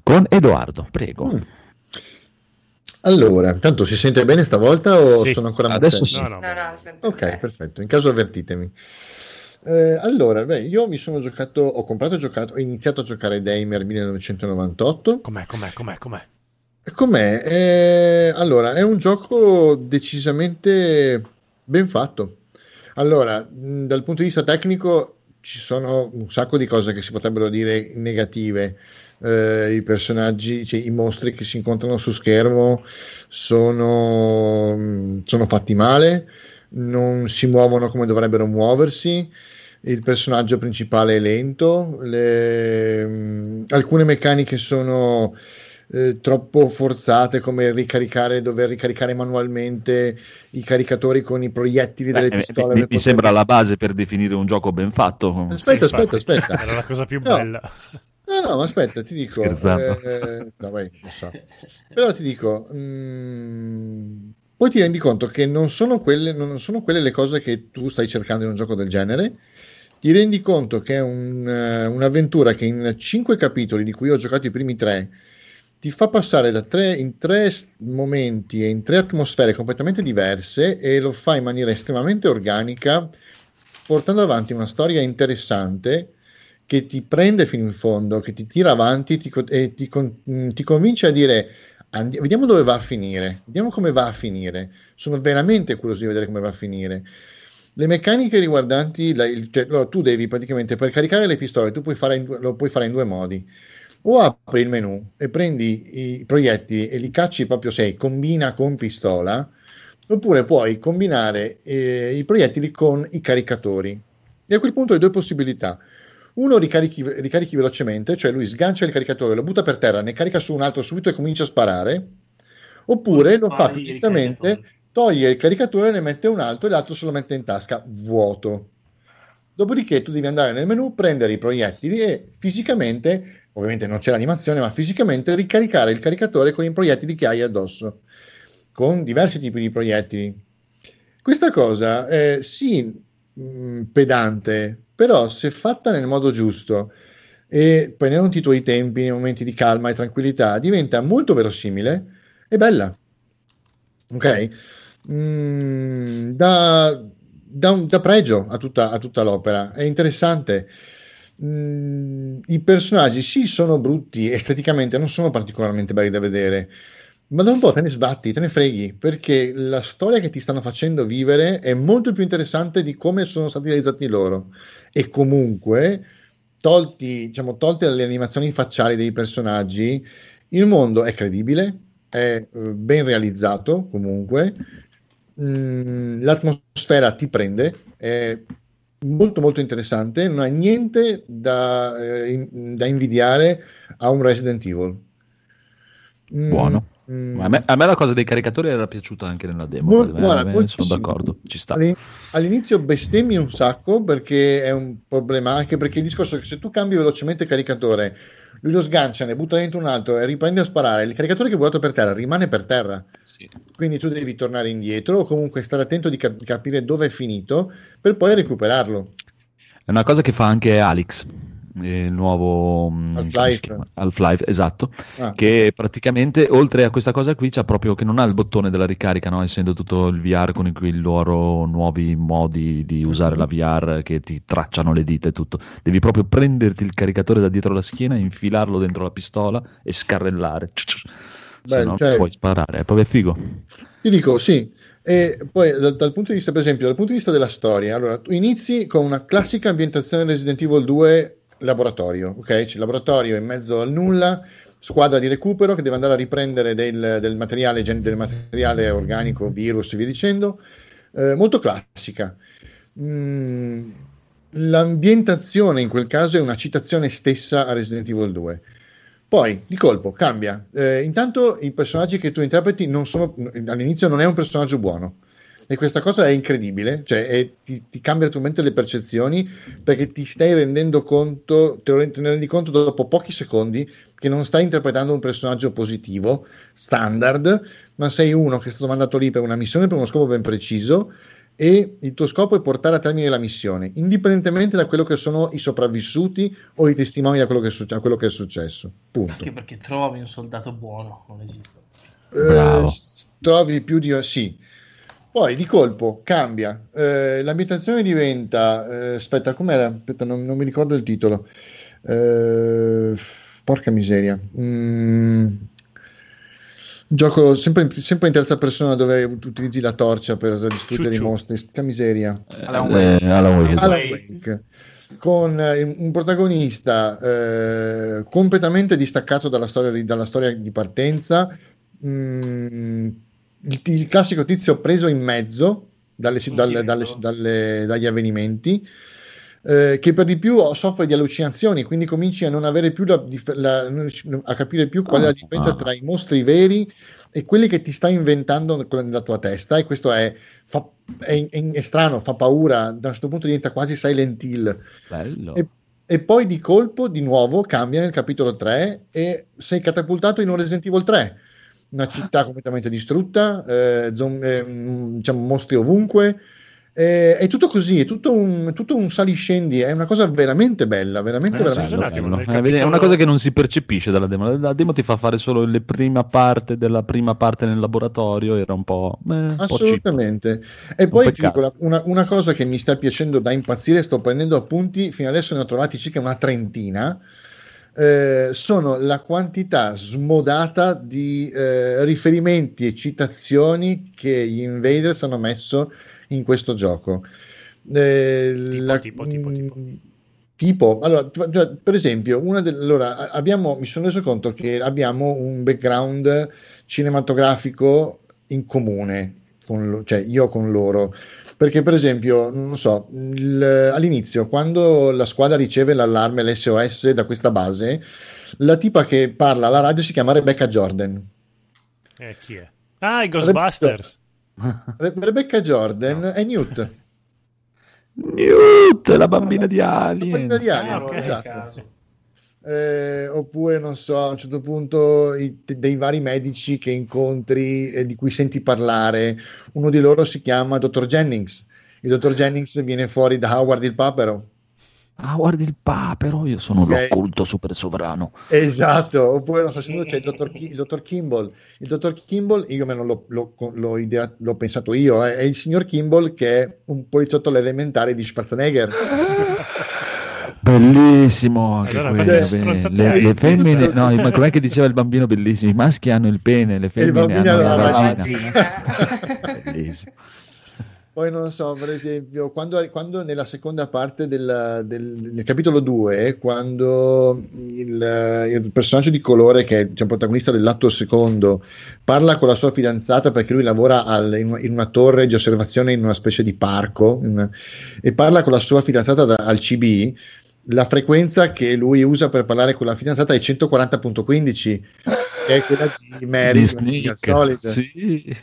con Edoardo, prego. Mm. Allora, tanto si sente bene stavolta o Sì. sono ancora Adesso mazzenti? No, no, No, no, Ok, bene. perfetto. In caso avvertitemi. Eh, allora, beh, io mi sono giocato, ho comprato e giocato, ho iniziato a giocare Damer 1998. Com'è, com'è, com'è, com'è? Com'è? Eh, allora, è un gioco decisamente ben fatto. Allora, mh, dal punto di vista tecnico ci sono un sacco di cose che si potrebbero dire negative. Eh, I personaggi, cioè, i mostri che si incontrano su schermo sono, mh, sono fatti male, non si muovono come dovrebbero muoversi. Il personaggio principale è lento, le- mh, alcune meccaniche sono eh, troppo forzate come ricaricare, dover ricaricare manualmente i caricatori con i proiettili delle Beh, pistole. mi, mi sembra la base per definire un gioco ben fatto. Aspetta, Sì, aspetta, aspetta. Era la cosa più No. bella. No, no, ma aspetta, ti dico. Eh, no, vai, so. Però ti dico, mm, poi ti rendi conto che non sono, quelle, non sono quelle le cose che tu stai cercando in un gioco del genere. Ti rendi conto che è un, eh, un'avventura che in cinque capitoli, di cui ho giocato i primi tre, ti fa passare da tre, in tre momenti e in tre atmosfere completamente diverse e lo fa in maniera estremamente organica, portando avanti una storia interessante che ti prende fino in fondo, che ti tira avanti ti e ti, con- mh, ti convince a dire "Andi- vediamo dove va a finire, vediamo come va a finire. Sono veramente curioso di vedere come va a finire. Le meccaniche riguardanti, la- il- cioè, no, tu devi praticamente per caricare le pistole, tu puoi fare in lo puoi fare in due modi. O apri il menu e prendi i proiettili e li cacci proprio se combina con pistola, oppure puoi combinare eh, i proiettili con i caricatori. E a quel punto hai due possibilità. Uno ricarichi, ricarichi velocemente, cioè lui sgancia il caricatore, lo butta per terra, ne carica su un altro subito e comincia a sparare, oppure lo fa direttamente, ricaricatori. toglie il caricatore, ne mette un altro e l'altro se lo mette in tasca vuoto. Dopodiché tu devi andare nel menu, prendere i proiettili e fisicamente ovviamente non c'è l'animazione, ma fisicamente ricaricare il caricatore con i proiettili che hai addosso, con diversi tipi di proiettili. Questa cosa è sì mh, pedante, però se fatta nel modo giusto e prendendo un titolo i tempi nei momenti di calma e tranquillità, diventa molto verosimile e bella. Ok? Mm, da, da da pregio a tutta, a tutta l'opera, è interessante. Mm, I personaggi sì sono brutti esteticamente, non sono particolarmente belli da vedere, ma da un po' te ne sbatti, te ne freghi, perché la storia che ti stanno facendo vivere è molto più interessante di come sono stati realizzati loro. E comunque, tolti, diciamo, tolte le animazioni facciali dei personaggi, il mondo è credibile, è eh, ben realizzato comunque, Mm, l'atmosfera ti prende, è molto molto interessante, non ha niente da, eh, da invidiare a un Resident Evil. Mm, Buono. Mm, A me, a me la cosa dei caricatori era piaciuta anche nella demo. Mol- guarda, me moltissimo. sono d'accordo, ci sta. All'in- All'inizio bestemmi un sacco perché è un problema, anche perché il discorso è che se tu cambi velocemente il caricatore, lui lo sgancia, ne butta dentro un altro e riprende a sparare, il caricatore che è buttato per terra rimane per terra. Quindi tu devi tornare indietro o comunque stare attento di cap- capire dove è finito per poi recuperarlo. È una cosa che fa anche Alex, il nuovo mm, Half-Life. Half-Life, esatto. Ah. Che praticamente oltre a questa cosa qui c'ha proprio che non ha il bottone della ricarica, no? essendo tutto il VR con i, loro nuovi modi di usare la VR che ti tracciano le dita e tutto. Devi proprio prenderti il caricatore da dietro la schiena, infilarlo dentro la pistola e scarrellare. Se Beh, no, cioè- non puoi sparare, è proprio figo. Ti dico sì, e poi dal, dal punto di vista, per esempio, dal punto di vista della storia, allora tu inizi con una classica ambientazione Resident Evil 2 laboratorio, ok? C'è il laboratorio in mezzo al nulla, squadra di recupero che deve andare a riprendere del, del materiale, del materiale organico, virus e via dicendo, Eh, molto classica. Mm, l'ambientazione in quel caso è una citazione stessa a Resident Evil 2. Poi, di colpo, cambia. Eh, intanto i personaggi che tu interpreti non sono, all'inizio non è un personaggio buono. E questa cosa è incredibile, cioè è- ti, ti cambia totalmente le percezioni perché ti stai rendendo conto, te, ne rendi conto dopo pochi secondi che non stai interpretando un personaggio positivo, standard, ma sei uno che è stato mandato lì per una missione, per uno scopo ben preciso e il tuo scopo è portare a termine la missione, indipendentemente da quello che sono i sopravvissuti o i testimoni da quello che è, succe- a quello che è successo. Punto. Anche perché trovi un soldato buono, non esiste. Eh, trovi più di sì. Poi di colpo cambia, Eh, l'ambientazione diventa, eh, aspetta, com'era? Aspetta, non, non mi ricordo il titolo. Eh, porca miseria. Mm, gioco sempre in, sempre in terza persona dove utilizzi la torcia per distruggere i Ciucciù. mostri. Porca miseria. Alan Eh, Alan Wake, esatto. Alan Wake. Con eh, un protagonista eh, completamente distaccato dalla storia, di- dalla storia di partenza, mm, il, il classico tizio preso in mezzo dalle- dalle- dalle- dalle- dagli avvenimenti, eh, che per di più soffre di allucinazioni, quindi cominci a non avere più la, la- a capire più qual è la differenza Ah. tra i mostri veri e quelli che ti stai inventando nella tua testa, e questo è, fa- è- è- è strano, fa paura, da un certo punto diventa quasi Silent Hill. Bello. E, e poi di colpo, di nuovo, cambia nel capitolo 3 e sei catapultato in un Resident Evil 3. Una città completamente distrutta, eh, zom- eh, mm, diciamo, mostri ovunque. eh, è tutto così, è tutto un, tutto un saliscendi, è una cosa veramente bella, veramente, Eh, veramente un attimo, vedi, È capitolo- una cosa che non si percepisce dalla demo. La demo ti fa fare solo la prima parte della prima parte nel laboratorio. Era un po'. eh, un po'. Assolutamente. E poi ti dico una, una cosa che mi sta piacendo da impazzire, sto prendendo appunti, fino adesso ne ho trovati circa una trentina, eh, sono la quantità smodata di eh, riferimenti e citazioni che gli Invaders hanno messo in questo gioco. Eh, la- tipo, tipo, tipo. mm, Tipo, allora, t- cioè, per esempio, una del- allora, abbiamo, mi sono reso conto che abbiamo un background cinematografico in comune, con lo- cioè io con loro. Perché, per esempio, non so, il- all'inizio, quando la squadra riceve l'allarme, l'SOS da questa base, la tipa che parla alla radio si chiama Rebecca Jordan. Eh, chi è? Ah, i Ghostbusters. Re- Rebecca Jordan è Newt. Newt, la bambina di La Alien. bambina di Ah, Alien, ok. esatto. Caso. Eh, oppure non so, a un certo punto i- dei vari medici che incontri e di cui senti parlare. Uno di loro si chiama Dr. Jennings. Il dottor Jennings viene fuori da Howard il Papero. Guardi il papero, io sono Ok. l'occulto super sovrano. Esatto, oppure non so, se c'è il dottor, Ki- il dottor Kimball. Il dottor Kimball, io me non l'ho, l'ho- l'ho idea- l'ho pensato io, eh, è il signor Kimball che è un poliziotto all'elementare di Schwarzenegger. Bellissimo anche Allora, quello, Le, le femmine, no, ma com'è che diceva il bambino bellissimo? I maschi hanno il pene, le i femmine bambini hanno la la vagina. vagina. Bellissimo. Poi non so, per esempio, quando, quando nella seconda parte del, del- nel capitolo 2, quando il, il personaggio di colore, che è diciamo, protagonista dell'atto secondo, parla con la sua fidanzata perché lui lavora al- in, una, in una torre di osservazione in una specie di parco in- e parla con la sua fidanzata da- al CB, la frequenza che lui usa per parlare con la fidanzata è 140.15, che è quella di Mary. Solid. Sì.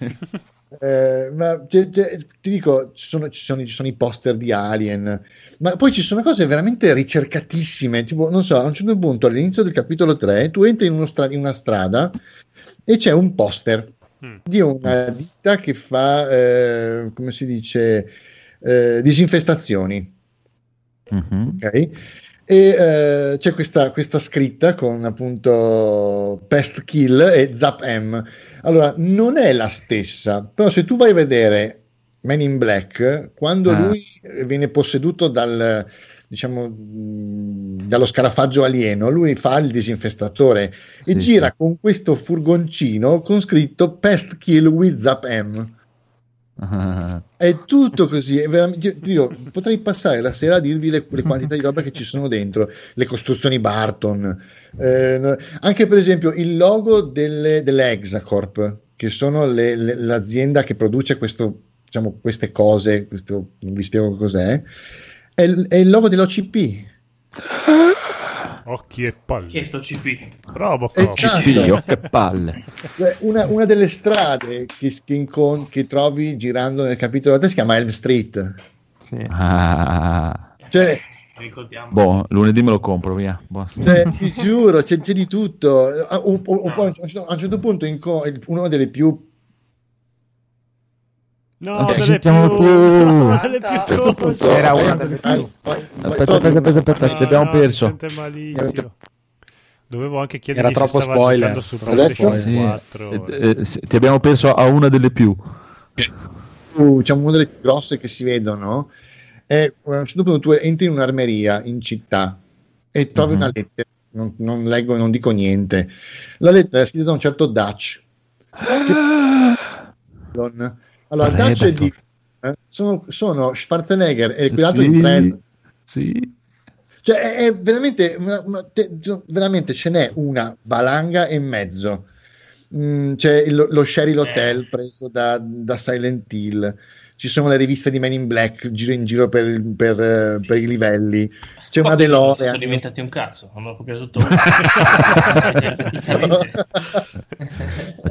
Eh, ma c'è- c'è- ti dico, ci sono, ci, sono, ci sono i poster di Alien, ma poi ci sono cose veramente ricercatissime. Tipo, non so, a un certo punto all'inizio del capitolo 3 tu entri in, uno stra- in una strada e c'è un poster Mm. di una ditta che fa, eh, come si dice, eh, disinfestazioni. Mhm. ok? E eh, c'è questa, questa scritta con appunto Pest Kill e Zap M. Allora, non è la stessa, però se tu vai a vedere Men in Black, quando Ah. lui viene posseduto dal, diciamo, mh, dallo scarafaggio alieno, lui fa il disinfestatore e Sì, gira sì. con questo furgoncino con scritto Pest Kill with Zap M. Ah, È tutto così, è veramente- io- potrei passare la sera a dirvi le, le quantità di roba che ci sono dentro, le costruzioni Barton, eh, anche per esempio il logo delle, delle Hexacorp, che sono le- le- l'azienda che produce questo, diciamo, queste cose, questo, non vi spiego cos'è, è è il logo dell'OCP. Occhi e palle. Che è sto CP? Robocop. Esatto. CP, oh, che palle. Beh, Una, una delle strade che, che incon- che trovi girando nel capitolo 3 si chiama Elm Street. Sì. Ah, Cioè, Ricordiamo. boh, lunedì me lo compro, via. Boh. Cioè, ti giuro, c'è, c'è di tutto. Un- un- un po' a un certo- punto, inco- il- una delle più. No, Non ci delle sentiamo più. No. Era una delle più. Aspetta, aspetta, aspetta, aspetta, ti abbiamo perso. Si sente malissimo. Dovevo anche chiedergli Era troppo se stava spoiler. giocando su spoiler. Sì, 4. eh, eh, ti abbiamo perso a una delle più. Uh, C'è una delle più grosse che si vedono. È, a un certo punto tu entri in un'armeria in città e trovi Mhm. una lettera. Non, non leggo, non dico niente. La lettera è scritta da un certo Dutch. Don- Allora, Predator. Dutch e di, eh, sono, sono Schwarzenegger e quell'altro Sì, di Fred. sì. Cioè, è, è veramente, una- una- te- veramente ce n'è una valanga e mezzo. Mm, c'è il- lo Sheryl Hotel preso da, da Silent Hill. Ci sono le riviste di Men in Black giro in giro per, per, eh, per i livelli. C'è una Sono DeLorean. diventati un cazzo, hanno copiato tutto.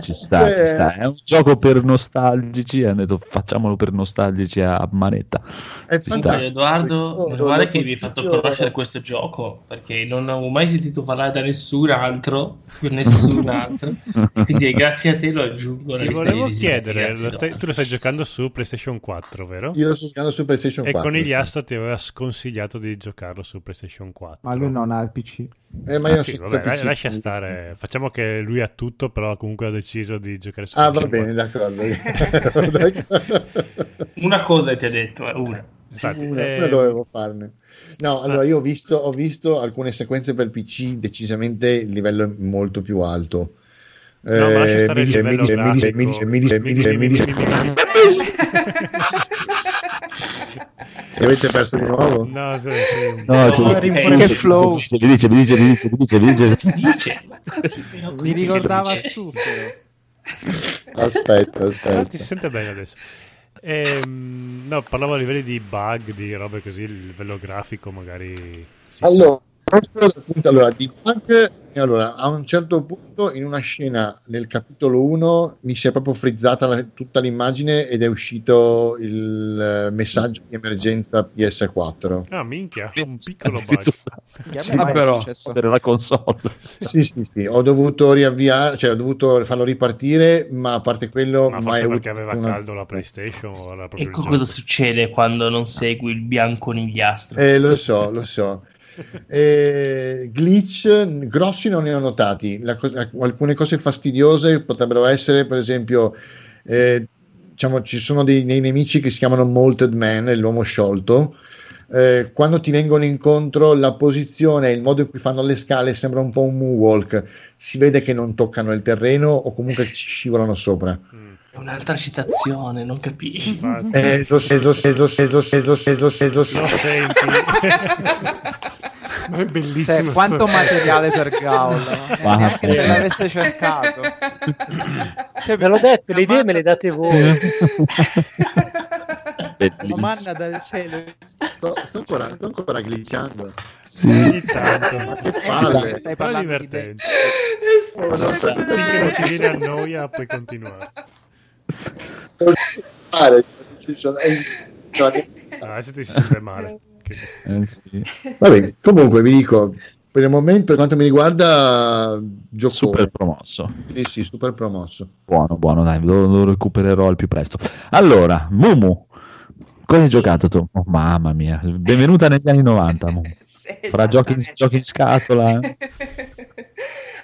Ci sta, ci Eh. sta. È un gioco per nostalgici. e Hanno detto facciamolo per nostalgici a manetta. Ci. Edoardo, Oh, meno male che mi hai fatto conoscere questo gioco perché non avevo mai sentito parlare da nessun altro, per nessun altro. Quindi grazie a te lo aggiungo. Ti volevo chiedere, lo stai- tu lo stai giocando su PlayStation 4, vero? Io lo sto giocando su PlayStation E 4. Conigliastro ti aveva sconsigliato di giocarlo su PlayStation 4. Ma lui non ha il PC. Eh, ma Ah, io sì, sono vabbè, la- lascia PC. stare. Facciamo che lui ha tutto, però comunque ha deciso di giocare su Ah, va PlayStation bene, 4. d'accordo. D'accordo. Una cosa ti ha detto, eh, una. Infatti, Una, eh, una dovevo farne. No, allora Ah. io ho visto, ho visto alcune sequenze per PC decisamente il livello è molto più alto. No, ma lascia Eh, stare mi il dice, mi dice, mi dice, mi dice, mi dice, mi dice, mi dice, Mi- mi- mi- mi- Mi avete perso di nuovo? No, sì, sì. No, ci- Ok, che flow. Ci dice, mi dice, mi dice, mi dice, mi dice, mi dice. Mi ricordava tutto. Aspetta, ti aspetta. si sente bene adesso. Ehm, no, parlavo a livelli di bug, di robe così, il livello grafico magari si. Allora, allora, di Bug, allora, a un certo punto in una scena nel capitolo 1 mi si è proprio frizzata la- tutta l'immagine ed è uscito il eh, messaggio di emergenza PS4. Ah, minchia, un piccolo bug. Ah, è però. la console. Sì, sì, sì, ho dovuto riavviare, cioè ho dovuto farlo ripartire, ma a parte quello, Ma mai perché aveva una- caldo la PlayStation Ecco cosa succede quando non segui il bianconigliastro. Eh, lo so, lo so. Eh, glitch grossi non ne ho notati. La alcune cose fastidiose potrebbero essere, per esempio, eh, diciamo, ci sono dei, dei nemici che si chiamano Molted Man, l'uomo sciolto. Eh, quando ti vengono incontro, la posizione e il modo in cui fanno le scale sembra un po' un moonwalk. Si vede che non toccano il terreno o comunque ci scivolano sopra. È un'altra citazione, non capisci. Eh, lo so, lo so, lo so, lo so, lo so, lo so, lo so. Lo senti? Ma è bellissimo. Cioè, quanto sto- materiale per Gaul, no? Ma- neanche se l'avesse cercato. Cioè, ve l'ho detto, le idee me le date voi. La manna dal cielo. Sto, sto ancora, sto ancora glitchando. Ogni tanto. Che palle. Stai parlando di te. divertente. Strana. Finché non ci viene a noia, puoi continuare. Fare, nel senso, è- no, Ah, si sente male. Eh, sì. Vabbè, comunque vi dico, per il momento, per quanto mi riguarda, gioco Super promosso. Sì, sì, super promosso. Buono, buono, dai, lo, lo recupererò al più presto. Allora, Mumu, cosa hai giocato tu? Oh, mamma mia, benvenuta negli anni 90, Mumu. Sì, Fra giochi, giochi in scatola.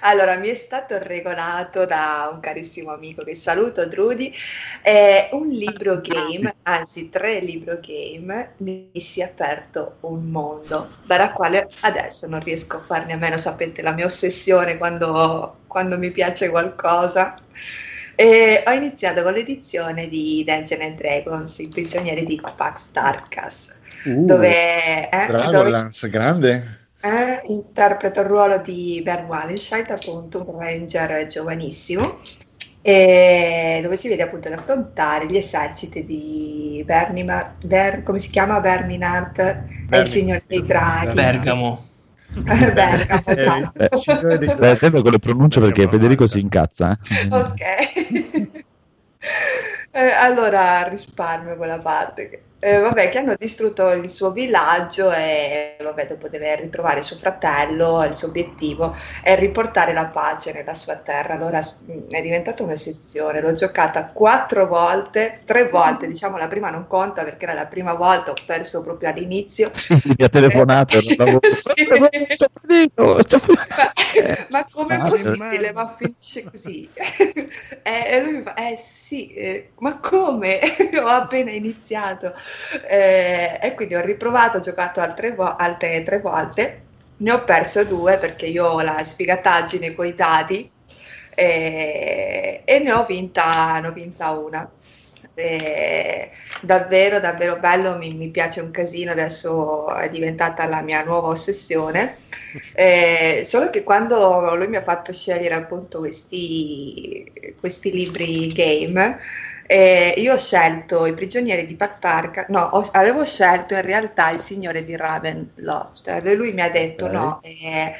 Allora, mi è stato regolato da un carissimo amico che saluto, Trudy, eh, un libro game, anzi tre libro game, mi si è aperto un mondo dalla quale adesso non riesco a farne a meno, sapete la mia ossessione quando, quando mi piace qualcosa. E ho iniziato con l'edizione di Dungeons and Dragons, i prigionieri di Pax Tarkas, Uh, dove, eh, bravo, dove- grande. Eh, interpreta il ruolo di Ben Wallenscheid, appunto un ranger giovanissimo, e dove si vede appunto ad affrontare gli eserciti di Bernima, Ber- come si chiama? Berminard Berni- il signore dei draghi. Bergamo. Bergamo, Eh, esatto. Eh, Stai attento con le pronunce perché Federico si incazza. eh. Ok. Eh, allora risparmio quella parte. Eh, vabbè, che hanno distrutto il suo villaggio e vabbè, dopo deve ritrovare suo fratello, il suo obiettivo è riportare la pace nella sua terra. Allora s- è diventata un'ossessione. L'ho giocata quattro volte, tre volte, diciamo la prima non conta perché era la prima volta, ho perso proprio all'inizio. Sì, mi ha telefonato. Sì. ma com'è Ah, possibile? Ma finisce così. e e lui mi fa, eh sì, eh, ma come? ho appena iniziato. Eh, e quindi ho riprovato, ho giocato altre, vo- altre tre volte, ne ho perso due perché io ho la sfigataggine con i dati eh, e ne ho vinta, ne ho vinta una. Eh, davvero davvero bello mi, mi piace un casino adesso è diventata la mia nuova ossessione eh, solo che quando lui mi ha fatto scegliere appunto questi, questi libri game eh, io ho scelto i prigionieri di Pazzarca no ho- avevo scelto in realtà il signore di Ravenloft e lui mi ha detto Ok. no eh,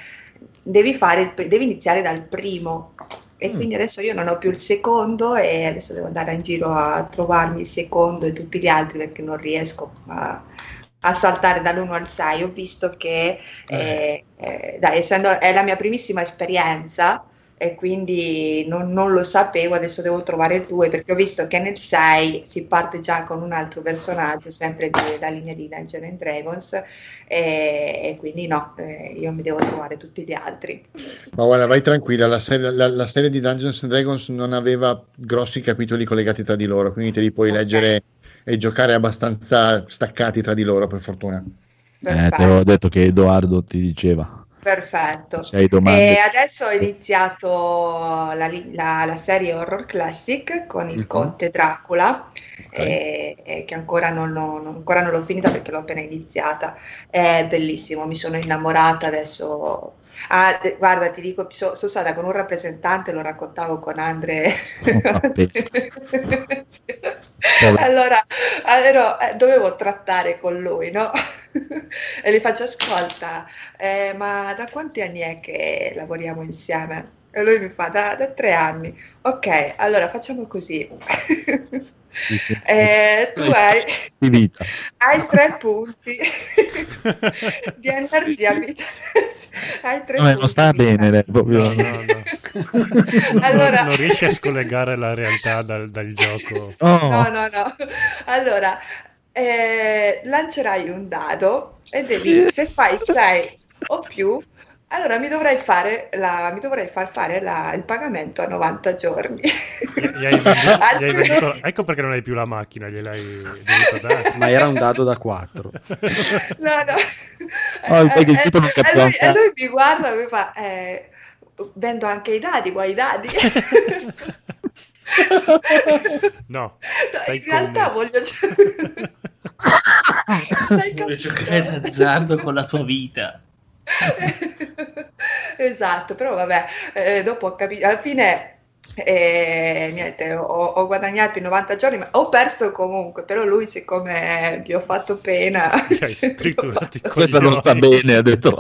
devi, fare devi iniziare dal primo e Mm. quindi adesso io non ho più il secondo e adesso devo andare in giro a trovarmi il secondo e tutti gli altri perché non riesco a, a saltare dall'1 al 6. Ho visto che, eh, eh, dai, essendo è la mia primissima esperienza e quindi non, non lo sapevo, adesso devo trovare il 2 perché ho visto che nel 6 si parte già con un altro personaggio, sempre della linea di Dungeons and Dragons e, e quindi no, eh, io mi devo trovare tutti gli altri. Ma guarda, vai tranquilla, la serie, la- la serie di Dungeons and Dragons non aveva grossi capitoli collegati tra di loro, quindi te li puoi Ok. leggere e giocare abbastanza staccati tra di loro, per fortuna. Eh, te l'avevo detto che Edoardo ti diceva. Perfetto. E adesso ho iniziato la, la- la serie Horror Classic con il Mhm. Conte Dracula, e- e che ancora non, l'ho- non- ancora non l'ho finita perché l'ho appena iniziata. È bellissimo, mi sono innamorata adesso. Ah, guarda, ti dico, so- sono stata con un rappresentante, lo raccontavo con Andre. Ah, allora, allora, eh, dovevo trattare con lui, no? e gli faccio ascolta, eh, ma da quanti anni è che lavoriamo insieme? E lui mi fa da, da tre anni. Ok, allora facciamo così. Sì, sì. Eh, tu hai, Di vita. hai tre punti di energia vitale. Hai tre Vabbè, punti non sta bene, lei, proprio- No, no, Allora- non, non riesce a scollegare la realtà dal, dal gioco. Oh. No, no, no. Allora, eh, lancerai un dado e devi, se fai 6 o più, allora mi dovrai fare la, mi dovrai far fare la- il pagamento a 90 giorni. Gli, gli hai venduto, gli hai venduto- ecco perché non hai più la macchina, gliel'hai dovuta dare. Ma era un dado da 4. No, no. Oh, perché il Eh, non e capiva lui, e cazzo. lui mi guarda e mi fa, eh, vendo anche i dadi, vuoi i dadi? No, in realtà commesso. voglio giocare. Capendo? giocare d'azzardo con la tua vita. esatto, però vabbè, eh, dopo ho capito, alla fine eh, niente, ho, ho guadagnato i 90 giorni, ma ho perso comunque, però lui siccome gli ho fatto pena, hai triturato i Questa non sta bene, ha detto.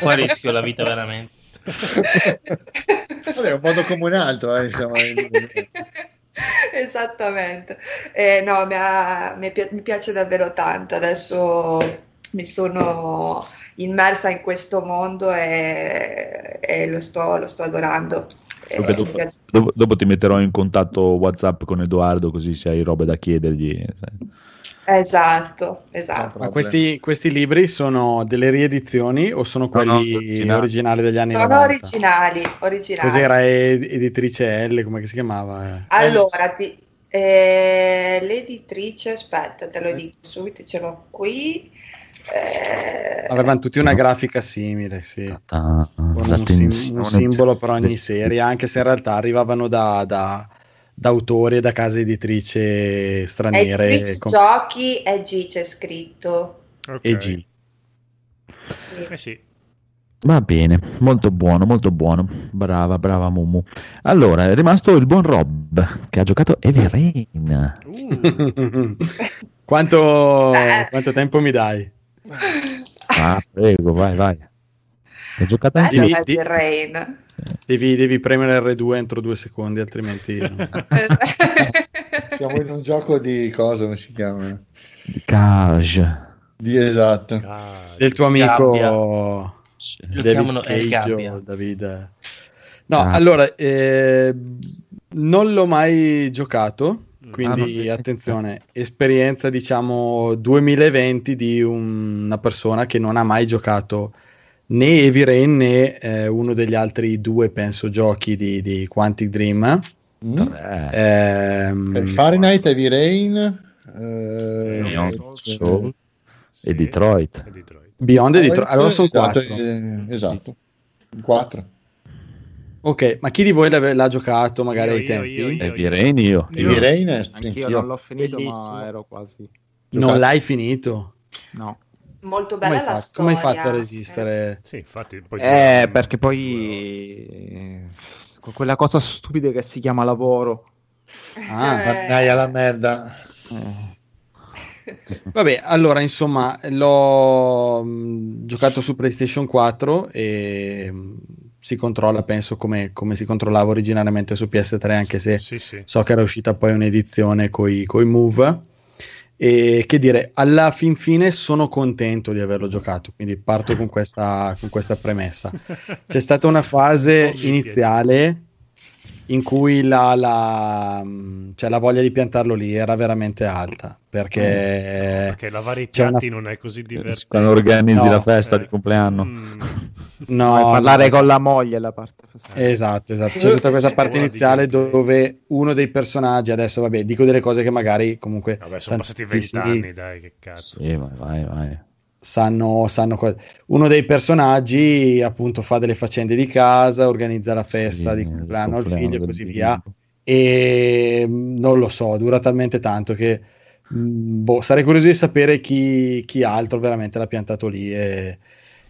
Qua rischio la vita veramente. Vabbè, è un modo come un altro, eh, insomma. Esattamente. Eh, no, mi, ha- mi pi- mi piace davvero tanto. Adesso mi sono immersa in questo mondo e, e lo, sto, lo sto adorando. Eh, dopo, dopo- dopo ti metterò in contatto WhatsApp con Edoardo così se hai robe da chiedergli. sai. Esatto, esatto. Ma questi, questi libri sono delle riedizioni o sono no, quelli originali. originali degli anni Sono 90? originali, originali. Cos'era ed- editrice L, come si chiamava? Allora, ti- eh, l'editrice, aspetta, te lo dico subito, ce l'ho qui. Eh, Avevano tutti Sì. una grafica simile, sì. Con un, sim- un simbolo per ogni serie, anche se in realtà arrivavano da, da- da autori e da case editrici straniere editrice com- giochi e G c'è scritto. Ok. e G. Sì. Eh sì. Va bene, molto buono, molto buono. Brava, brava Mumu. Allora, è rimasto il buon Rob che ha giocato Heavy Rain. Uh, quanto, Eh. quanto tempo mi dai? Ah, prego, vai, vai. Hai giocato anche Bello Devi- Heavy di- Rain. Devi, devi premere R2 entro due secondi, altrimenti... Siamo in un gioco di cosa, come si chiama? di Cage. Di esatto. cazzo. del tuo amico Gabbia. Lo David Cage o Gabbia. David. No, Ah. allora, eh, non l'ho mai giocato, quindi Ah, attenzione, esperienza diciamo 2020 di un- una persona che non ha mai giocato né Heavy Rain né eh, uno degli altri due, penso, giochi di, di Quantic Dream. Mm? Eh, Ehm, Eh, Fahrenheit, Heavy Rain, eh, Beyond Sì. Soul Sì. e Detroit. E Detroit. Beyond e Detroit. Allora sono esatto, quattro. eh, esatto. Quattro. Ok, ma chi di voi l'ave- l'ha giocato magari Io, ai tempi? io, io. Heavy Rain io. Heavy Rain, eh, Anch'io anch'io. non l'ho finito, Bellissimo. ma ero quasi. Non l'hai finito? No. Molto Come bella hai la fatto, come hai storia. fatto a resistere? Sì, infatti. Poi Eh, perché poi eh, con quella cosa stupida che si chiama lavoro. Ah, Eh, Dai alla merda. Eh, Vabbè, allora insomma l'ho mh, giocato su PlayStation 4 e mh, si controlla, penso, come, come si controllava originariamente su PS3, anche se Sì, sì. so che era uscita poi un'edizione con i Move. E che dire, alla fin fine sono contento di averlo giocato, quindi parto con questa, con questa premessa. C'è stata una fase iniziale in cui la, la, cioè la voglia di piantarlo lì era veramente alta perché Perché lavare i c'è una- piatti non è così divertente. Quando organizzi No, la festa Eh, di compleanno. mm, no, a parlare no, con la moglie la parte festival. esatto, esatto. C'è tutta questa parte iniziale dove uno dei personaggi, adesso vabbè, dico delle cose che magari comunque Vabbè, sono passati vent'anni, dai, che cazzo. Sì, vai, vai, vai. Sanno, sanno cosa. Uno dei personaggi appunto fa delle faccende di casa, organizza la festa Sì, di il compleanno al figlio e così via. E non lo so, dura talmente tanto che mh, boh, sarei curioso di sapere chi, chi altro veramente l'ha piantato lì. E,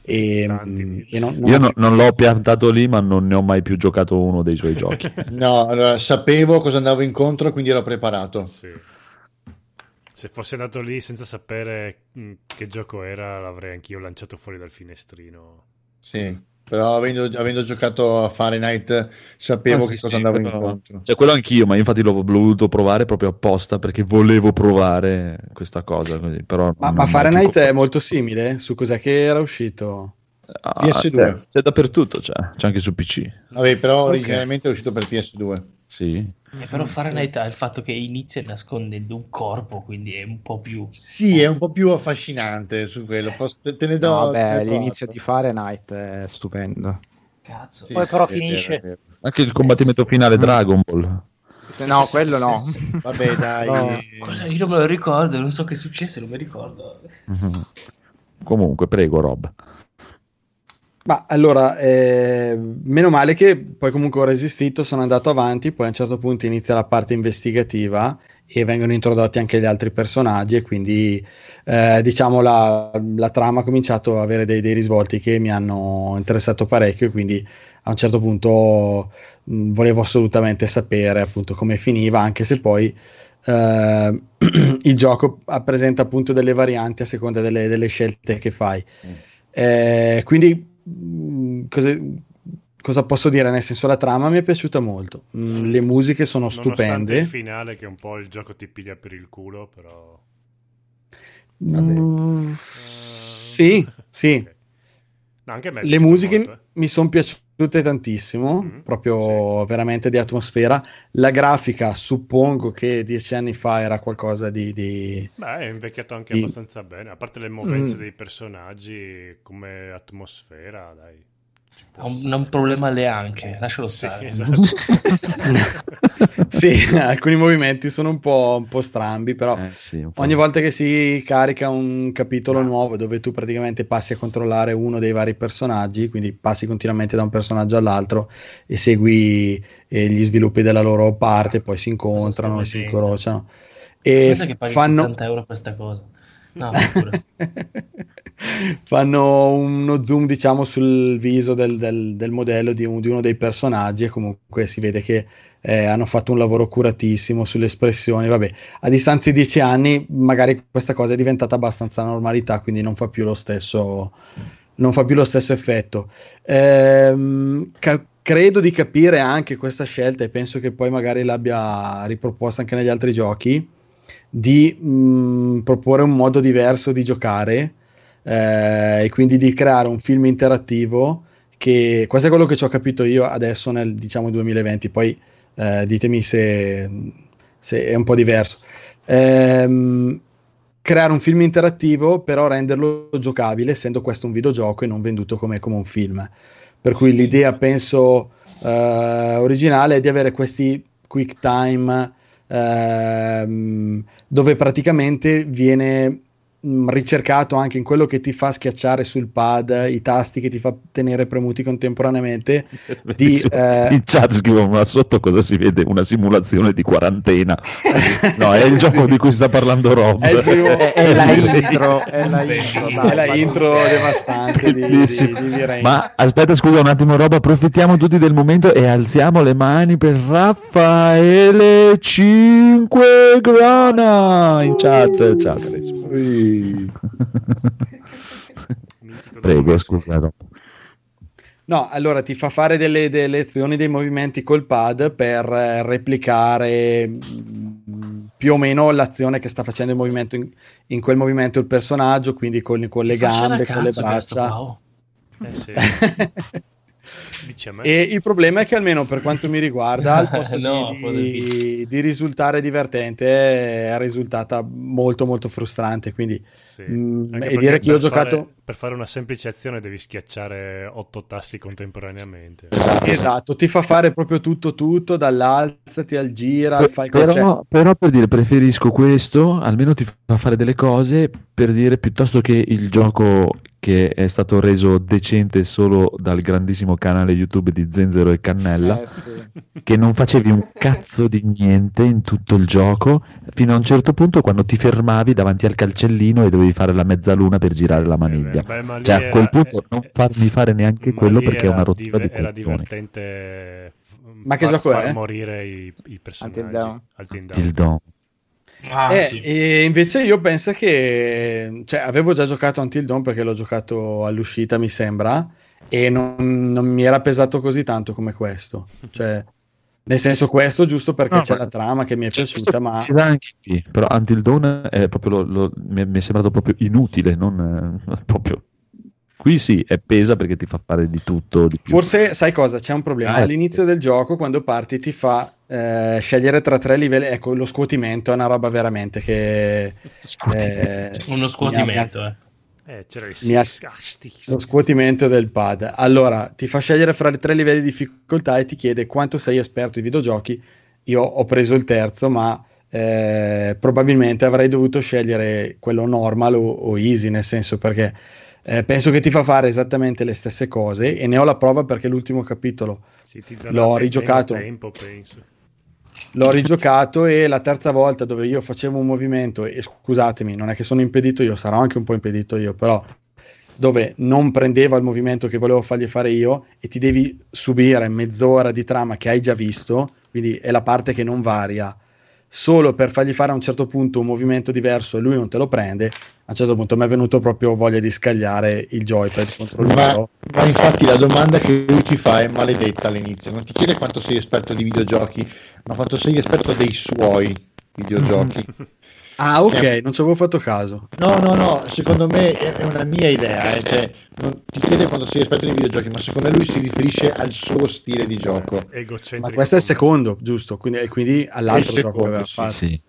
e, dici. e non- non- Io no- non l'ho piantato lì, ma non ne ho mai più giocato uno dei suoi giochi. No, allora, sapevo cosa andavo incontro, quindi ero preparato. Sì. Se fossi andato lì senza sapere mh, che gioco era, l'avrei anch'io lanciato fuori dal finestrino. Sì, però avendo, avendo giocato a Fahrenheit sapevo Ah, sì, che cosa sì, andavo quello- incontro. Cioè, quello anch'io, ma infatti l'ho voluto provare proprio apposta perché volevo provare questa cosa. Così, però Ma, ma Fahrenheit più è molto simile? Su cos'è che era uscito? Ah, PS2. C'è, c'è dappertutto, c'è, c'è anche su PC. Vabbè, però Ok. originalmente è uscito per PS2. Sì. Eh, però Fahrenheit ha il fatto che inizia nascondendo un corpo, quindi è un po' più... Sì, è un po' più affascinante su quello. Posso- te, ne do. No, do l'inizio di Fahrenheit è stupendo. Cazzo. Sì, Poi però sì, è vero, finisce. è vero. Anche il combattimento finale Dragon Ball. No, quello no. Vabbè, dai. No. Cosa- Io non me lo ricordo, non so che è successo, non mi ricordo. Mhm. Comunque, prego, Rob. Ma allora, eh, meno male che poi comunque ho resistito, sono andato avanti, poi a un certo punto inizia la parte investigativa e vengono introdotti anche gli altri personaggi e quindi eh, diciamo la, la trama ha cominciato ad avere dei, dei risvolti che mi hanno interessato parecchio e quindi a un certo punto mh, volevo assolutamente sapere appunto come finiva, anche se poi eh, il gioco presenta appunto delle varianti a seconda delle, delle scelte che fai. Eh, quindi cosa, cosa posso dire? Nel senso, la trama mi è piaciuta molto. Mm, le musiche sono Nonostante stupende. il finale che un po' il gioco ti piglia per il culo, però... Mm, sì, sì. Ok. No, anche a me è Le musiche molto, eh. mi sono piaciute tantissimo, Mhm, proprio veramente di atmosfera. La grafica, suppongo che dieci anni fa era qualcosa di... di- Beh, è invecchiato anche Sì. abbastanza bene, a parte le movenze Mm. dei personaggi come atmosfera, dai. Ha un, un problema alle anche, lascialo Sì, stare. esatto. sì, alcuni movimenti sono un po', un po' strambi, però Eh, sì, un po'. ogni volta che si carica un capitolo nuovo dove tu praticamente passi a controllare uno dei vari personaggi, quindi passi continuamente da un personaggio all'altro e segui eh, gli sviluppi della loro parte, poi si incontrano, Cosa si incrociano. E Pensa che paghi fanno... 70 euro per questa cosa. No, fanno uno zoom diciamo sul viso del, del- del modello di, un- di uno dei personaggi e comunque si vede che eh, hanno fatto un lavoro curatissimo sulle espressioni. Vabbè a distanza di dieci anni magari questa cosa è diventata abbastanza normalità quindi non fa più lo stesso non fa più lo stesso effetto. Ehm, ca- credo di capire anche questa scelta e penso che poi magari l'abbia riproposta anche negli altri giochi di mh, proporre un modo diverso di giocare eh, e quindi di creare un film interattivo che questo è quello che ci ho capito io adesso nel diciamo 2020 poi eh, ditemi se, se è un po' diverso. Ehm, creare un film interattivo però renderlo giocabile essendo questo un videogioco e non venduto come, come un film. Per cui l'idea penso eh, originale è di avere questi quick time ehm, dove praticamente viene mh, ricercato anche in quello che ti fa schiacciare sul pad i tasti che ti fa tenere premuti contemporaneamente di, eh, In chat scrivono, ma sotto cosa si vede? Una simulazione di quarantena. No, è il gioco Sì. di cui sta parlando Rob. È primo- È, è la intro, è la intro, è la intro devastante di, di, di. Ma aspetta, scusa un attimo, Rob, approfittiamo tutti del momento e alziamo le mani per Raffaele 5 Grana in chat. Ciao, carissimo. Prego, scusa, Rob. No, allora ti fa fare delle, delle azioni, dei movimenti col pad per eh, replicare mm, più o meno l'azione che sta facendo il movimento in, in quel movimento il personaggio, quindi con, con le gambe, con le questo braccia. qua, oh. Eh sì. E il problema è che almeno per quanto mi riguarda, al posto No, di, di- di risultare divertente, è risultata molto molto frustrante. Quindi Sì. mm, Anche e dire che io ho per fare- giocato per fare una semplice azione devi schiacciare otto tasti contemporaneamente. esatto, ti fa fare proprio tutto tutto, dall'alzati al gira, al fai cioè, Però, però per dire preferisco questo, almeno ti fa fare delle cose per dire piuttosto che il gioco che è stato reso decente solo dal grandissimo canale YouTube di Zenzero e Cannella, Eh, sì. che non facevi un cazzo di niente in tutto il gioco, fino a un certo punto quando ti fermavi davanti al calcellino e dovevi fare la mezzaluna per girare la maniglia. Eh, beh, Cioè a era- quel punto eh, non farmi fare neanche quello perché è una rottura dive- di Era coglioni. divertente Ma che far- gioco far è? morire i, i personaggi. Until Dawn. Until Dawn. Till Dawn. Ah, Eh, sì. e invece io penso che cioè, avevo già giocato Until Dawn perché l'ho giocato all'uscita, mi sembra, e non, non mi era pesato così tanto come questo. Cioè, nel senso questo giusto perché No, c'è ma- la trama che mi è piaciuta, ma anche qui, però Until Dawn è proprio lo- lo- mi, è, mi è sembrato proprio inutile, non eh, proprio. Qui sì, è pesa perché ti fa fare di tutto. Di più. forse sai cosa? C'è un problema. Ah, All'inizio del gioco, quando parti, ti fa eh, scegliere tra tre livelli. Ecco, lo scuotimento è una roba veramente che... eh, Uno scuotimento, eh. Eh, c'era il Mi ha- sis- sti- Lo scuotimento del pad. Allora, ti fa scegliere fra i tre livelli di difficoltà e ti chiede quanto sei esperto di videogiochi. Io ho preso il terzo, ma eh, probabilmente avrei dovuto scegliere quello normal o, o easy, nel senso perché eh, penso che ti fa fare esattamente le stesse cose e ne ho la prova perché l'ultimo capitolo sì, l'ho rigiocato. tempo, penso. L'ho rigiocato e la terza volta dove io facevo un movimento, e scusatemi, non è che sono impedito io, sarò anche un po' impedito io, però dove non prendeva il movimento che volevo fargli fare io e ti devi subire mezz'ora di trama che hai già visto, quindi è la parte che non varia, solo per fargli fare a un certo punto un movimento diverso e lui non te lo prende, a un certo punto mi è venuto proprio voglia di scagliare il joypad contro il Ma, muro. ma infatti la domanda che lui ti fa è maledetta all'inizio, non ti chiede quanto sei esperto di videogiochi, ma quanto sei esperto dei suoi videogiochi. Ah ok, Eh. non ci avevo fatto caso. No, no, no, secondo me è una mia idea, eh, cioè, non ti chiede quanto sei esperto di videogiochi, ma secondo me lui si riferisce al suo stile di gioco. Egocentrico. Ma questo è il secondo, giusto? Quindi, e quindi all'altro Il gioco aveva secondo, fatto. Sì.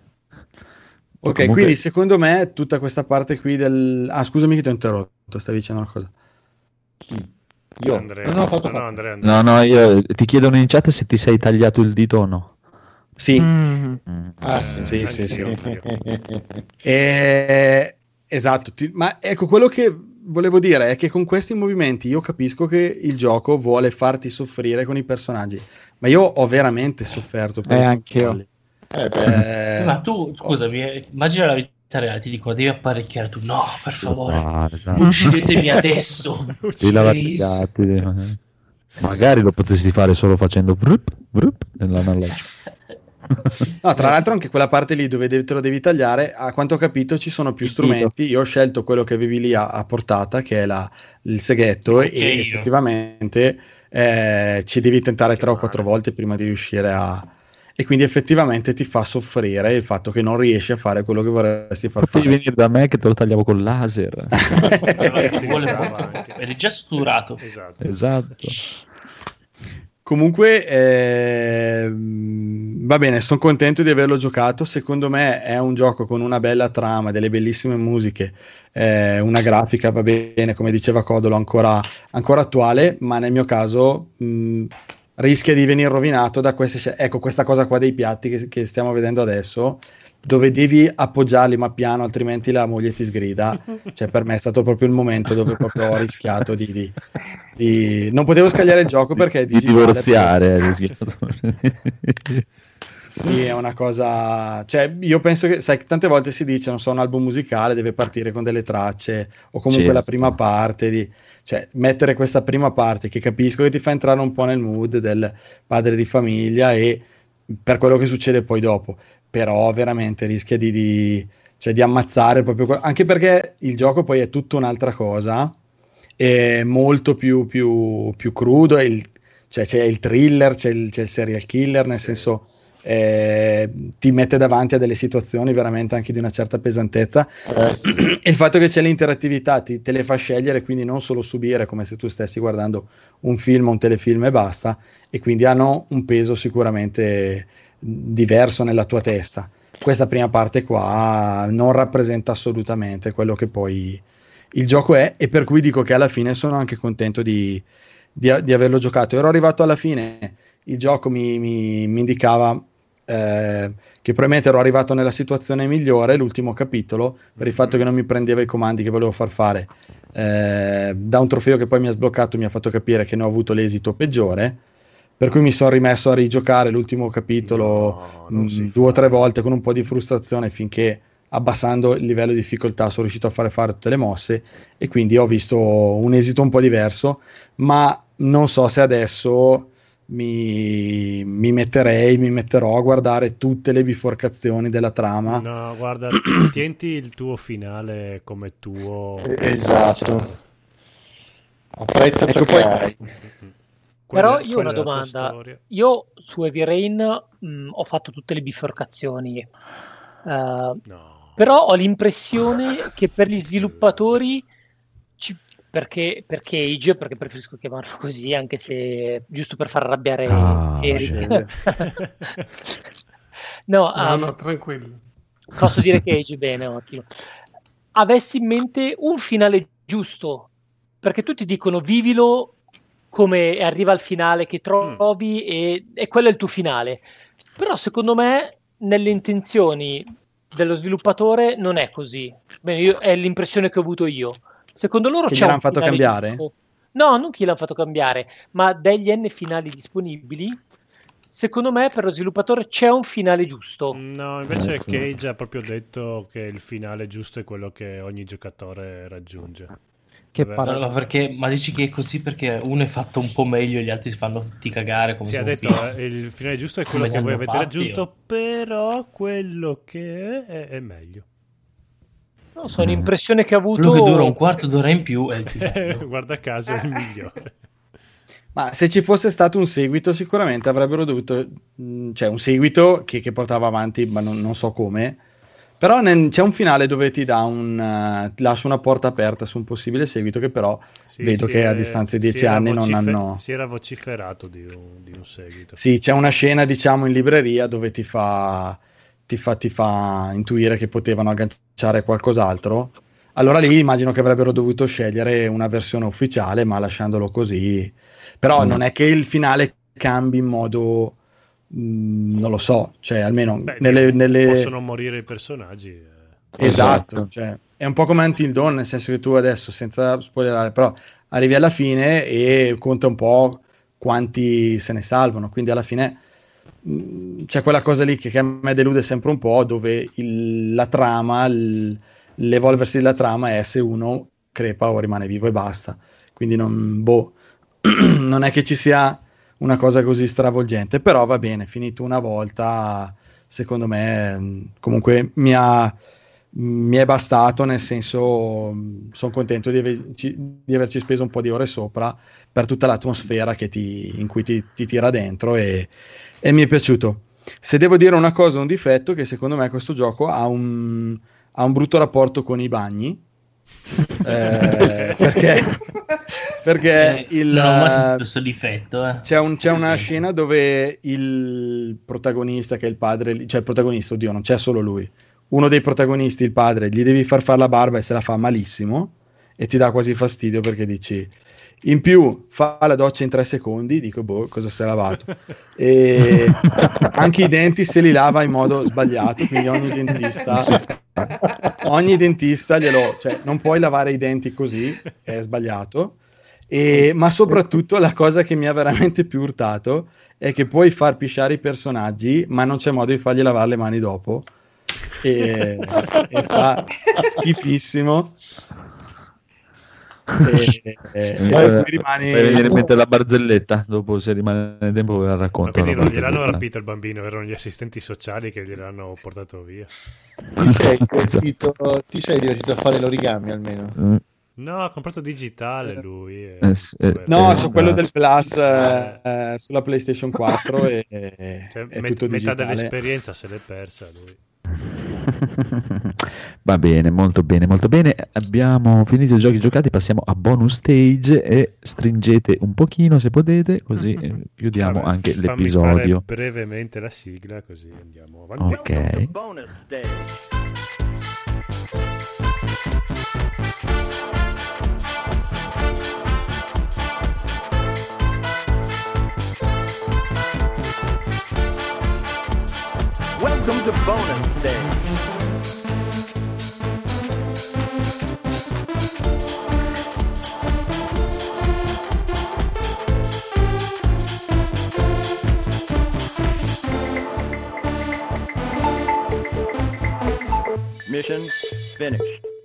Ok, Comunque- quindi secondo me tutta questa parte qui del... Ah, scusami che ti ho interrotto, stavi dicendo una cosa. Chi? Io Andrea, non ho fatto no, no, Andrea, Andrea. No, no, io ti chiedono in chat se ti sei tagliato il dito o no. Sì, Mm. Ah, sì. sì, sì, sì. anch'io. Eh, esatto, ti- ma ecco quello che volevo dire è che con questi movimenti io capisco che il gioco vuole farti soffrire con i personaggi, ma io ho veramente sofferto per Eh, i anch'io. controlli. Eh, Eh, Ma tu, scusami, eh, immagina la vita reale, ti dico, devi apparecchiare tu. No, per favore, Ah, esatto. uccidetemi adesso. Devi lavarti i Please. gatti, devi- Magari lo potresti fare solo facendo vrup, vrup nell'analogico. No, tra l'altro anche quella parte lì dove te lo devi tagliare, a quanto ho capito ci sono più Il strumenti, io ho scelto quello che avevi lì a, a portata, che è la- il seghetto, Ok, e io. effettivamente eh, ci devi tentare Che tre o quattro volte prima di riuscire a... E quindi effettivamente ti fa soffrire il fatto che non riesci a fare quello che vorresti far Potevi fare. venire da me che te lo tagliavo col laser. Anche. Eri già suturato. Esatto. esatto. Comunque, ehm, va bene, sono contento di averlo giocato. Secondo me è un gioco con una bella trama, delle bellissime musiche, eh, una grafica, va bene, come diceva Codolo, ancora, ancora attuale, ma nel mio caso mh, rischia di venire rovinato da queste scel- Ecco, questa cosa qua dei piatti che, che stiamo vedendo adesso, dove devi appoggiarli ma piano, altrimenti la moglie ti sgrida. Cioè, per me è stato proprio il momento dove proprio ho rischiato di... di- di- Non potevo scagliare il gioco perché di divorziare. rischiato. sì, è una cosa. Cioè, io penso che, sai, tante volte si dice, non so, un album musicale deve partire con delle tracce o comunque Certo. la prima parte di. Cioè, mettere questa prima parte che capisco che ti fa entrare un po' nel mood del padre di famiglia e per quello che succede poi dopo. Però veramente rischia di, di- cioè, di ammazzare proprio. Anche perché il gioco poi è tutta un'altra cosa, è molto più, più, più crudo. il- cioè, c'è il thriller, c'è il, c'è il serial killer, nel senso eh, ti mette davanti a delle situazioni veramente anche di una certa pesantezza. eh, E il fatto che c'è l'interattività ti, te le fa scegliere, quindi non solo subire come se tu stessi guardando un film o un telefilm e basta, e quindi hanno un peso sicuramente diverso nella tua testa. Questa prima parte qua non rappresenta assolutamente quello che poi il gioco è, e per cui dico che alla fine sono anche contento di, di- di averlo giocato. Ero arrivato alla fine, il gioco mi, mi- mi indicava eh, che probabilmente ero arrivato nella situazione migliore, l'ultimo capitolo, per il fatto che non mi prendeva i comandi che volevo far fare. Eh, da un trofeo che poi mi ha sbloccato mi ha fatto capire che ne ho avuto l'esito peggiore, per cui mi sono rimesso a rigiocare l'ultimo capitolo No, mh, si due o tre volte con un po' di frustrazione finché abbassando il livello di difficoltà sono riuscito a fare fare tutte le mosse e quindi ho visto un esito un po' diverso, ma non so se adesso mi, mi metterei, mi metterò a guardare tutte le biforcazioni della trama. No, guarda, tienti il tuo finale come tuo. Esatto. Apprezza Ecco, perché poi-. Però Quella- io ho una domanda. Io su Heavy Rain mh, ho fatto tutte le biforcazioni, eh, No. però ho l'impressione che per gli sviluppatori, ci- perché, per Cage, perché preferisco chiamarlo così, anche se giusto per far arrabbiare Ah, Eric. no, No, ah, no, tranquillo. posso dire Cage, bene, ottimo. Avessi in mente un finale giusto, perché tutti dicono vivilo come arriva al finale che trovi e, e quello è il tuo finale. Però secondo me nelle intenzioni dello sviluppatore non è così. Bene, io- è l'impressione che ho avuto io. Secondo loro Che c'è un fatto finale cambiare? giusto. No, non che l'hanno fatto cambiare, ma degli N finali disponibili, secondo me per lo sviluppatore c'è un finale giusto. No, invece Eh, sì. Cage ha proprio detto che il finale giusto è quello che ogni giocatore raggiunge. Che parla- No, ma, perché, ma dici che è così perché uno è fatto un po' meglio e gli altri si fanno tutti cagare come Si se ha detto eh, il finale giusto è quello Come che voi avete fatti, raggiunto, oh. però quello che è, è, è meglio. Non so, l'impressione che ho avuto... Quello che dura un quarto d'ora in più è il più. Guarda caso è il migliore. Ma se ci fosse stato un seguito, sicuramente avrebbero dovuto, mh, cioè un seguito che, che portava avanti, ma non, non so come. Però nel- c'è un finale dove ti dà un, eh, ti lascia una porta aperta su un possibile seguito che però Sì, vedo che è- a distanza di dieci anni non vocife- hanno... Si era vociferato di un, di un seguito. Sì, c'è una scena, diciamo, in libreria dove ti fa, ti fa, ti fa intuire che potevano agganciare qualcos'altro. Allora lì immagino che avrebbero dovuto scegliere una versione ufficiale, ma lasciandolo così. Però Mm. non è che il finale cambi in modo, mh, non lo so, cioè almeno Beh, nelle, nelle- Possono morire i personaggi. eh. Esatto, Esatto. cioè, è un po' come Until Dawn, nel senso che tu adesso, senza spoilerare, però arrivi alla fine e conta un po' quanti se ne salvano, quindi alla fine mh, c'è quella cosa lì che, che a me delude sempre un po', dove il- la trama, il- l'evolversi della trama è se uno crepa o rimane vivo e basta, quindi non, boh, non è che ci sia una cosa così stravolgente, però va bene, finito una volta, secondo me mh, comunque mi ha mi è bastato, nel senso sono contento di, averci, di averci speso un po' di ore sopra per tutta l'atmosfera ti, in cui ti, ti tira dentro e, e mi è piaciuto. Se devo dire una cosa, un difetto, che secondo me questo gioco ha un, ha un brutto rapporto con i bagni. Eh, perché perché Eh, il, sentito questo difetto. Eh. c'è, un- c'è una scena dove il protagonista, che è il padre, cioè il protagonista, oddio, non c'è solo lui. Uno dei protagonisti, il padre, gli devi far fare la barba e se la fa malissimo e ti dà quasi fastidio perché dici in più fa la doccia in tre secondi, dico boh, cosa si è lavato. E anche i denti se li lava in modo sbagliato, quindi ogni dentista ogni dentista glielo, cioè non puoi lavare i denti così, è sbagliato. E- ma soprattutto la cosa che mi ha veramente più urtato è che puoi far pisciare i personaggi, ma non c'è modo di fargli lavare le mani dopo. E, e fa schifissimo. E, e- Mi e poi rimani fai venire in mente la barzelletta dopo se rimane tempo ve la racconto quindi la non gliel'hanno rapito il bambino, erano gli assistenti sociali che gliel'hanno portato via. Ti sei, divertito, ti sei divertito a fare l'origami almeno? Mm, No, ha comprato digitale lui. e- Eh, sì, eh, No, eh, su quello esatto. del Plus eh, eh, sulla PlayStation 4 e, Cioè, è met- tutto metà digitale. dell'esperienza se l'è persa lui. Va bene, molto bene, molto bene. Abbiamo finito i giochi giocati, passiamo a bonus stage e stringete un pochino se potete, così eh, chiudiamo Vabbè, anche fammi l'episodio. fare brevemente la sigla così andiamo avanti. Ok. Welcome to bonus day. Mission finished.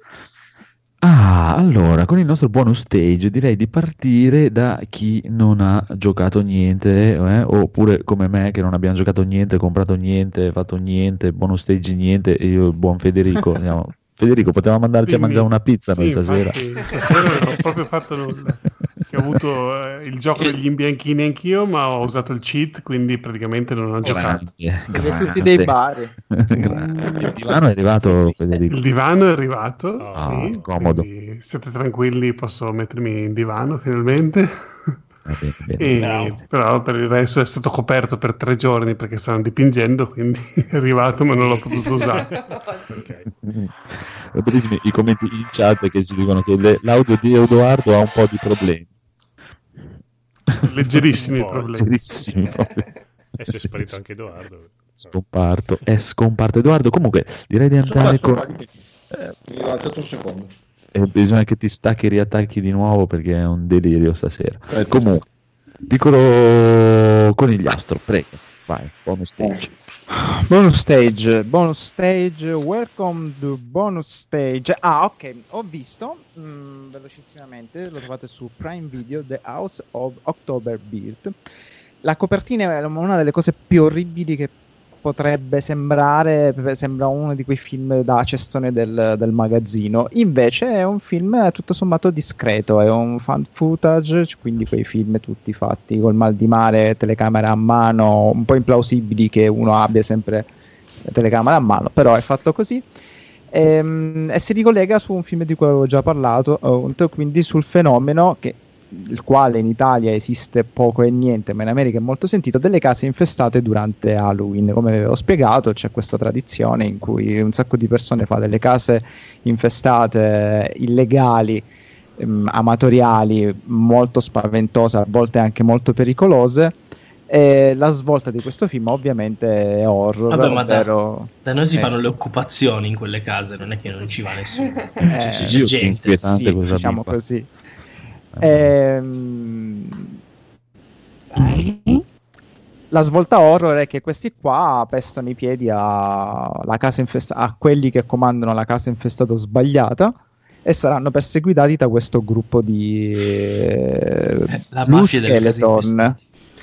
Ah, allora, con il nostro bonus stage direi di partire da chi non ha giocato niente, eh, oppure come me che non abbiamo giocato niente, comprato niente, fatto niente, bonus stage niente, e io il buon Federico. andiamo- Federico, potevamo mandarci a Dimmi. mangiare una pizza noi Sì, stasera. stasera non ho proprio fatto nulla. Che ho avuto eh, il gioco degli imbianchini anch'io, ma ho usato il cheat, quindi praticamente non ho giocato. Grande, Siete tutti grande. dei. Grande. Il divano è arrivato, Federico. Il divano è arrivato, Ah, sì, comodo. siete tranquilli, posso mettermi in divano finalmente. Va bene, bene. E- però per il resto è stato coperto per tre giorni perché stavano dipingendo, quindi è arrivato ma non l'ho potuto usare. Mm. Bellissimi i commenti in chat che ci dicono che le- l'audio di Edoardo ha un po' di problemi. Leggerissimi problemi. Leggerissimi proprio. Adesso è sparito anche Edoardo. Scomparto, è scomparto Edoardo. Comunque, direi di andare con. Eh, mi ho alzato un secondo. Eh, bisogna che ti stacchi e riattacchi di nuovo perché è un delirio stasera. Aspetta, Comunque, piccolo conigliastro, prego, vai, bonus stage. Bonus stage, bonus stage, welcome to bonus stage. Ah, ok, ho visto mm, velocissimamente, lo trovate su Prime Video, The House of October Build. La copertina è una delle cose più orribili che potrebbe sembrare, sembra uno di quei film da cestone del, del magazzino. Invece è un film tutto sommato discreto, è un fan footage, quindi quei film tutti fatti col mal di mare, telecamera a mano, un po' implausibili che uno abbia sempre telecamera a mano, però è fatto così. Ehm, E, si ricollega su un film di cui avevo già parlato, quindi sul fenomeno che il quale in Italia esiste poco e niente, ma in America è molto sentito, delle case infestate durante Halloween. Come avevo spiegato, c'è questa tradizione in cui un sacco di persone fa delle case infestate illegali, ehm, amatoriali, molto spaventose, a volte anche molto pericolose. E la svolta di questo film ovviamente è horror, Vabbè, ma da- ovvero... Da noi si Eh, fanno sì. le occupazioni in quelle case, non è che non ci va nessuno. Eh, C'è Dio, che gente. sì, diciamo bimba. così. Eh, Ehm, la svolta horror è che questi qua pestano i piedi a, la casa infesta- a quelli che comandano la casa infestata sbagliata e saranno perseguitati da questo gruppo di eh, La Blue Skeleton.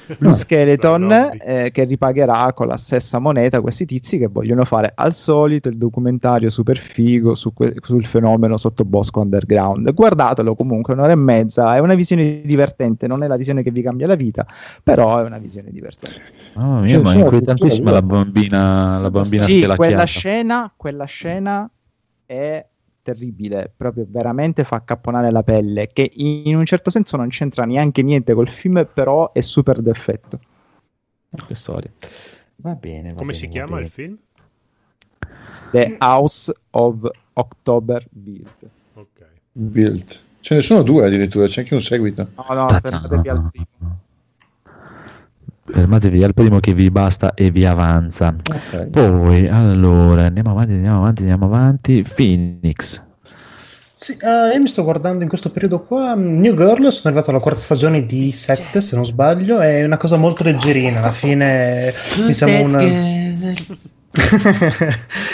Infestate. Blue Skeleton eh, che ripagherà con la stessa moneta questi tizi che vogliono fare al solito il documentario super figo su que- sul fenomeno sottobosco underground. Guardatelo comunque, un'ora e mezza, è una visione divertente, non è la visione che vi cambia la vita, però è una visione divertente. Mamma mia, Cioè, ma è inquietantissima la bambina, la bambina sì, quella scena, quella scena è terribile, proprio veramente fa accapponare la pelle, che in un certo senso non c'entra neanche niente col film, però è super d'effetto. Che storia. Va bene. va Come bene, si chiama bene. il film? The House of October Build. Ok. Build. Ce ne sono due addirittura, c'è anche un seguito. No, no, fermatevi al primo. Fermatevi al primo che vi basta e vi avanza. Ok. Poi, allora, andiamo avanti, andiamo avanti, andiamo avanti. Phoenix. Sì, eh, io mi sto guardando in questo periodo qua New Girl, sono arrivato alla quarta stagione di 7 se non sbaglio, è una cosa molto leggerina, alla fine diciamo un...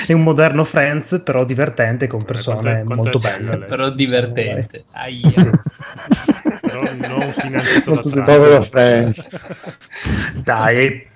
è un moderno Friends però divertente con persone quanto è- molto quanto è belle. Però divertente. Aia. Sì. Però non finanziato da Friends. Dai, è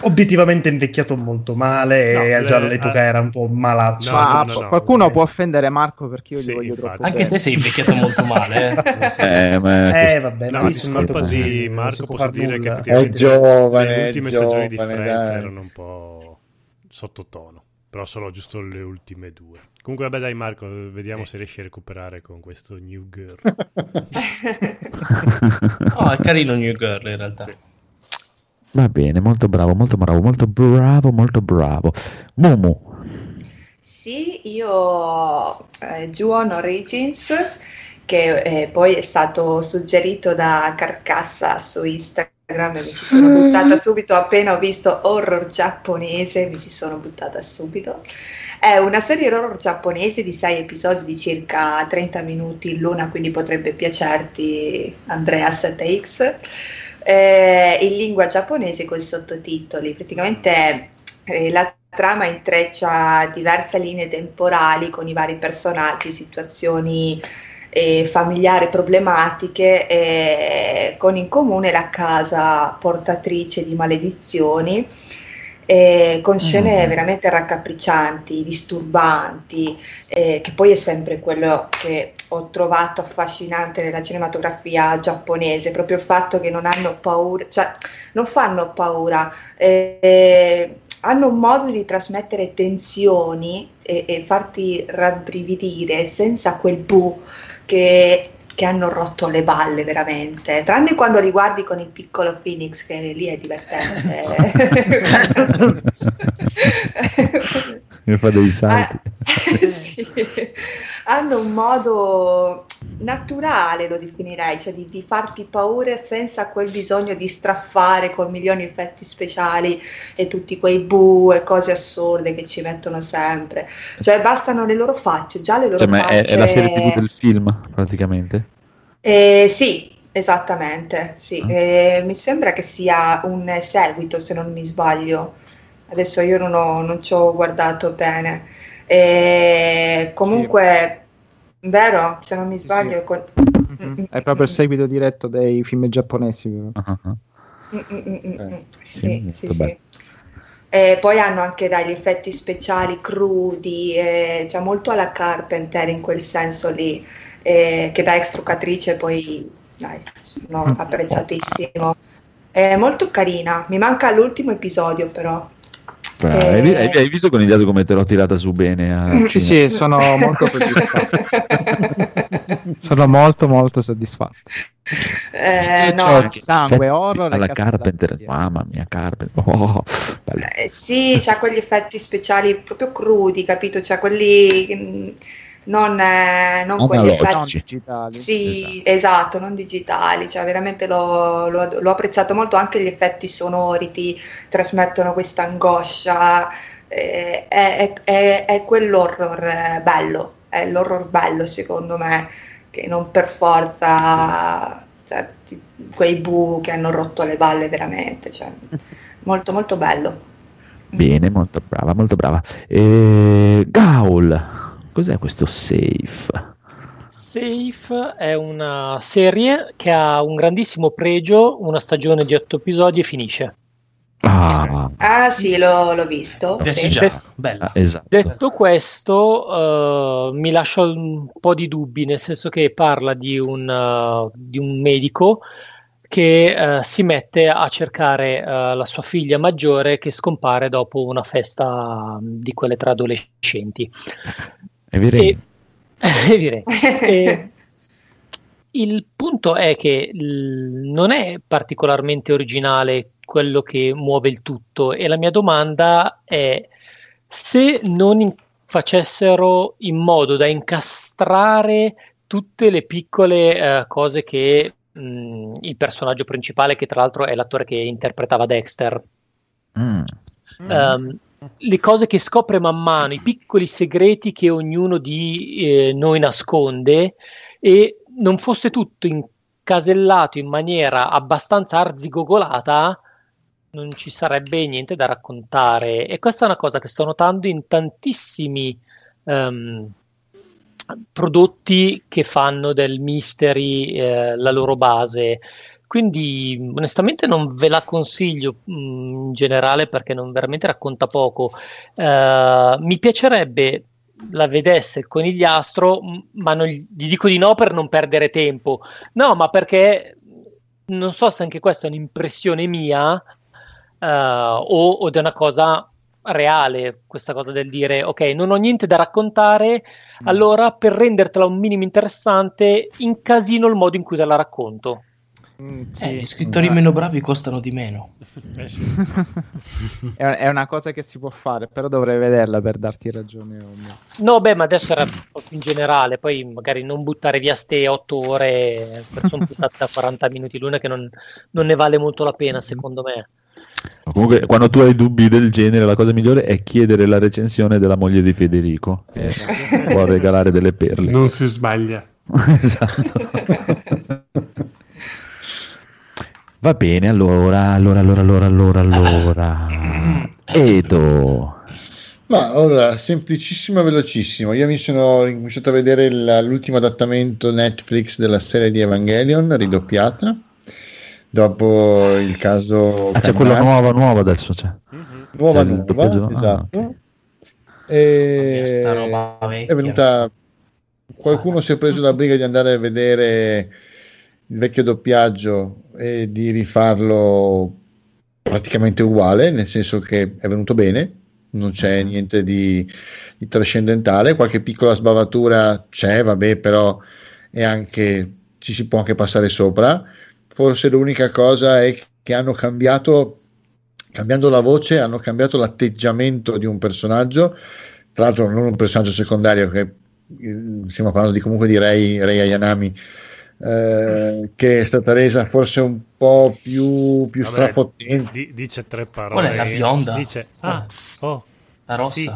obiettivamente invecchiato molto male No, e già le- all'epoca ah, era un po' malaccio. No, Ma no, no, qualcuno no. può offendere Marco perché io Sì, gli voglio infatti. troppo Anche bene. te sei invecchiato molto male, eh? Eh, ma Eh, vabbè, No, colpa di Marco posso dire che nulla. effettivamente È giovane, le è ultime stagioni di giovane, Friends dai. erano un po' sottotono, però solo giusto le ultime due. Comunque vabbè dai Marco, vediamo se riesci a recuperare con questo New Girl. No, è carino New Girl in realtà. Sì. Va bene, molto bravo, molto bravo, molto bravo, molto bravo. Mumu. Sì, io eh, Juon Origins, che eh, poi è stato suggerito da Carcassa su Instagram e mi ci sono buttata subito appena ho visto horror giapponese, mi ci sono buttata subito. È una serie horror giapponese di 6 episodi di circa 30 minuti l'una, quindi potrebbe piacerti Andrea 7X. Eh, in lingua giapponese con i sottotitoli. Praticamente eh, la trama intreccia diverse linee temporali con i vari personaggi, situazioni eh, familiari problematiche, eh, con in comune la casa portatrice di maledizioni, eh, con scene Mhm. veramente raccapriccianti, disturbanti, eh, che poi è sempre quello che ho trovato affascinante nella cinematografia giapponese, proprio il fatto che non hanno paura, cioè non fanno paura, eh, hanno un modo di trasmettere tensioni e, e farti rabbrividire senza quel bu che, che hanno rotto le balle veramente, tranne quando li guardi con il piccolo Phoenix che lì è divertente. Mi fa dei salti. Sì. Hanno un modo naturale, lo definirei, cioè di, di farti paura senza quel bisogno di straffare con milioni di effetti speciali e tutti quei bu e cose assurde che ci mettono sempre. Cioè bastano le loro facce, già le loro Cioè, ma è, facce. è la serie TV del film, praticamente. Eh, sì, esattamente, sì. Ah. Eh, mi sembra che sia un seguito, se non mi sbaglio. Adesso io non, ho, non ci ho guardato bene. Eh, comunque, vero? Se non mi sbaglio, con- Mhm. È proprio il seguito diretto dei film giapponesi. mm, mm. sì, Sì, sì, sì. E poi hanno anche degli effetti speciali crudi, eh, cioè molto alla Carpenter in quel senso lì, eh, che da ex truccatrice poi dai, no, apprezzatissimo. È molto carina, mi manca l'ultimo episodio però. Hai, hai- hai visto con Iliato come te l'ho tirata su bene? a Sì, cena? sì, sono molto soddisfatto. sono molto, molto soddisfatto. Eh, no, sangue, Effetti horror alla Carpenter, mamma mia, Carpenter. Oh. Eh, sì, c'ha quegli effetti speciali proprio crudi, capito? Cioè quelli mm, non, eh, non. Non effetti. digitali. Sì, esatto, non digitali, cioè veramente l'ho, l'ho- l'ho apprezzato molto, anche gli effetti sonori ti trasmettono questa angoscia, eh, è, è- è- quell'horror eh, bello, è l'horror bello secondo me, che non per forza, cioè, ti- quei bu che hanno rotto le balle veramente, cioè, molto molto bello. Bene, molto brava, molto brava. E... Gaul, cos'è questo safe? Safe è una serie che ha un grandissimo pregio, una stagione di otto episodi e finisce. Ah, Ah sì, l'ho, l'ho visto. Piace sì. già, bello. ah, esatto. Detto questo, eh, mi lascia un po' di dubbi, nel senso che parla di un, eh, di un medico che eh, si mette a cercare la sua figlia maggiore che scompare dopo una festa di quelle tra adolescenti. È vero? E- direi. E il punto è che l- non è particolarmente originale quello che muove il tutto e la mia domanda è se non in- facessero in modo da incastrare tutte le piccole eh, cose che mh, il personaggio principale, che tra l'altro è l'attore che interpretava Dexter, Mm. Ehm, le cose che scopre man mano, i piccoli segreti che ognuno di eh, noi nasconde e non fosse tutto incasellato in maniera abbastanza arzigogolata, non ci sarebbe niente da raccontare. E questa è una cosa che sto notando in tantissimi ehm, prodotti che fanno del mystery eh, la loro base. Quindi onestamente non ve la consiglio mh, in generale perché non veramente racconta poco. Eh, mi piacerebbe la vedesse il conigliastro, ma non gli dico di no per non perdere tempo. No, ma perché non so se anche questa è un'impressione mia eh, o, o è una cosa reale, questa cosa del dire ok, non ho niente da raccontare, allora per rendertela un minimo interessante, incasino il modo in cui te la racconto. Mm, Eh, sì. gli scrittori meno bravi costano di meno. Eh sì. è, è una cosa che si può fare, però dovrei vederla per darti ragione. o no. No, beh, ma adesso era proprio in generale, poi magari non buttare via ste otto ore per sono buttate da 40 minuti l'una che non, non ne vale molto la pena, secondo me. Comunque, quando tu hai dubbi del genere, la cosa migliore è chiedere la recensione della moglie di Federico, che può regalare delle perle. Non si sbaglia. esatto. Va bene, allora, allora, allora, allora, allora, allora. Edo, Ma allora, semplicissimo e velocissimo. Io mi sono cominciato a vedere la- l'ultimo adattamento Netflix della serie di Evangelion, ridoppiata, dopo il caso... Ah, c'è quella nuova, nuova adesso. C'è. nuova, C'è nuova, ah, esatto. E sta roba vecchia. è venuta qualcuno si è preso la briga di andare a vedere il vecchio doppiaggio e di rifarlo praticamente uguale, nel senso che è venuto bene, non c'è niente di, di trascendentale, qualche piccola sbavatura c'è, vabbè, però è anche, ci si può anche passare sopra. Forse l'unica cosa è che hanno cambiato, cambiando la voce, hanno cambiato l'atteggiamento di un personaggio, tra l'altro non un personaggio secondario, che eh, stiamo parlando di, comunque di Rei, Rei Ayanami, eh, che è stata resa forse un po' più, più Vabbè, strafottente. di- dice tre parole. Qual è la bionda? Dice, ah, oh, La rossa? sì.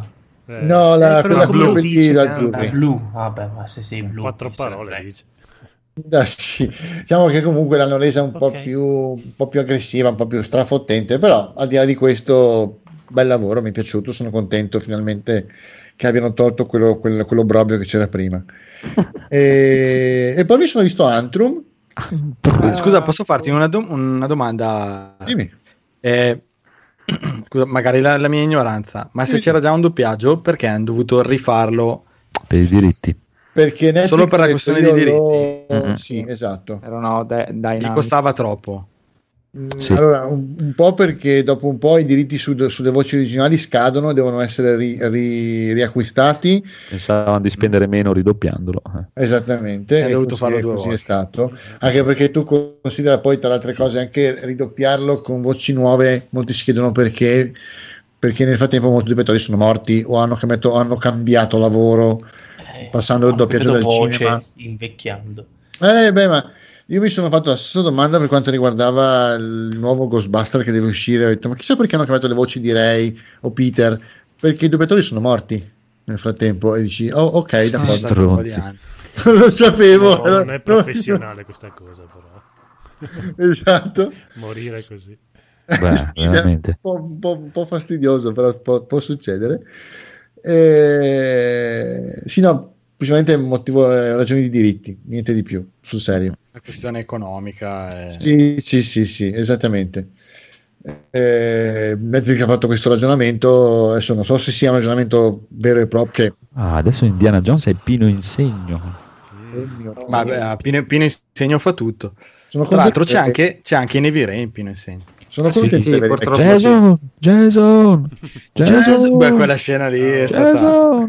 Eh, No, la, Eh, quella la blu dice, da eh, azzurri. La blu. Vabbè, ma se sei blu. quattro parole dice. Dai, sì. Diciamo che comunque l'hanno resa un, po Ok. più, un po' più aggressiva, un po' più strafottente, però al di là di questo, bel lavoro, mi è piaciuto, sono contento finalmente che abbiano tolto quello, quello, quello brobio che c'era prima. e, e poi mi sono visto Antrum. Scusa, posso farti una, dom- una domanda? Dimmi. Eh, scusa, magari la, la mia ignoranza, ma se Sì. c'era già un doppiaggio, perché hanno dovuto rifarlo? Per i diritti. Perché Netflix Solo per la questione io di lo- Mhm. Sì, esatto. Erano dai Gli costava troppo. Mm, Sì. Allora, un, un po' perché dopo un po' i diritti su- sulle voci originali scadono e devono essere ri- ri- riacquistati. Pensavano di spendere meno ridoppiandolo. eh. Esattamente, Hai e dovuto così, farlo è- due così è volte. stato. Anche perché tu considera poi, tra le altre cose, anche ridoppiarlo con voci nuove. Molti si chiedono perché, perché nel frattempo molti doppiatori sono morti o hanno cambiato, hanno cambiato lavoro. Eh, Passando il doppiaggio del voce, cinema. invecchiando. Eh, beh, ma io mi sono fatto la stessa domanda per quanto riguardava il nuovo Ghostbuster che deve uscire. Ho detto, ma chissà perché hanno cambiato le voci di Ray o Peter? Perché i doppiatori sono morti nel frattempo. E dici, oh, ok, Sono d'accordo. Non lo sapevo. No, non è professionale questa cosa, però. esatto. Morire così. Beh, Sì. Un po', un po'- un po' fastidioso, però può, può succedere. Eh, sì, no, principalmente motivo, eh, ragioni di diritti, niente di più, sul serio. La questione economica. È... Sì, sì, sì, sì, esattamente. Eh, Netflix ha fatto questo ragionamento, adesso non so se sia un ragionamento vero e proprio. che- Ah, adesso Indiana Jones è Pino Insegno. Ma beh, Pino, Pino Insegno fa tutto. Sono Tra l'altro c'è anche, c'è anche Navy Rain Pino Insegno. sono Sì, contento sì, di avere- purtroppo Jason, Jason, Jason, Beh, quella scena lì è stata...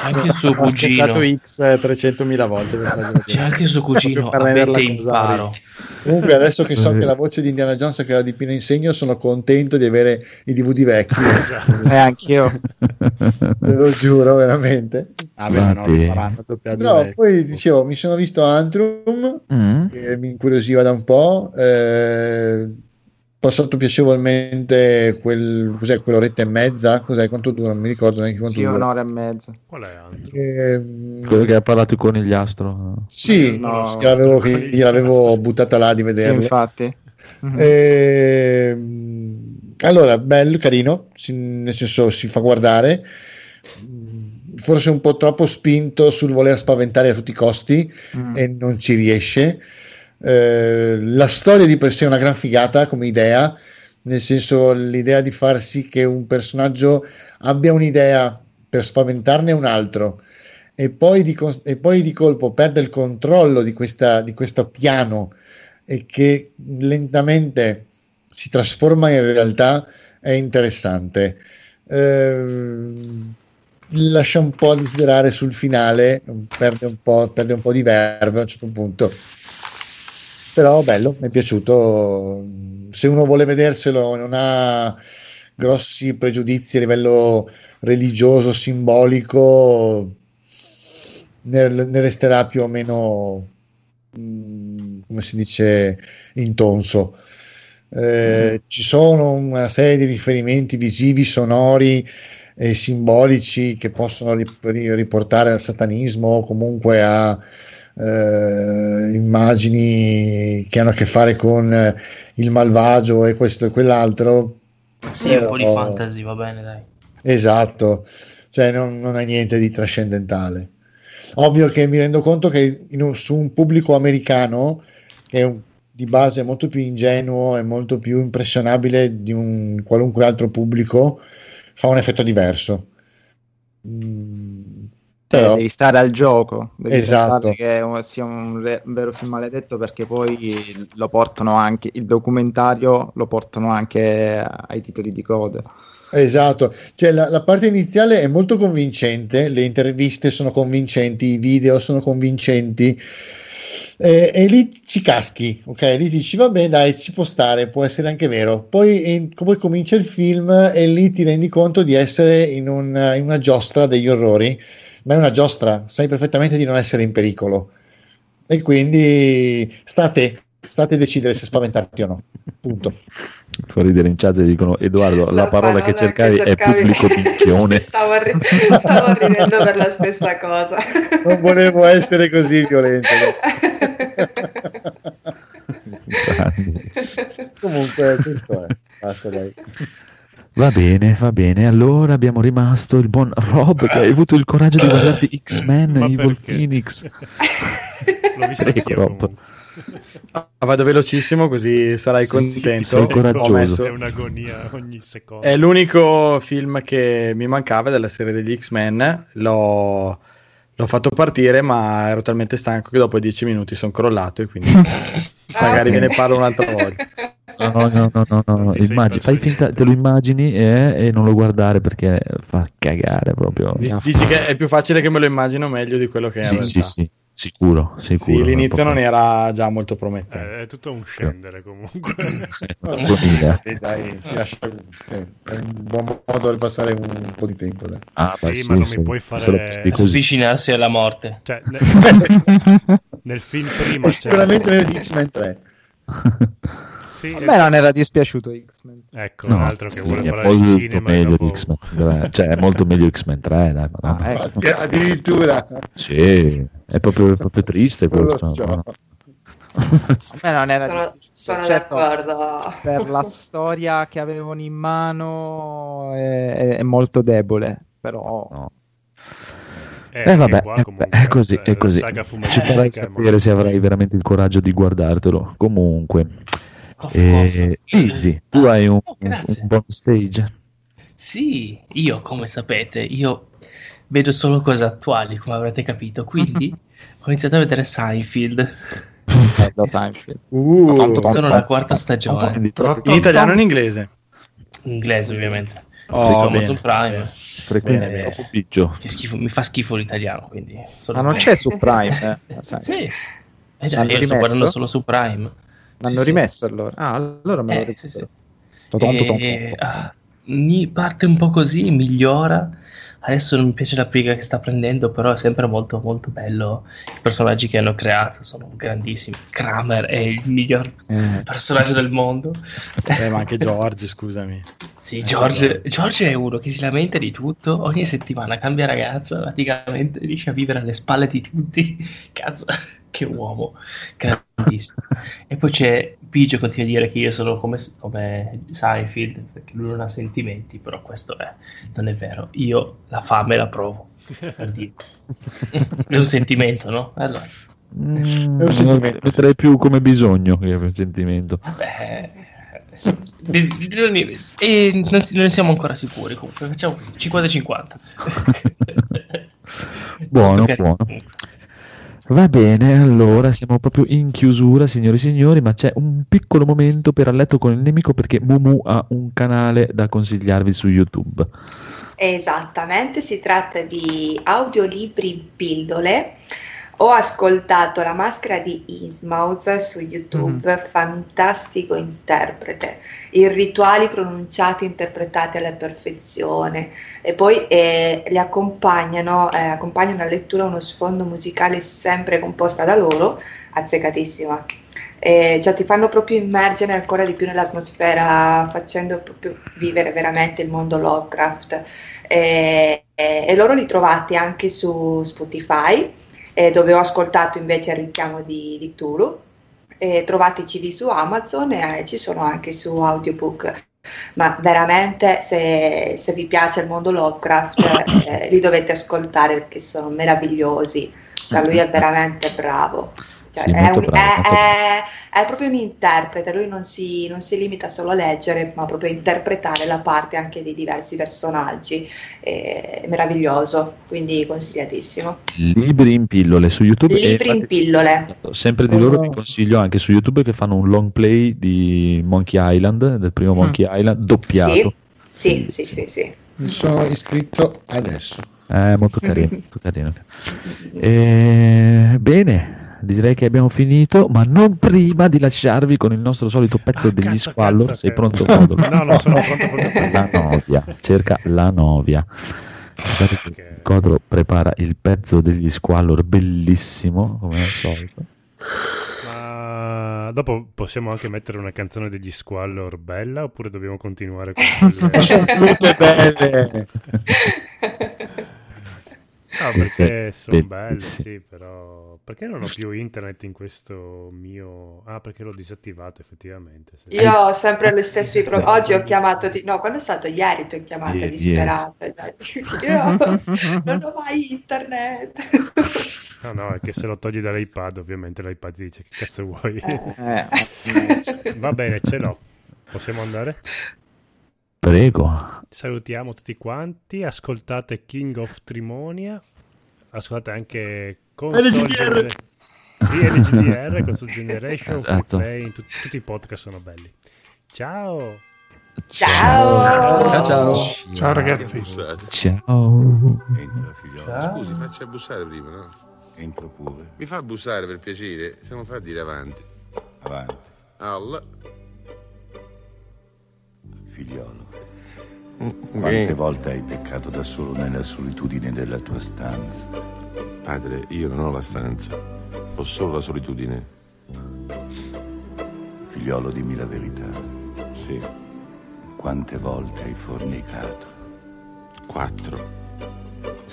C'è anche il suo Ho schiacciato cugino. X 300.000 volte. per C'è anche il suo cugino. Avete imparo. Comunque, adesso che so che la voce di Indiana Jones è quella di Pino Insegno, sono contento di avere i DVD vecchi. Esatto. Eh, anch'io. Te lo giuro, veramente. Ah, beh, No, vecchio. poi dicevo, mi sono visto Antrum, Mm. che mi incuriosiva da un po'. Eh, passato piacevolmente quel, cos'è, quell'oretta e mezza. Cos'è? Quanto dura? Non mi ricordo neanche quanto Sì, dura. un'ora e mezza. Qual è altro? Ehm, Quello che ha parlato il conigliastro. sì, No. gliel'avevo, che gliel'avevo buttata là di Sì, vederlo. infatti. Ehm, allora, bello, carino, si- nel senso si fa guardare. Forse un po' troppo spinto sul voler spaventare a tutti i costi Mm. e non ci riesce. Eh, la storia di per sé è una gran figata come idea, nel senso l'idea di far sì che un personaggio abbia un'idea per spaventarne un altro e poi di, e poi di colpo perde il controllo di, questa, di questo piano e che lentamente si trasforma in realtà è interessante. Ehm, lascia un po' a desiderare sul finale, perde un po', perde un po' di verve a un certo punto. Però bello, mi è piaciuto. Se uno vuole vederselo non ha grossi pregiudizi a livello religioso, simbolico, ne, ne resterà più o meno, mm, come si dice, intonso. Eh, Ci sono una serie di riferimenti visivi, sonori e simbolici che possono ri- ri- riportare al satanismo o comunque a eh, immagini che hanno a che fare con eh, il malvagio e questo e quell'altro. Sì, un po' di fantasy, va bene, dai. Esatto, cioè non, non ha niente di trascendentale. Ovvio che mi rendo conto che un- su un pubblico americano, che è un- di base molto più ingenuo e molto più impressionabile di un qualunque altro pubblico, fa un effetto diverso. Mm, Cioè, però, devi stare al gioco, devi Esatto. pensare che sia un, re- un vero film maledetto perché poi lo portano anche, il documentario lo portano anche ai titoli di coda. Esatto, cioè la, la parte iniziale è molto convincente, le interviste sono convincenti, i video sono convincenti eh, e lì ci caschi, ok? Lì dici vabbè dai ci può stare, può essere anche vero, poi, eh, poi comincia il film e lì ti rendi conto di essere in, un- in una giostra degli orrori, ma è una giostra, sai perfettamente di non essere in pericolo e quindi sta a te, sta a decidere se spaventarti o no, punto. Fuori delle in chat dicono Edoardo, la, parola, che cercavi, è pubblico minchione. Stavo, ri- stavo ridendo per la stessa cosa. Non volevo essere così violento. Comunque, questo è. Basta, dai. Va bene, va bene. Allora abbiamo rimasto il buon Rob che hai avuto il coraggio di guardarti X-Men Ma Evil perché? Phoenix. L'ho visto Prego, Rob. Ah, vado velocissimo così sarai Sì, contento. sei coraggioso. Ho messo- È un'agonia ogni secondo. È l'unico film che mi mancava della serie degli X-Men. L'ho, l'ho fatto partire, ma ero talmente stanco che dopo 10 minuti sono crollato e quindi magari ve ne parlo un'altra volta. No, no, no, no, no, immagini- fai finta, te lo immagini eh, e non lo guardare perché fa cagare proprio. Dici dici che è più facile che me lo immagino meglio di quello che è Sì, sì, sì, sicuro, sicuro. Sì, l'inizio non era già molto promettente. Eh, è tutto un scendere comunque. proprio mille. E dai, si lascia, eh, è un buon modo per passare un po' di tempo. Dai. Ah, Sì, beh, sì, ma non sì, mi puoi fare-. Avvicinarsi alla morte. Cioè, nel, nel film prima E sicuramente nel X-Men 3. Sì, A me non era dispiaciuto X-Men. Ecco, No, un altro che sì, vuole parlare di molto cinema meglio dopo- di X-Men 3, cioè è molto meglio X-Men 3, dai. Ah, ecco. Addi- Addirittura. Sì, è proprio, proprio triste Non lo questo. so. no? A me non era Sono, dispiaciuto. sono Certo, d'accordo. Per la storia che avevano in mano è, è- è molto debole, però No. Eh, Eh vabbè, qua eh, comunque, è così, cioè, è la così. Ci farai sapere se avrai veramente il coraggio di guardartelo. Comunque, Cof, eh. Easy, tu hai un, Oh, un, buon stage? Sì, io come sapete, io vedo solo cose attuali, come avrete capito, quindi ho iniziato a vedere Seinfeld. è da Seinfeld. Uh, Tanto- Sono alla quarta stagione, in italiano o in inglese? in inglese ovviamente. Oh, Su bene. Amazon Prime. Frequenti Bene. schifo, mi fa schifo l'italiano, quindi... sono- Ma non c'è su Prime, eh. Sì. Eh già, L'hanno io sto rimesso? guardando solo su Prime. L'hanno Sì, sì. rimesso allora. Ah, allora me lo Eh, sì, sì. Toton, toton, E, toton. ah, mi parte un po' così, migliora. Adesso non mi piace la piega che sta prendendo, però è sempre molto molto bello. I personaggi che hanno creato sono grandissimi. Kramer è il miglior Eh, personaggio del mondo. Eh, ma anche George, scusami. Sì, George, George è uno che si lamenta di tutto, ogni settimana cambia ragazza, praticamente riesce a vivere alle spalle di tutti. Cazzo, che uomo, grandissimo. E poi c'è Pigio continua a dire che io sono come, come Seinfeld, perché lui non ha sentimenti, però questo è, non è vero. Io la fame la provo, per dire. È un sentimento, no? Allora, Mm, È un sentimento. metterei più come bisogno che un sentimento. vabbè... sì, non- E non ne siamo ancora sicuri comunque, facciamo 50-50. Buono, Perché- buono. Va bene, allora siamo proprio in chiusura, signori e signori, ma c'è un piccolo momento per a letto con il nemico perché Mumu ha un canale da consigliarvi su YouTube. Esattamente, si tratta di audiolibri pillole. Ho ascoltato La maschera di Innsmouth su YouTube, fantastico interprete, i rituali pronunciati interpretati alla perfezione e poi eh, li accompagnano, eh, accompagnano la lettura uno sfondo musicale sempre composta da loro, azzeccatissima. Eh, cioè ti fanno proprio immergere ancora di più nell'atmosfera, facendo proprio vivere veramente il mondo Lovecraft. E loro li trovate anche su Spotify, eh, dove ho ascoltato invece il richiamo di, di Tulu. Eh, trovate i CD su Amazon e eh, ci sono anche su audiobook. Ma veramente, se, se vi piace il mondo Lovecraft, eh, li dovete ascoltare perché sono meravigliosi. Cioè, lui è veramente bravo. Cioè, Sì, è, un- bravo, è- è- è proprio un interprete, lui non si, non si limita solo a leggere, ma proprio a interpretare la parte anche di diversi personaggi. È meraviglioso, quindi consigliatissimo. Libri in pillole su YouTube. e Libri in infatti, pillole. sempre di loro vi consiglio anche su YouTube che fanno un long play di Monkey Island, del primo Monkey Island, doppiato. Sì, sì, sì, sì, sì. Mi sono iscritto adesso. È molto carino, molto carino. Eh, bene, direi che abbiamo finito, ma non prima di lasciarvi con il nostro solito pezzo degli cazzo, squallor. cazzo, Sei pronto, Modo? No, non sono pronto per- La novia, cerca la novia. Guardate che Codro prepara il pezzo degli squallor bellissimo, come al solito. Ma dopo possiamo anche mettere una canzone degli Squallor bella oppure dobbiamo continuare con quelle... Sono tutte belle. No, perché sono belle, sì, però... Perché non ho più internet in questo mio... Ah, perché l'ho disattivato effettivamente. sì. Io ho sempre lo stesso problemi. Oggi ho chiamato, di... no, quando è stato ieri ti ho chiamato Ieri, disperata. Io non ho mai internet. No, no, è che se lo togli dall'iPad, ovviamente l'iPad ti dice che cazzo vuoi. Eh, Va bene, ce l'ho. Possiamo andare? Prego. Salutiamo tutti quanti, ascoltate King of Trimonia, ascoltate anche LGDR. Sì, LGDR, Console Generation, Esatto. Play, tut- tutti i podcast sono belli. Ciao! Ciao! Ciao ciao. Ciao ragazzi. Ciao. Entra, figliolo. Scusi, faccia bussare prima, no? Entra pure. Mi fa bussare per piacere, se non fa dire avanti. Avanti. Alla. Figliolo, Quante quante volte hai peccato da solo nella solitudine della tua stanza? Padre, io non ho la stanza, ho solo la solitudine. Figliolo, dimmi la verità. Sì, Quante volte hai fornicato? quattro.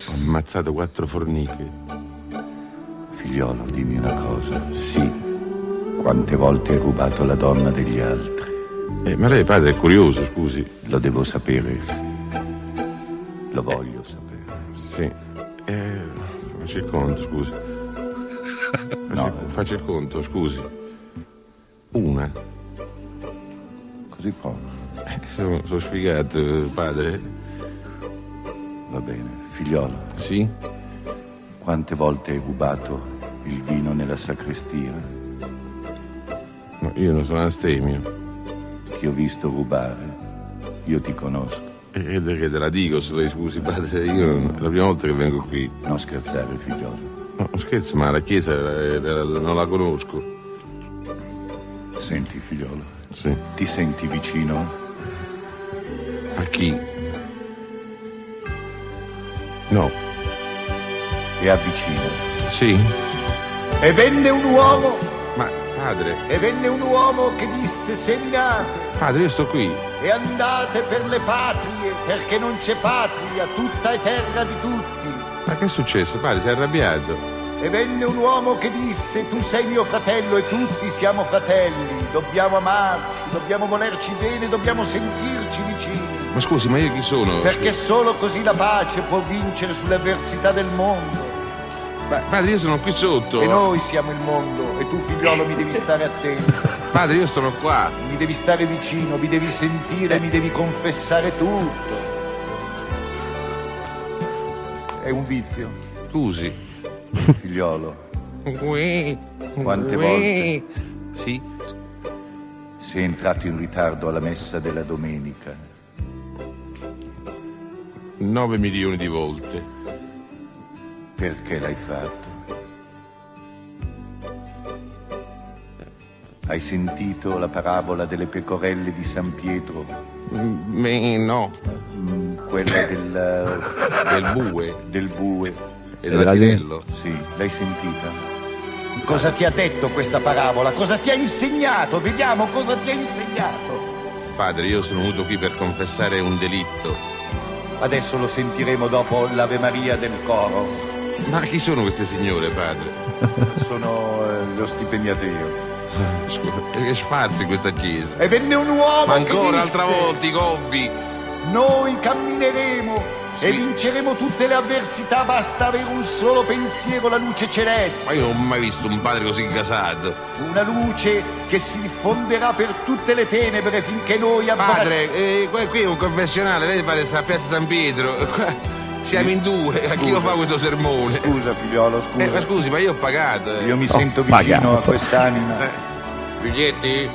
Ho ammazzato quattro forniche. Figliolo, dimmi una cosa. Sì. Quante volte hai rubato la donna degli altri? Eh, ma lei, padre, è curioso, scusi. Lo devo sapere. Lo voglio sapere. Sì. Faccia il conto, scusi. No. il, faccia il conto, scusi. Una. Così poco. Eh, sono, sono sfigato, padre. Va bene. Figliolo, Sì? quante volte hai rubato il vino nella sacrestia? No, io non sono astemio. Ti ho visto rubare. Io ti conosco. E è che te la dico, se lei scusi, padre, io è la prima volta che vengo qui. Non scherzare, figliolo. No, scherzo, ma la chiesa eh, la- la- non la conosco. Senti, figliolo, Sì. ti senti vicino? A chi? No. E avvicina. Sì? E venne un uomo, Ma, padre, e venne un uomo che disse seminate padre, io sto qui. E andate per le patrie, perché non c'è patria, tutta è terra di tutti. Ma che è successo, padre? Sei arrabbiato? E venne un uomo che disse tu sei mio fratello e tutti siamo fratelli, dobbiamo amarci, dobbiamo volerci bene, dobbiamo sentirci vicini, Ma scusi, ma io chi sono? perché solo così la pace può vincere sulle avversità del mondo. Ma, padre, io sono qui sotto. E noi siamo il mondo e tu figliolo mi devi stare attento. Padre, io sono qua. Mi devi stare vicino, mi devi sentire, mi devi confessare tutto. È un vizio, Scusi. Figliolo, Ui, Quante ui. volte? Sì. sei entrato in ritardo alla messa della domenica. 9 milioni di volte. Perché l'hai fatto? Hai sentito la parabola delle pecorelle di San Pietro? Mm, me- no. Mm, Quella del, Del bue del bue? e dell'asinello. Sì, l'hai sentita? Cosa ti ha detto questa parabola? Cosa ti ha insegnato? Vediamo cosa ti ha insegnato. Padre, io sono venuto qui per confessare un delitto. Adesso lo sentiremo dopo l'Ave Maria del coro. Ma chi sono queste signore, padre? Sono eh, lo stipendiato io. Scusa, che sfarzi questa chiesa? E venne un uomo Ma ancora, disse, altra volta, i gobbi. Noi cammineremo e vinceremo tutte le avversità, basta avere un solo pensiero, la luce celeste. Ma io non ho mai visto un padre così gasato. Una luce che si diffonderà per tutte le tenebre finché noi abbra- Padre, eh, qui è un confessionale, lei pare sta a Piazza San Pietro. Siamo in due, a chi lo fa questo sermone? Scusa figliolo, scusa. Eh, ma scusi, ma io ho pagato. eh. Io mi sento vicino a quest'anima. Eh, biglietti?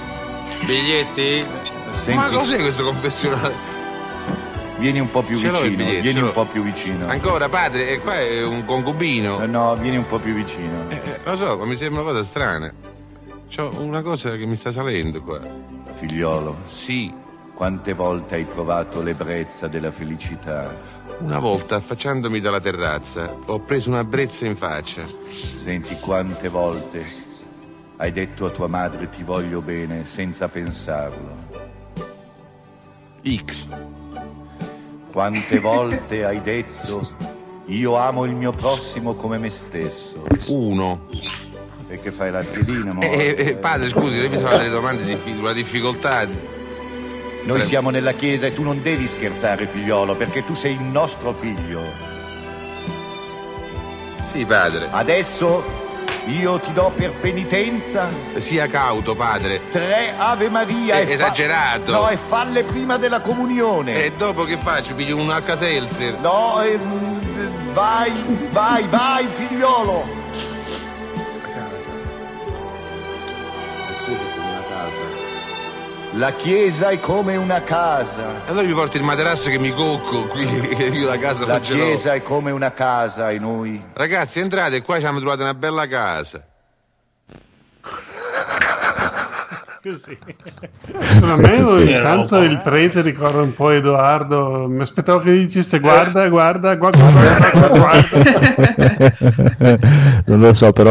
Biglietti? Senti- Ma cos'è questo confessionale? Vieni un po' più Ce vicino, biglietto, vieni un po' più vicino. Ancora, padre, e qua è un concubino. Eh, No, vieni un po' più vicino. Eh, lo so, ma mi sembra una cosa strana. C'ho una cosa che mi sta salendo qua. Figliolo. Sì. Quante volte hai provato l'ebbrezza della felicità? Una volta, affacciandomi dalla terrazza, ho preso una brezza in faccia. Senti quante volte hai detto a tua madre ti voglio bene senza pensarlo. X. Quante volte hai detto io amo il mio prossimo come me stesso. Uno. E che fai la schedina? Eh, eh, padre, scusi, lei mi fa delle domande di una difficoltà. Noi siamo nella chiesa e tu non devi scherzare, figliolo, perché tu sei il nostro figlio. Sì, padre. Adesso io ti do per penitenza Sia cauto, padre. tre Ave Maria È e fa- esagerato. No, e falle prima della comunione. E dopo che faccio? Piglio un Alka-Seltzer? No, ehm, vai, vai, vai, figliolo. La chiesa è come una casa. Allora mi porti il materasso che mi cocco qui, che io la casa La non ce l'ho. chiesa è come una casa e noi. Ragazzi, entrate qua, ci abbiamo trovato una bella casa. Così. A me ogni tanto il eh. prete ricorda un po' Edoardo. Mi aspettavo che dicesse guarda, guarda, guarda, guarda, guarda. non lo so, però